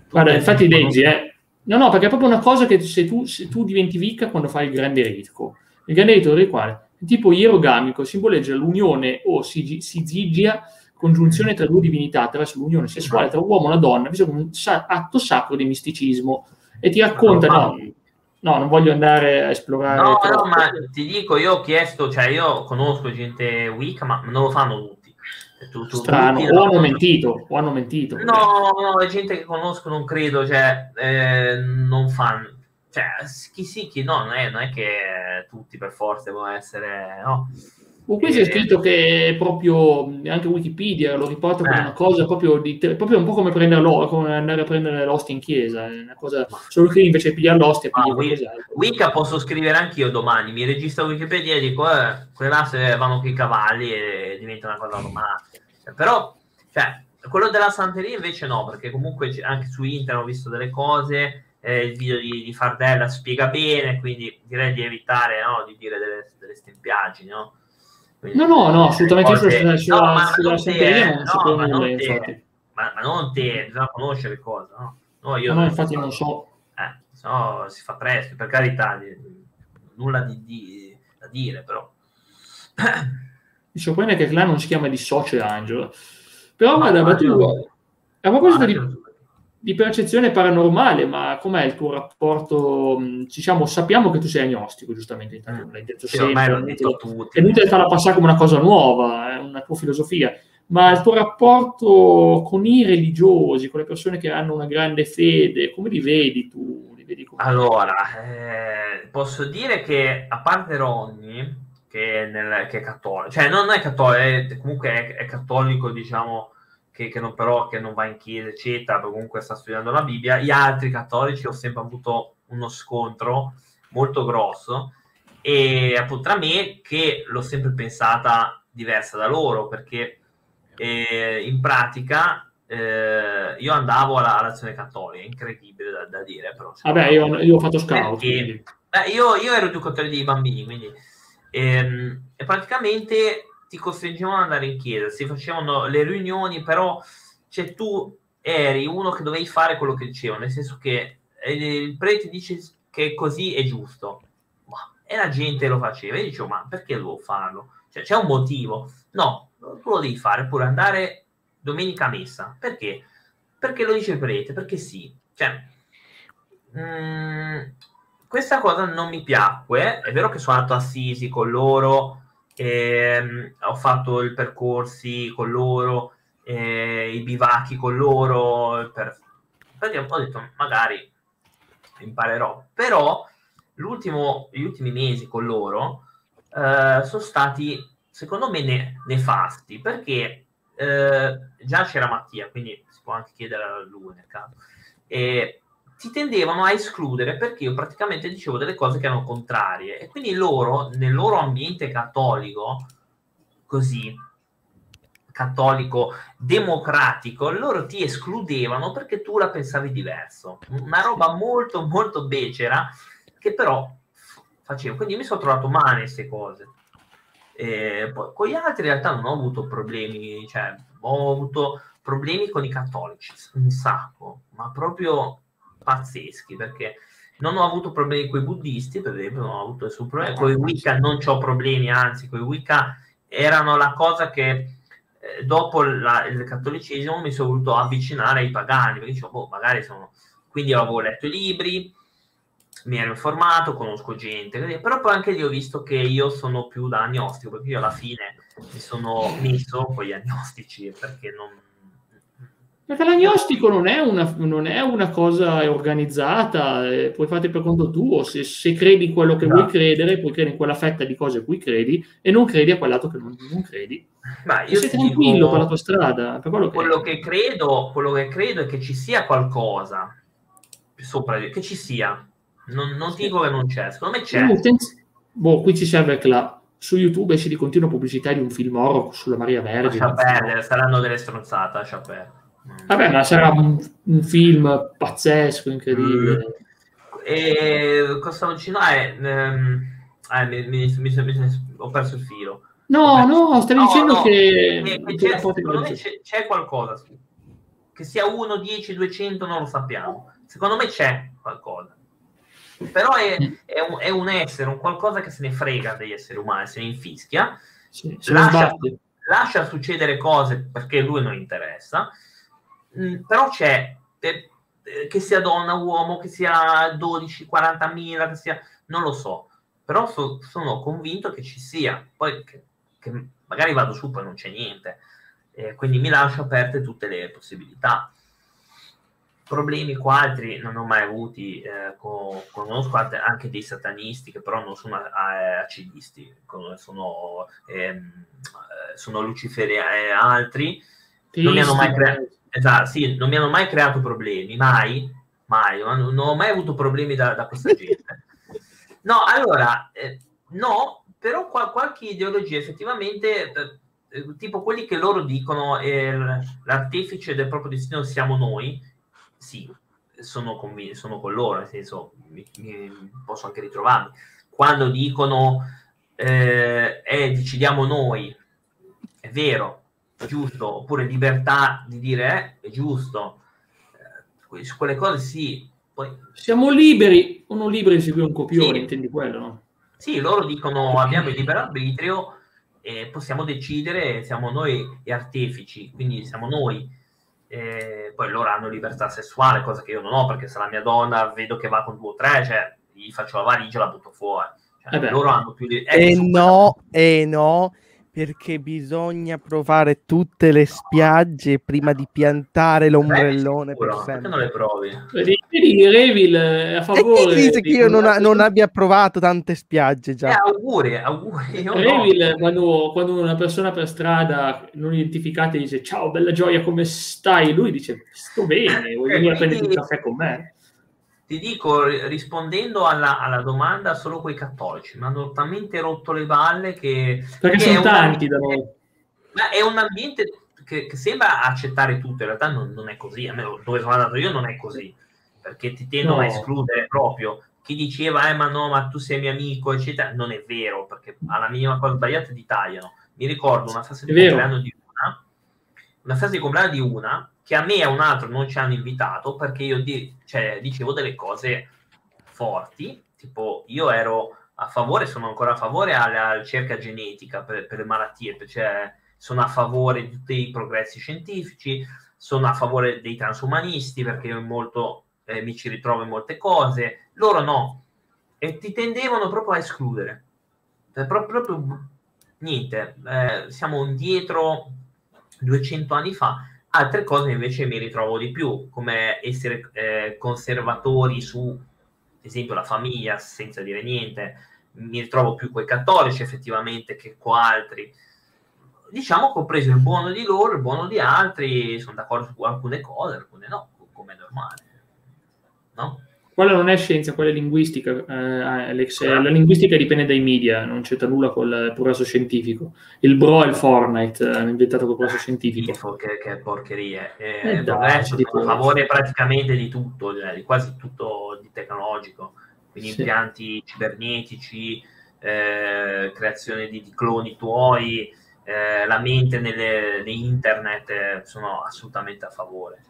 Guarda, infatti leggi, eh. No, no, perché è proprio una cosa che se tu, se tu diventi vicca quando fai il grande rito. Il grande rito è quale? Tipo ierogamico, simboleggia l'unione o si, si zigia congiunzione tra due divinità attraverso l'unione sessuale tra un uomo e una donna, visto come un sa- atto sacro di misticismo. E ti racconta, no, no, non voglio andare a esplorare. No, no, ma ti dico, io ho chiesto, cioè io conosco gente weak, ma non lo fanno tutti. Tu, tu, Strano, tutti, o hanno mentito, o hanno mentito. No, no, la gente che conosco non credo, cioè, eh, non fanno. Cioè, chi sì, chi no, non è, non è che tutti per forza devono essere, no qui c'è scritto che proprio anche Wikipedia lo riporta come eh. una cosa proprio, di, proprio un po' come prendere come andare a prendere l'ostia in chiesa, è una cosa, solo che invece di pigliare l'ostia ah, Wicca posso scrivere anch'io domani, mi registro Wikipedia e dico eh, quella se vanno qui i cavalli e diventa una cosa normale. Però, cioè, quello della santeria invece no, perché comunque anche su internet ho visto delle cose, eh, il video di, di, Fardella spiega bene, quindi direi di evitare no, di dire delle, delle stempiaggini, no? No, no, no, assolutamente cose... sulla, sulla, no, ma sulla Santeria non sapevo no, nulla, infatti. Ma, ma, non te, bisogna conoscere le cose, no? No, io no, infatti non so. Eh, no, si fa presto, per carità, nulla di, di, da dire, però. [COUGHS] Mi sorprende che Clan non si chiama di Socio Angelo. Però, guarda, ma tu... A proposito di di percezione paranormale, ma com'è il tuo rapporto? Diciamo, sappiamo che tu sei agnostico, giustamente, intanto mm. l'hai detto sì, sempre, detto tutti. è inutile farla passare come una cosa nuova, è una tua filosofia, ma il tuo rapporto con i religiosi, con le persone che hanno una grande fede, come li vedi tu? Li vedi allora, eh, posso dire che a parte Ronny, che, che è cattolico, cioè non è cattolico, è, comunque è, è cattolico, diciamo, che, che, non, però che non va in chiesa, eccetera, comunque sta studiando la Bibbia. Gli altri cattolici ho sempre avuto uno scontro molto grosso e appunto tra me che l'ho sempre pensata diversa da loro perché eh, in pratica eh, io andavo alla, all'azione cattolica, incredibile da, da dire però. Vabbè, io, io, ho fatto scout. Perché, beh, io, io, ero educatore dei bambini, quindi ehm, e praticamente ti costringevano ad andare in chiesa, si facevano le riunioni, però cioè, tu eri uno che dovevi fare quello che dicevano, nel senso che eh, il prete dice che così è giusto, e la gente lo faceva. E dicevo, ma perché devo farlo? Cioè, c'è un motivo. No, tu lo devi fare pure andare domenica a messa. Perché? Perché lo dice il prete, perché sì. Cioè, mh, mm, questa cosa non mi piacque. È vero che sono andato a Assisi con loro, ehm, ho fatto i percorsi con loro, eh, i bivacchi con loro, per... perché ho detto magari imparerò. Però gli ultimi mesi con loro eh, sono stati, secondo me, ne- nefasti, perché eh, già c'era Mattia, quindi si può anche chiedere a lui nel caso, e ti tendevano a escludere perché io praticamente dicevo delle cose che erano contrarie e quindi loro, nel loro ambiente cattolico, così, cattolico democratico, loro ti escludevano perché tu la pensavi diverso. Una roba molto, molto becera che però facevo. Quindi mi sono trovato male queste cose. E poi, con gli altri in realtà non ho avuto problemi, cioè ho avuto problemi con i cattolici, un sacco, ma proprio pazzeschi, perché non ho avuto problemi con i buddisti, per esempio, non ho avuto nessun problema, con i Wicca non ho problemi, anzi, con i Wicca erano la cosa che eh, dopo la, il cattolicesimo mi sono voluto avvicinare ai pagani, perché dicevo, boh, magari sono... Quindi avevo letto i libri, mi ero informato, conosco gente, però poi anche lì ho visto che io sono più da agnostico, perché io alla fine mi sono messo con gli agnostici, perché non... Perché l'agnostico non è una, non è una cosa organizzata, eh, puoi fare per conto tuo, se, se credi in quello che no. vuoi credere, puoi credere in quella fetta di cose a cui credi e non credi a quell'altro che non, non credi. Ma io sei tranquillo dico, per la tua strada. Per quello, quello che... credo, quello che credo è che ci sia qualcosa sopra, che ci sia, non, non sì. dico che non c'è, secondo me c'è. Boh, qui ci serve che la, su YouTube esce di continua pubblicità di un film horror sulla Maria Vergine. Lascia saranno delle stronzate, perdere. Vabbè, ma sarà un, un film pazzesco, incredibile. Mm. E cosa stavo dicendo? Eh, ehm, eh, mi, mi, mi, ho perso il filo. No, no, stavi no, dicendo no, che, che c'è, secondo me c'è, c'è, qualcosa. Che sia 1, 10, 200 non lo sappiamo. Secondo me c'è qualcosa però è, mm. è, un, è, un, essere, un qualcosa che se ne frega degli esseri umani, se ne infischia, sì, lascia, lascia, succedere cose perché lui non interessa, mm, però c'è, eh, che sia donna, uomo, che sia 12, 40 mila, che sia, non lo so, però so, sono convinto che ci sia, poi che, che magari vado su poi non c'è niente, eh, quindi mi lascio aperte tutte le possibilità. Problemi qua altri non ho mai avuti, eh, con, conosco anche dei satanisti che però non sono acidisti, sono, ehm, sono luciferi e altri, non mi, hanno mai crea- esatto, sì, non mi hanno mai creato problemi, mai, mai, non, ho mai avuto problemi da, da questa gente. No, allora, eh, no, però qua, qualche ideologia effettivamente, eh, tipo quelli che loro dicono eh, l'artefice del proprio destino siamo noi, sì, sono, conv- sono con loro, nel senso, mi, mi posso anche ritrovarmi. Quando dicono, eh, eh, decidiamo noi, è vero, è giusto, oppure libertà di dire, eh, è giusto, eh, su quelle cose sì. Poi... Siamo liberi o non liberi di seguire un copione, sì. intendi quello, no? Sì, loro dicono abbiamo il libero arbitrio e possiamo decidere, siamo noi gli artefici, quindi siamo noi e poi loro hanno libertà sessuale, cosa che io non ho, perché se la mia donna vedo che va con due o tre, cioè gli faccio la valigia e la butto fuori. Cioè, eh loro hanno più di... Ecco, e no, e no, perché bisogna provare tutte le spiagge prima di piantare l'ombrellone per sempre. Perché non le provi? Vedi, Revil a favore. E chi dice che io non, ha, non, abbia provato tante spiagge già? Eh, auguri, auguri. Revil, no. quando, quando, una persona per strada non identificata dice ciao, bella gioia, come stai? Lui dice sto bene, vuoi venire a prendere un caffè con me? Ti dico, rispondendo alla, alla, domanda, solo quei cattolici mi hanno talmente rotto le balle che... Perché sono tanti da noi. Ma è un ambiente che, che sembra accettare tutto, in realtà non, non, è così, a me dove sono andato io non è così, perché ti tendono no. a escludere proprio. Chi diceva, eh ma no, ma tu sei mio amico, eccetera, non è vero, perché alla minima cosa sbagliata ti tagliano. Mi ricordo una fase di compleanno di una, una fase di compleanno di una, che a me e a un altro non ci hanno invitato perché io di, cioè, dicevo delle cose forti, tipo io ero a favore, sono ancora a favore alla ricerca genetica per, per le malattie, cioè sono a favore di tutti i progressi scientifici, sono a favore dei transumanisti perché molto, eh, mi ci ritrovo in molte cose, loro no, e ti tendevano proprio a escludere. Cioè, proprio, proprio niente, eh, siamo indietro 200 anni fa, altre cose invece mi ritrovo di più, come essere eh, conservatori su, ad esempio, la famiglia, senza dire niente, mi ritrovo più con i cattolici effettivamente che con altri diciamo che ho preso il buono di loro, il buono di altri, sono d'accordo su alcune cose, alcune no, come è normale. No? Quella non è scienza, quella è linguistica, eh, Alex. La linguistica dipende dai media, non c'entra nulla con il progresso scientifico. Il Bro e il Fortnite hanno inventato il progresso scientifico. Che, che porcherie. Eh, eh dai, a favore praticamente di tutto, cioè, di quasi tutto di tecnologico. Quindi sì. impianti cibernetici, eh, creazione di, di cloni tuoi, eh, la mente nelle, di internet eh, sono assolutamente a favore.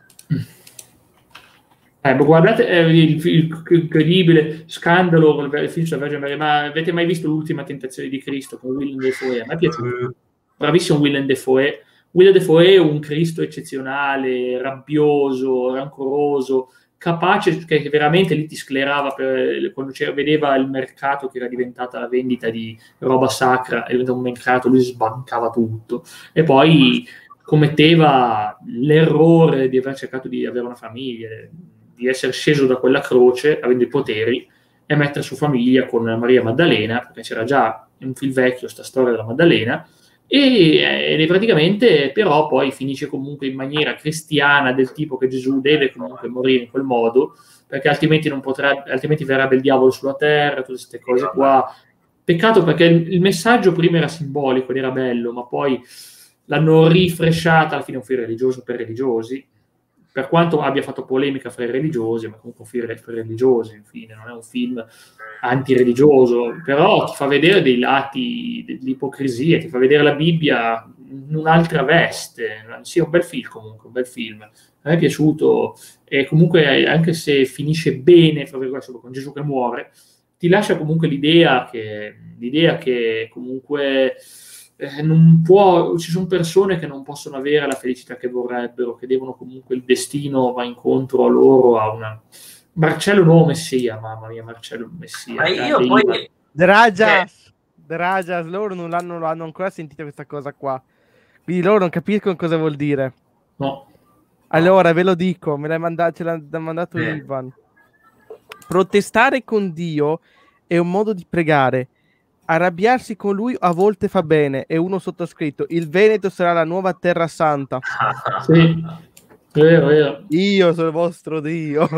Eh, guardate eh, il, il, incredibile scandalo con il film sulla Vergine Maria, ma avete mai visto l'ultima tentazione di Cristo con Willem Dafoe? A me è piaciuto. Bravissimo Willem Dafoe. Willem Dafoe è un Cristo eccezionale, rabbioso, rancoroso, capace, che veramente lì ti sclerava per, quando vedeva il mercato che era diventata la vendita di roba sacra, era un mercato, lui sbancava tutto. E poi commetteva l'errore di aver cercato di avere una famiglia, di essere sceso da quella croce, avendo i poteri, e mettere su famiglia con Maria Maddalena, perché c'era già un film vecchio, sta storia della Maddalena, e, e praticamente però poi finisce comunque in maniera cristiana del tipo che Gesù deve comunque morire in quel modo perché altrimenti non potrebbe altrimenti verrebbe il diavolo sulla terra tutte queste cose qua. Peccato perché il, il messaggio prima era simbolico ed era bello ma poi l'hanno rifresciata alla fine un film religioso per religiosi per quanto abbia fatto polemica fra i religiosi, ma comunque un film i religiosi, infine, non è un film antireligioso, però ti fa vedere dei lati dell'ipocrisia, ti fa vedere la Bibbia in un'altra veste. Sì, è un bel film comunque, un bel film. A me è piaciuto e comunque anche se finisce bene, fra virgolette, con Gesù che muore, ti lascia comunque l'idea che, l'idea che comunque eh, non può, ci sono persone che non possono avere la felicità che vorrebbero, che devono comunque il destino va incontro a loro, a una... Marcello nuovo Messia, mamma mia, Marcello Messia. Ma io poi... Dragias, eh. Dragias, loro non hanno, non hanno ancora sentito questa cosa qua. Quindi loro non capiscono cosa vuol dire. No. Allora, ve lo dico, me l'hai mandato, ce l'ha mandato eh. Ivan. Protestare con Dio è un modo di pregare arrabbiarsi con lui a volte fa bene. E uno sottoscritto: Il Veneto sarà la nuova terra santa. [LAUGHS] sì, vero, vero. Io sono il vostro Dio.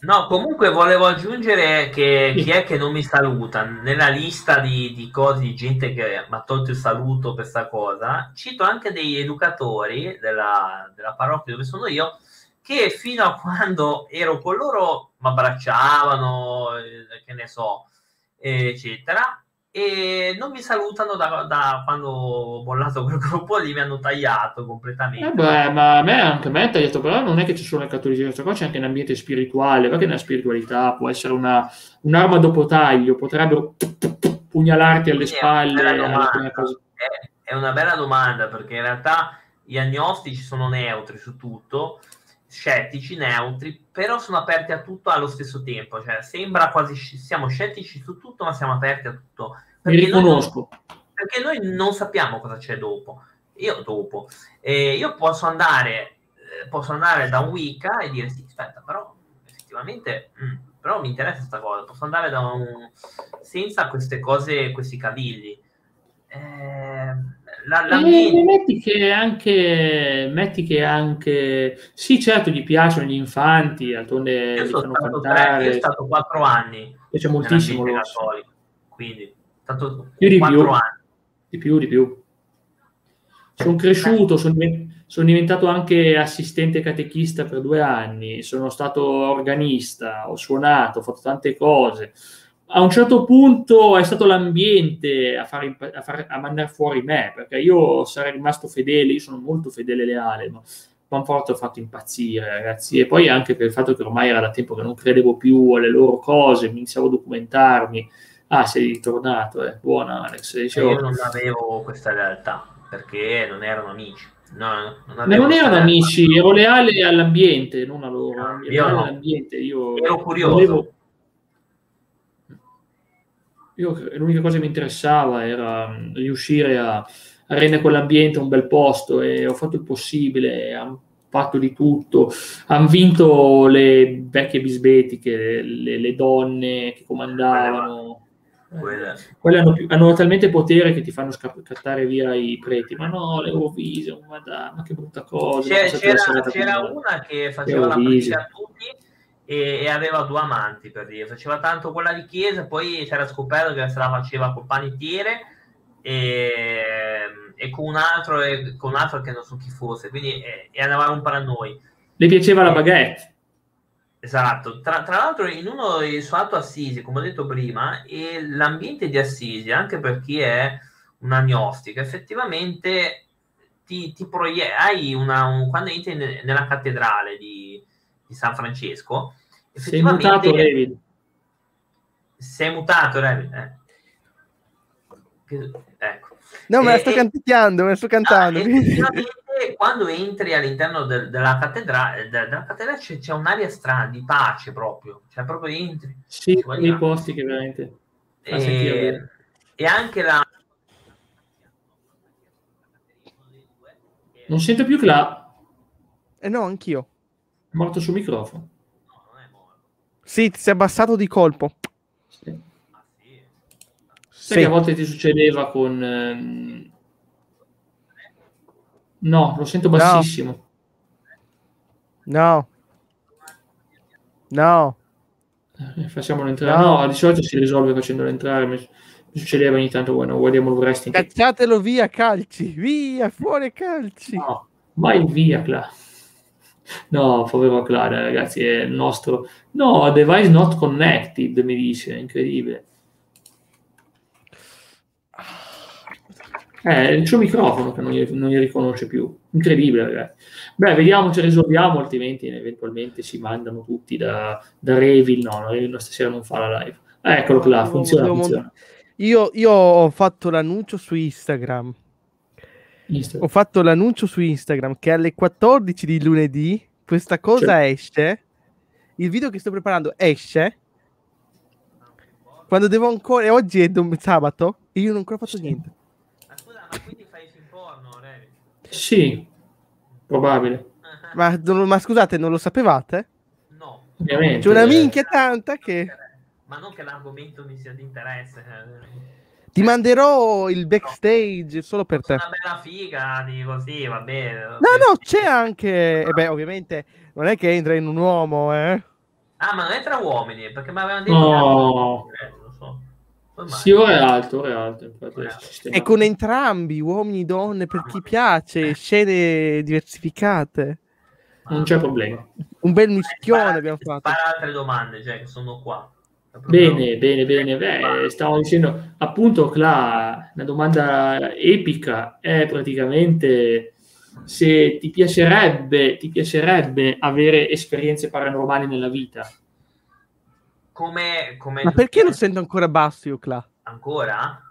No, comunque volevo aggiungere che chi è che non mi saluta nella lista di, di cose, di gente che mi ha tolto il saluto per questa cosa. Cito anche degli educatori della, della parrocchia dove sono io che fino a quando ero con loro mi abbracciavano, eh, che ne so, eccetera e non mi salutano da, da, quando ho bollato quel gruppo lì, mi hanno tagliato completamente. Eh beh, ma a me anche a me è tagliato, però non è che ci sono le cattolicità, qua c'è anche un ambiente spirituale, perché nella spiritualità può essere una, un'arma dopo taglio, potrebbero pugnalarti alle spalle. È una, è, è una bella domanda, perché in realtà gli agnostici sono neutri su tutto, scettici, neutri, però sono aperti a tutto allo stesso tempo. Cioè, sembra quasi siamo scettici su tutto, ma siamo aperti a tutto. Perché Mi riconosco. Noi non, perché noi non sappiamo cosa c'è dopo. Io dopo. Eh, io posso andare, eh, posso andare da un Wicca e dire sì, aspetta, però effettivamente mh, mm, però mi interessa questa cosa. Posso andare da un senza queste cose, questi cavilli. Eh, la, la e metti che anche metti che anche sì certo gli piacciono gli infanti d'altronde io sono stato, tre, io stato quattro anni piace moltissimo quindi stato più di più. anni. di più di più. Sono cresciuto sono, sono diventato anche assistente catechista per due anni sono stato organista ho suonato ho fatto tante cose a un certo punto è stato l'ambiente a, far, a, far, a mandare fuori me, perché io sarei rimasto fedele, io sono molto fedele e leale, ma Manforte ho fatto impazzire, ragazzi. E poi anche per il fatto che ormai era da tempo che non credevo più alle loro cose, mi iniziavo a documentarmi. Ah, sei tornato, eh. buona Alex. Dicevo... Io non avevo questa realtà perché non erano amici. No, non, non erano amici, ero leale all'ambiente, non a loro. No, io no. all'ambiente, io ero curioso. Volevo... Io, l'unica cosa che mi interessava era mm, riuscire a, a rendere quell'ambiente un bel posto e ho fatto il possibile, hanno fatto di tutto, hanno vinto le vecchie bisbetiche, le, le donne che comandavano quelle, quelle hanno, più, hanno, talmente potere che ti fanno scattare via i preti. Ma no, l'Eurovision, ma, da, ma che brutta cosa. C'era, c'era, c'era una che faceva la politica a tutti e, e, aveva due amanti per dire. Faceva tanto quella di chiesa, poi c'era scoperto che se la faceva col panettiere e, e con, un altro, e, con un altro che non so chi fosse. Quindi e, e andava a rompere a noi. Le piaceva la baguette. Esatto, tra, tra, l'altro in uno su Alto Assisi, come ho detto prima, e l'ambiente di Assisi, anche per chi è un agnostico, effettivamente ti, ti proie- hai una, un, quando entri ne, nella cattedrale di, di, San Francesco. Sei mutato, David. Sei mutato, David. Eh. Ecco. No, me la sto canticchiando, me la sto cantando. Ah, quando entri all'interno del, della cattedrale, della cattedrale c'è, c'è, un'aria strana di pace proprio, cioè proprio entri. Sì, nei posti che veramente... E, e anche la... Non sento più Cla. Eh no, anch'io. È morto sul microfono. No, non è morto. Sì, ti sei abbassato di colpo. Sì. Sai sì. che a volte ti succedeva con... Ehm No, lo sento bassissimo. No. No. Eh, facciamolo entrare. No. no, di solito si risolve facendolo entrare. Mi, mi succedeva ogni tanto, bueno, guardiamo il wrestling. Cacciatelo via, calci. Via, fuori calci. No, vai via, Cla. No, povero Clara, ragazzi, è il nostro... No, device not connected, mi dice, incredibile. È il suo microfono che non gli, non gli riconosce più. Incredibile, ragazzi. Beh, vediamo se risolviamo, altrimenti eventualmente si mandano tutti da, da Revil. No, Revil stasera non fa la live. Eh, eccolo là, funziona, funziona. Io, io, ho fatto l'annuncio su Instagram. Instagram. Ho fatto l'annuncio su Instagram che alle 14 di lunedì questa cosa cioè. esce. Il video che sto preparando esce. Quando devo ancora. E oggi è dom- sabato e io non ho ancora fatto sì. niente. Ma quindi fai film porno, Revi? Sì, probabile. [LAUGHS] Ma, ma, scusate, non lo sapevate? No. Ovviamente. C'è una minchia tanta che... Ma non che l'argomento mi sia di interesse. Ti manderò il backstage solo per te. Una bella figa, dico sì, va bene. No, no, c'è anche... E beh, ovviamente non è che entra in un uomo, eh. Ah, ma non è tra uomini, perché mi avevano detto... No. Che... Sì, ora è alto, ora è alto. Infatti, e con entrambi, uomini e donne, per chi piace, scene diversificate. Non c'è problema. Un bel mischione abbiamo fatto. Spara altre domande, cioè, che sono qua. Bene, bene, bene. Beh, stavo dicendo, appunto, la, una domanda epica è praticamente se ti piacerebbe, ti piacerebbe avere esperienze paranormali nella vita come, come ma perché lo [LAUGHS] sento ancora basso io, Cla? Ancora?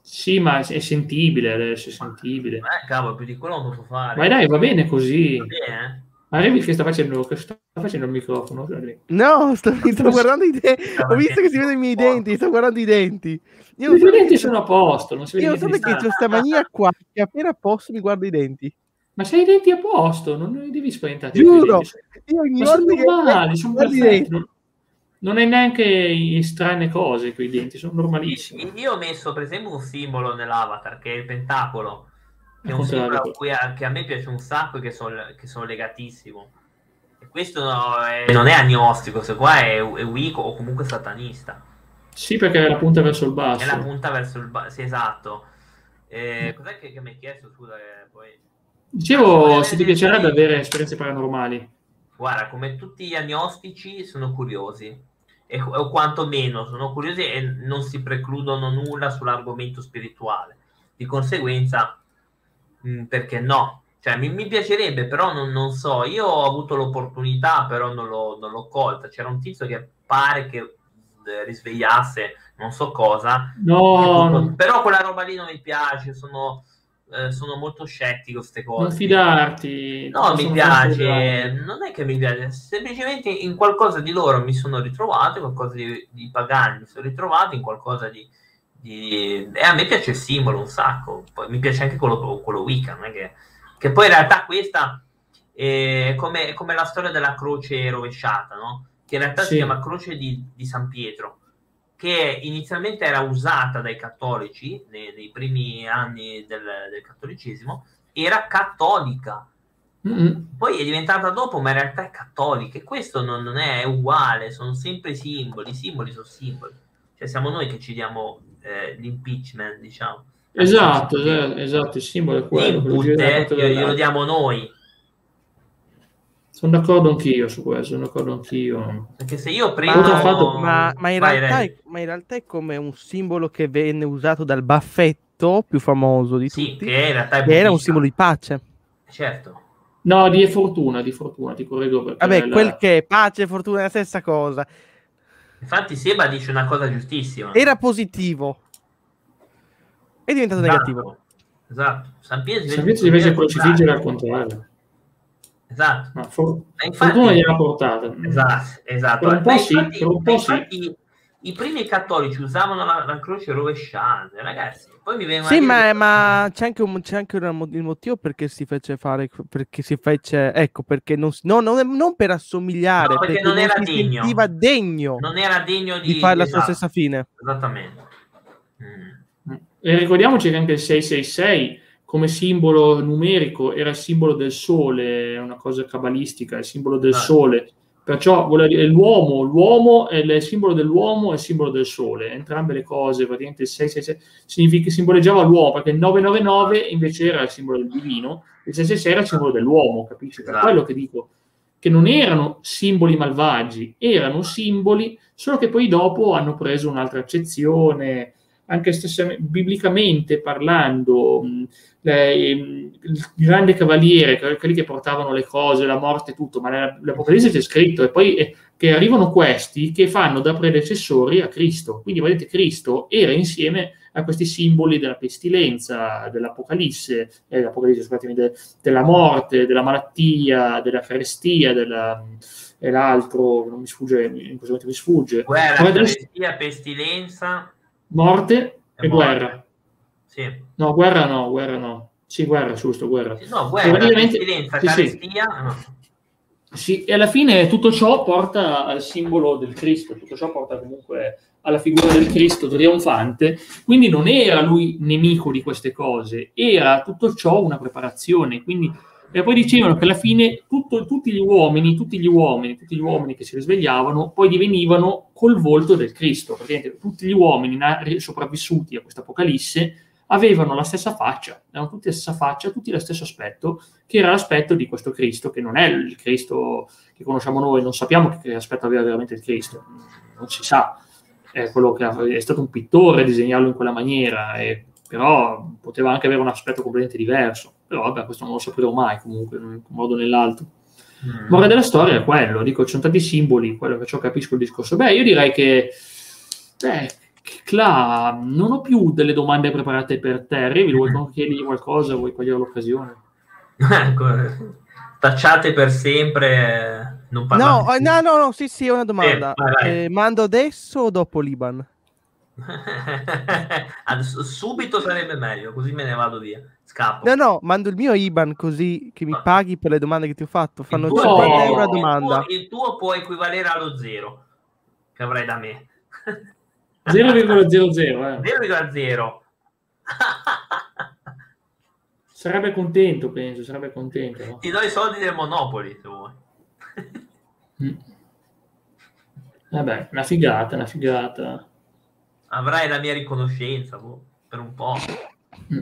Sì, ma è sentibile adesso, è sentibile. Eh, cavolo, più di quello non posso fare. Ma dai, va bene così. Va bene, Ma Remy che sta facendo, che sta facendo il microfono? No, sto, sto guardando i denti. Ho visto che si vedono i miei denti, sto guardando i denti. Io I tuoi denti sono a posto, non si vede Io so perché c'è questa mania qua, che appena posso mi guardo i denti. Ma sei i denti a posto, non li devi spaventare. Giuro, io ogni ma sono normali, sono perfetti non è neanche strane cose quei denti, sono normalissimi. Io ho messo per esempio un simbolo nell'avatar che è il pentacolo, è un simbolo a cui a, che a me piace un sacco e che, so, che sono legatissimo. E questo no, è, non è agnostico, se qua è, è wicco o comunque satanista. Sì, perché è la punta verso il basso. È la punta verso il basso, sì, esatto. Eh, cos'è che, che, mi hai chiesto? Scusa, eh, poi... Dicevo, se ti piacerebbe avere esperienze paranormali. Guarda, come tutti gli agnostici, sono curiosi e, o quantomeno sono curiosi e non si precludono nulla sull'argomento spirituale. Di conseguenza, mh, mm, perché no? Cioè, mi, mi piacerebbe, però non, non, so. Io ho avuto l'opportunità, però non l'ho, non l'ho colta. C'era un tizio che pare che eh, risvegliasse non so cosa. No, no. Però quella roba lì non mi piace, sono, eh, sono molto scettico queste cose. Non fidarti. No, mi piace, non è che mi piace, semplicemente in qualcosa di loro mi sono ritrovato, in qualcosa di, di pagani mi sono ritrovato, in qualcosa di, E a me piace il simbolo un sacco, poi mi piace anche quello, quello Wicca, non è che... che poi in realtà questa è come, come la storia della croce rovesciata, no? Che in realtà si Sì. chiama croce di, di San Pietro, che inizialmente era usata dai cattolici nei, nei primi anni del, del cattolicesimo, era cattolica Mm-mm. poi è diventata dopo, ma in realtà è cattolica e questo non, non è uguale, sono sempre simboli, i simboli sono simboli. Cioè siamo noi che ci diamo eh, l'impeachment, diciamo. Esatto, esatto, esatto, il simbolo è quello. eh, parte glielo diamo noi, Sono d'accordo anch'io su questo, sono d'accordo anch'io. perché se io Ma, prendo... Cosa ha fatto? ma- ma in Vai, è, ma in realtà è come un simbolo che venne usato dal baffetto più famoso di Sì, tutti, che in realtà è che era un simbolo di pace. Certo. No, di fortuna, di fortuna, ti correggo perché Vabbè, la- quel che è pace e fortuna è la stessa cosa. Infatti Seba dice una cosa giustissima. Era positivo. È diventato Esatto. negativo. Esatto. San Pietro San Pietro invece crocifiggere al contrario. Esatto. Ma for- infatti- fortuna gliel'ha portata. Esatto, esatto. Per un po' Ma sì, infatti- per un po' ma sì. I primi cattolici usavano la, la croce rovesciata, ragazzi. Poi mi vengono Sì, ma, che- ma c'è anche, un, c'è anche mo- il motivo perché si fece fare, perché si fece, ecco, perché non, si- no, non, non per assomigliare, No, perché non era si degno. sentiva degno non era degno di, di fare la sua esatto, stessa fine. Esattamente. Mm. E ricordiamoci che anche il 666 come simbolo numerico era il simbolo del sole, è una cosa cabalistica, il simbolo del Ah. sole. Perciò l'uomo, l'uomo è il simbolo dell'uomo e il simbolo del sole, entrambe le cose, praticamente il 666 significa, simboleggiava l'uomo, perché il 999 invece era il simbolo del divino, il 666 era il simbolo dell'uomo, capisci? Per Esatto. quello che dico, che non erano simboli malvagi, erano simboli, solo che poi dopo hanno preso un'altra accezione, anche stessa, biblicamente parlando, le- il grande cavaliere, que- quelli che portavano le cose, la morte, tutto, ma nella- l'Apocalisse c'è scritto, e poi eh, che arrivano questi che fanno da predecessori a Cristo. Quindi vedete, Cristo era insieme a questi simboli della pestilenza, dell'Apocalisse, eh, de- della morte, della malattia, della carestia, della, e l'altro, non mi sfugge, in questo momento mi sfugge, Guerra, carestia, pestilenza morte e, e morte. guerra. Sì. No, guerra no, guerra no. Sì, guerra, giusto, guerra. No, guerra, pestilenza, sì, carestia. no. Sì, e alla fine tutto ciò porta al simbolo del Cristo, tutto ciò porta comunque alla figura del Cristo trionfante, quindi non era lui nemico di queste cose, era tutto ciò una preparazione, quindi e poi dicevano che alla fine tutto- tutti gli uomini, tutti gli uomini, tutti gli uomini che si risvegliavano poi divenivano col volto del Cristo, perché tutti gli uomini sopravvissuti a questa apocalisse avevano la stessa faccia, avevano tutti la stessa faccia, tutti lo stesso aspetto, che era l'aspetto di questo Cristo, che non è il Cristo che conosciamo noi, non sappiamo che, aspetto aveva veramente il Cristo, non si sa, è, quello che è stato un pittore a disegnarlo in quella maniera, e- però poteva anche avere un aspetto completamente diverso, però vabbè, questo non lo sapremo mai comunque, in un modo o nell'altro. Mm. Morale della storia è quello, dico, ci sono tanti simboli, quello che ciò capisco il discorso. Beh, io direi che, beh, Cla, non ho più delle domande preparate per te, Revi, vuoi chiedergli qualcosa, vuoi cogliere l'occasione? [LAUGHS] Ecco, tacciate per sempre. Non No, parlate eh, no, no, no, sì, sì, è una domanda. vai. Eh, mando adesso o dopo l'Iban? [LAUGHS] Adesso- subito sarebbe meglio, così me ne vado via. Scappo. No, no, mando il mio IBAN così che mi paghi per le domande che ti ho fatto. Fanno il, tuo, 50 No. euro a il tuo- domanda. il tuo può equivalere allo zero che avrai da me. [LAUGHS] 0,00, eh. 0,0. [LAUGHS] Sarebbe contento, penso, sarebbe contento. no? Ti do i soldi del Monopoli se vuoi. Mm. Vabbè, una figata, una figata. Avrai la mia riconoscenza boh, per un po'. Mm.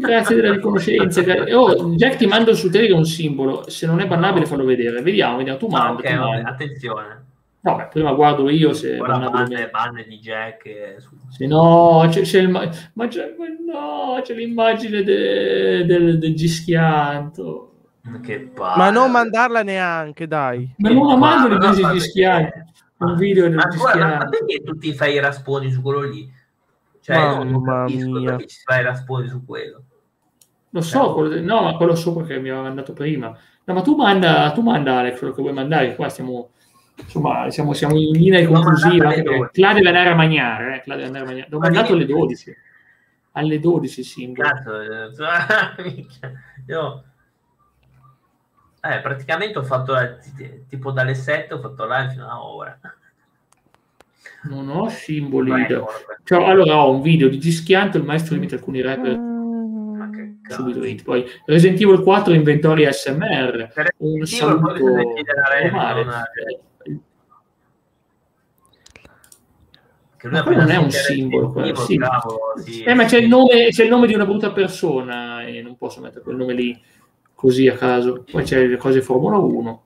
Grazie della riconoscenza. Oh, Jack ti mando su Telegram un simbolo, se non è bannabile fallo vedere. Vediamo, vediamo, tu Ah, manda. ok, attenzione. Vabbè, prima guardo io se Ora bannabile. banne, banne di Jack. su- Se no, c'è, c'è il, ma ma c'è, no, c'è l'immagine de- del, del gischianto. Che palle. Ma non mandarla neanche, dai. Ma non la mando del so gischianto. un video ma, ancora, ma perché tu ti fai i rasponi su quello lì? Cioè, Mamma non capisco mia. perché ci fai i rasponi su quello. Lo so, quello, no, ma quello sopra che mi aveva mandato prima. No, ma tu manda, tu manda Alex quello che vuoi mandare, qua stiamo insomma, siamo, siamo in linea conclusiva. Cla deve andare a mangiare, eh, Cla deve andare a mangiare. L'ho mandato alle 12. Alle 12, sì. Cazzo, eh, [LAUGHS] io eh, praticamente ho fatto eh, tipo dalle 7 ho fatto live fino a ora. Non ho simboli. Beh, cioè, allora ho un video di Gischianto, il maestro imita alcuni rapper. Subito hit. Poi Resident Evil 4 inventori SMR. Un saluto normale. Che ma quello non è un simbolo. Quello, sì. Bravo, sì, eh, ma c'è il, nome, c'è il, nome, di una brutta persona e non posso mettere quel nome lì così a caso. Poi c'è le cose Formula 1.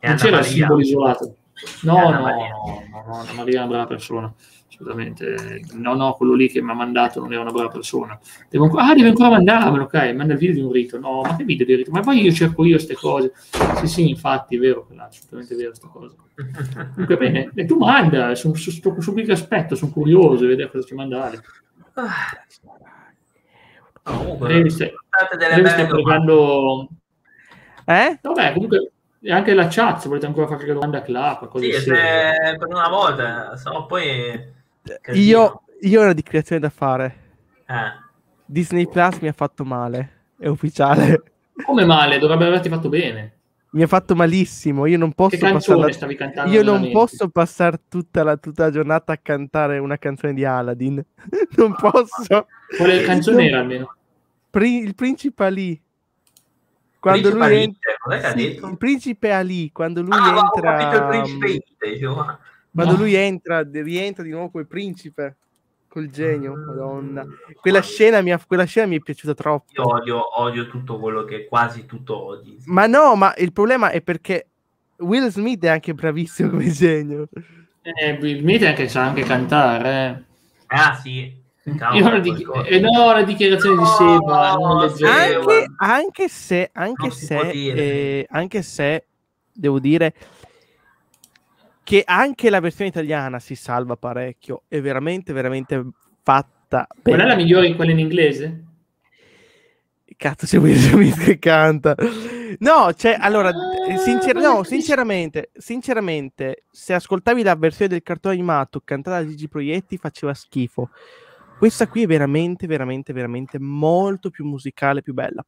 non c'era il simbolo isolato. No, no, no, no, no, Maria è una brava persona assolutamente. No, no, quello lì che mi ha mandato non era una brava persona. Devo ancora, ah, deve ancora mandarmelo, ok, manda il video di un rito. No, ma che video di un rito? Ma poi io cerco io queste cose. Sì, sì, infatti, è vero, è assolutamente vero questa cosa. Comunque bene, e tu manda, sono su, su, su, su aspetto, sono curioso di vedere cosa ci mandare. Comunque, stai, stai pregando... Eh? Vabbè, comunque e anche la chat, se volete ancora fare qualche domanda a Clap. Sì, se per una volta, no, poi... Io, io ho una dichiarazione da fare. Eh. Disney Plus mi ha fatto male, è ufficiale. [LAUGHS] Come male? Dovrebbe averti fatto bene. Mi ha fatto malissimo, io non posso passare Io non posso passare tutta la, tutta la, giornata a cantare una canzone di Aladdin. [LAUGHS] non posso. Quale canzone era almeno? Pri- il principe Ali quando lui entra sì, il principe Ali quando lui ah, entra quando lui entra rientra di nuovo quel principe col genio mm. madonna. Quella scena, mi, quella scena mi è piaciuta troppo. Io odio, odio tutto quello che quasi tutto odi. Ma no ma il problema è perché Will Smith è anche bravissimo come genio. Eh, Will Smith anche, sa anche cantare eh. ah sì. Io la, di- eh, no, la dichiarazione no, di Seba non anche, anche, se, anche se, eh, anche se devo dire che anche la versione italiana si salva parecchio, è veramente, veramente fatta. Qual è la migliore, quella in inglese? Cazzo, c'è Will che canta. No, cioè, allora, ah, sincer- no, sinceramente, sinceramente, se ascoltavi la versione del cartone animato cantata da Gigi Proietti faceva schifo. Questa qui è veramente, veramente, veramente molto più musicale, più bella.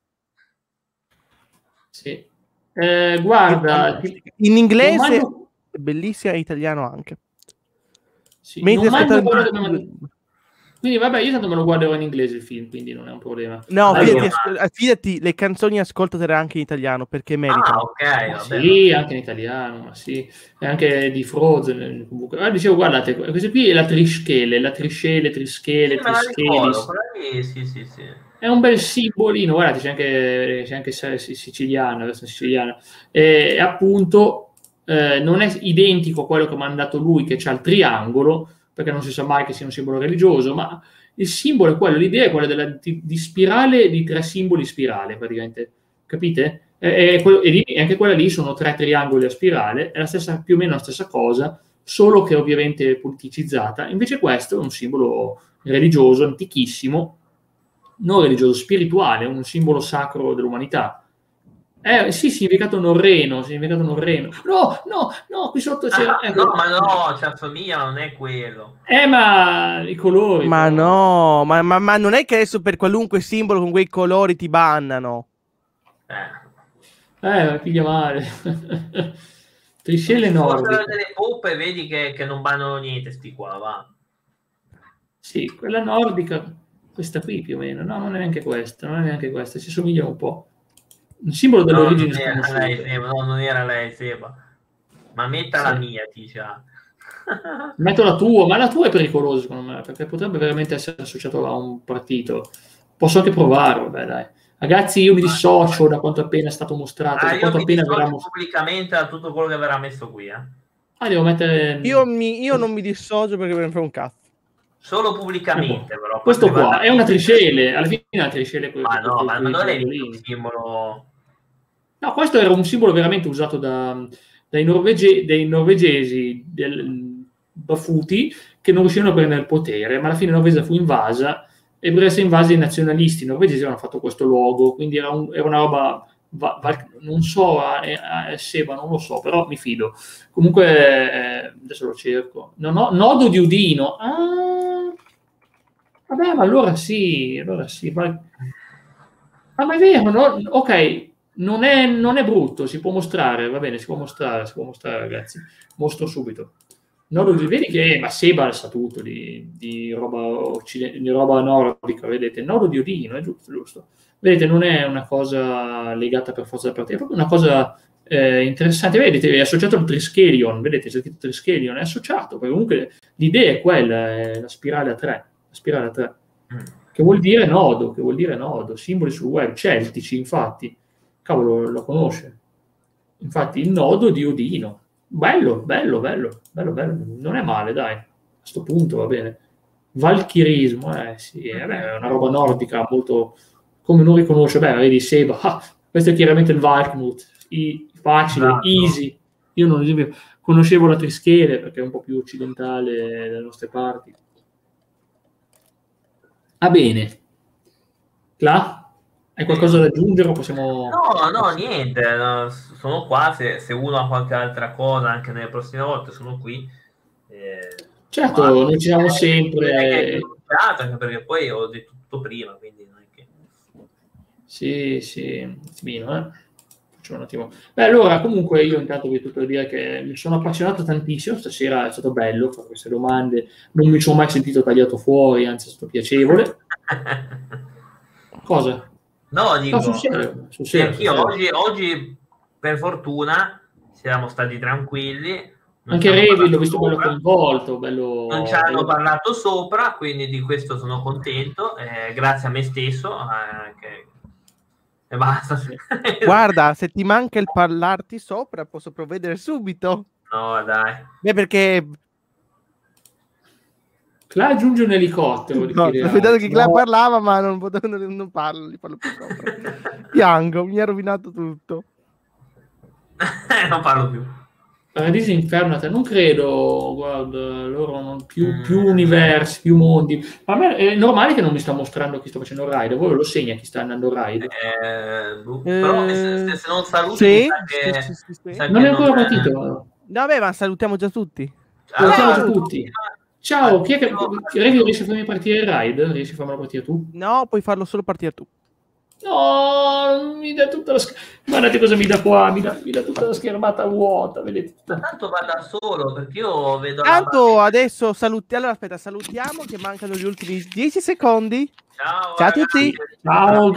Sì. Eh, guarda, in inglese mando... è bellissima, in italiano anche. Sì, Mentre ascoltare... Quindi vabbè, io tanto me lo guarderò in inglese il film, quindi non è un problema. No, allora... fidati, fidati, le canzoni ascoltatele anche in italiano perché meritano. Ah, ok, vabbè. Sì, anche in italiano, ma sì. E anche di Frozen. Comunque. Ah, dicevo, guardate, questa qui è la Trischele, la Triscele, Trischele, sì, Trischele. Sì, sì, sì. È un bel simbolino, guardate, c'è anche, c'è anche siciliana, siciliana. E appunto eh, non è identico a quello che ha mandato lui, che c'ha il triangolo, perché non si sa mai che sia un simbolo religioso, ma il simbolo è quello, l'idea è quella della, di, di, spirale, di tre simboli spirale praticamente, capite? E, e, e, anche quella lì sono tre triangoli a spirale, è la stessa, più o meno la stessa cosa, solo che ovviamente politicizzata. Invece questo è un simbolo religioso antichissimo, non religioso, spirituale, un simbolo sacro dell'umanità eh, sì, significato norreno, significato norreno. No, no, no, qui sotto c'è... Ah, ecco. No, ma no, cioè famiglia non è quello. Eh, ma i colori. Ma però. no, ma, ma, ma, non è che adesso per qualunque simbolo con quei colori ti bannano. Eh, eh ma piglia male. [LAUGHS] Triscelle nord. delle poppe vedi che, che, non bannano niente sti qua, va. Sì, quella nordica, questa qui più o meno. No, non è neanche questa, non è neanche questa, ci somiglia un po' il simbolo dell'origine no, non, era lei, Seba, no, non era lei, Seba. Ma metta sì. la mia, dice. [LAUGHS] Metto la tua, ma la tua è pericolosa secondo me, perché potrebbe veramente essere associato a un partito. Posso anche provare, vabbè dai. Ragazzi, io mi dissocio da quanto appena è stato mostrato. Ah, da quanto appena verrà pubblicamente da tutto quello che verrà messo qui. Eh. Ah, devo mettere... Io, mi, io non mi dissocio perché me ne fa un cazzo. Solo pubblicamente, però. Questo qua è una triscele, alla fine è una triscele. Ma no, ma non è il simbolo No, questo era un simbolo veramente usato da, dai norvege- dei norvegesi del, baffuti che non riuscivano a prendere il potere, ma alla fine Norvegia fu invasa e per essere invasi i nazionalisti norvegesi avevano fatto questo luogo, quindi era, un, era una roba, va, va, non so, a, a, Seba, non lo so, però mi fido. Comunque, eh, adesso lo cerco. No, no, nodo di Udino. Ah, vabbè, ma allora sì, allora sì. Ma, ah, ma è vero, no? ok, non è, non è brutto, si può mostrare, va bene, si può mostrare, si può mostrare ragazzi. Mostro subito. Nodo di, vedi che ma Seba sa tutto di, di, roba occiden- di roba nordica, vedete, nodo di Odino, è giusto, giusto. Vedete, non è una cosa legata per forza da partita, è proprio una cosa eh, interessante. Vedete, è associato al Triskelion, vedete, c'è scritto Triskelion, è associato, perché comunque l'idea è quella, è la spirale a 3, la spirale a 3, mm. che vuol dire nodo, che vuol dire nodo, simboli sul web, celtici, infatti, cavolo, lo conosce. Infatti, il nodo di Odino, Bello, bello, bello, bello, bello. Non è male, dai. A questo punto va bene. Valchirismo, eh sì, eh, beh, è una roba nordica molto... Come non riconosce, beh, vedi Seba, ah, questo è chiaramente il Valkmut, I, facile, esatto. easy. Io non, esempio, conoscevo la Trischele perché è un po' più occidentale dalle nostre parti. Va ah, bene. Là? Hai qualcosa da aggiungere possiamo... No, no, niente, no, sono qua, se, se, uno ha qualche altra cosa anche nelle prossime volte sono qui. Eh, certo, noi ci siamo sempre... Anche perché poi ho detto tutto prima, quindi non è che... Sì, sì, un attimino, eh. Facciamo un attimo. Beh, allora, comunque io intanto vi tutto da dire che mi sono appassionato tantissimo, stasera è stato bello fare queste domande, non mi sono mai sentito tagliato fuori, anzi è stato piacevole. [LAUGHS] Cosa? No, dico, no, sul serio, sul serio, oggi, oggi, per fortuna, siamo stati tranquilli. Anche Revi l'ho visto bello coinvolto. Bello... Non ci hanno parlato sopra, quindi di questo sono contento. Eh, grazie a me stesso. Eh, che... E basta. [LAUGHS] Guarda, se ti manca il parlarti sopra, posso provvedere subito. No, dai. Beh, perché Cla aggiunge un elicottero. No, ho dato che Cla no. parlava, ma non, non, non parlo, li parlo più. [LAUGHS] Piango, mi ha rovinato tutto. [LAUGHS] non parlo più. Paradiso Inferno, non credo, guarda, loro hanno più, mm. più, universi, più mondi. Ma a me è normale che non mi sta mostrando chi sto facendo ride, voi lo segna chi sta andando ride. Eh, boh, però eh, se, se, non saluti, sì? che, sì, sì, sì, non è ancora partito. No, vabbè, ma salutiamo già tutti. Salutiamo ah, già tutti. Ciao, chi è che... Revi, riesci a farmi partire il ride? Riesci a farmelo partire tu? No, puoi farlo solo partire tu. No, mi dà tutta la schermata. Guardate cosa mi dà qua, mi dà, mi dà tutta la schermata vuota, vedete? Ma tanto va da solo, perché io vedo... Tanto adesso salutiamo, allora aspetta, salutiamo che mancano gli ultimi 10 secondi. Ciao, Ciao a tutti. Ciao.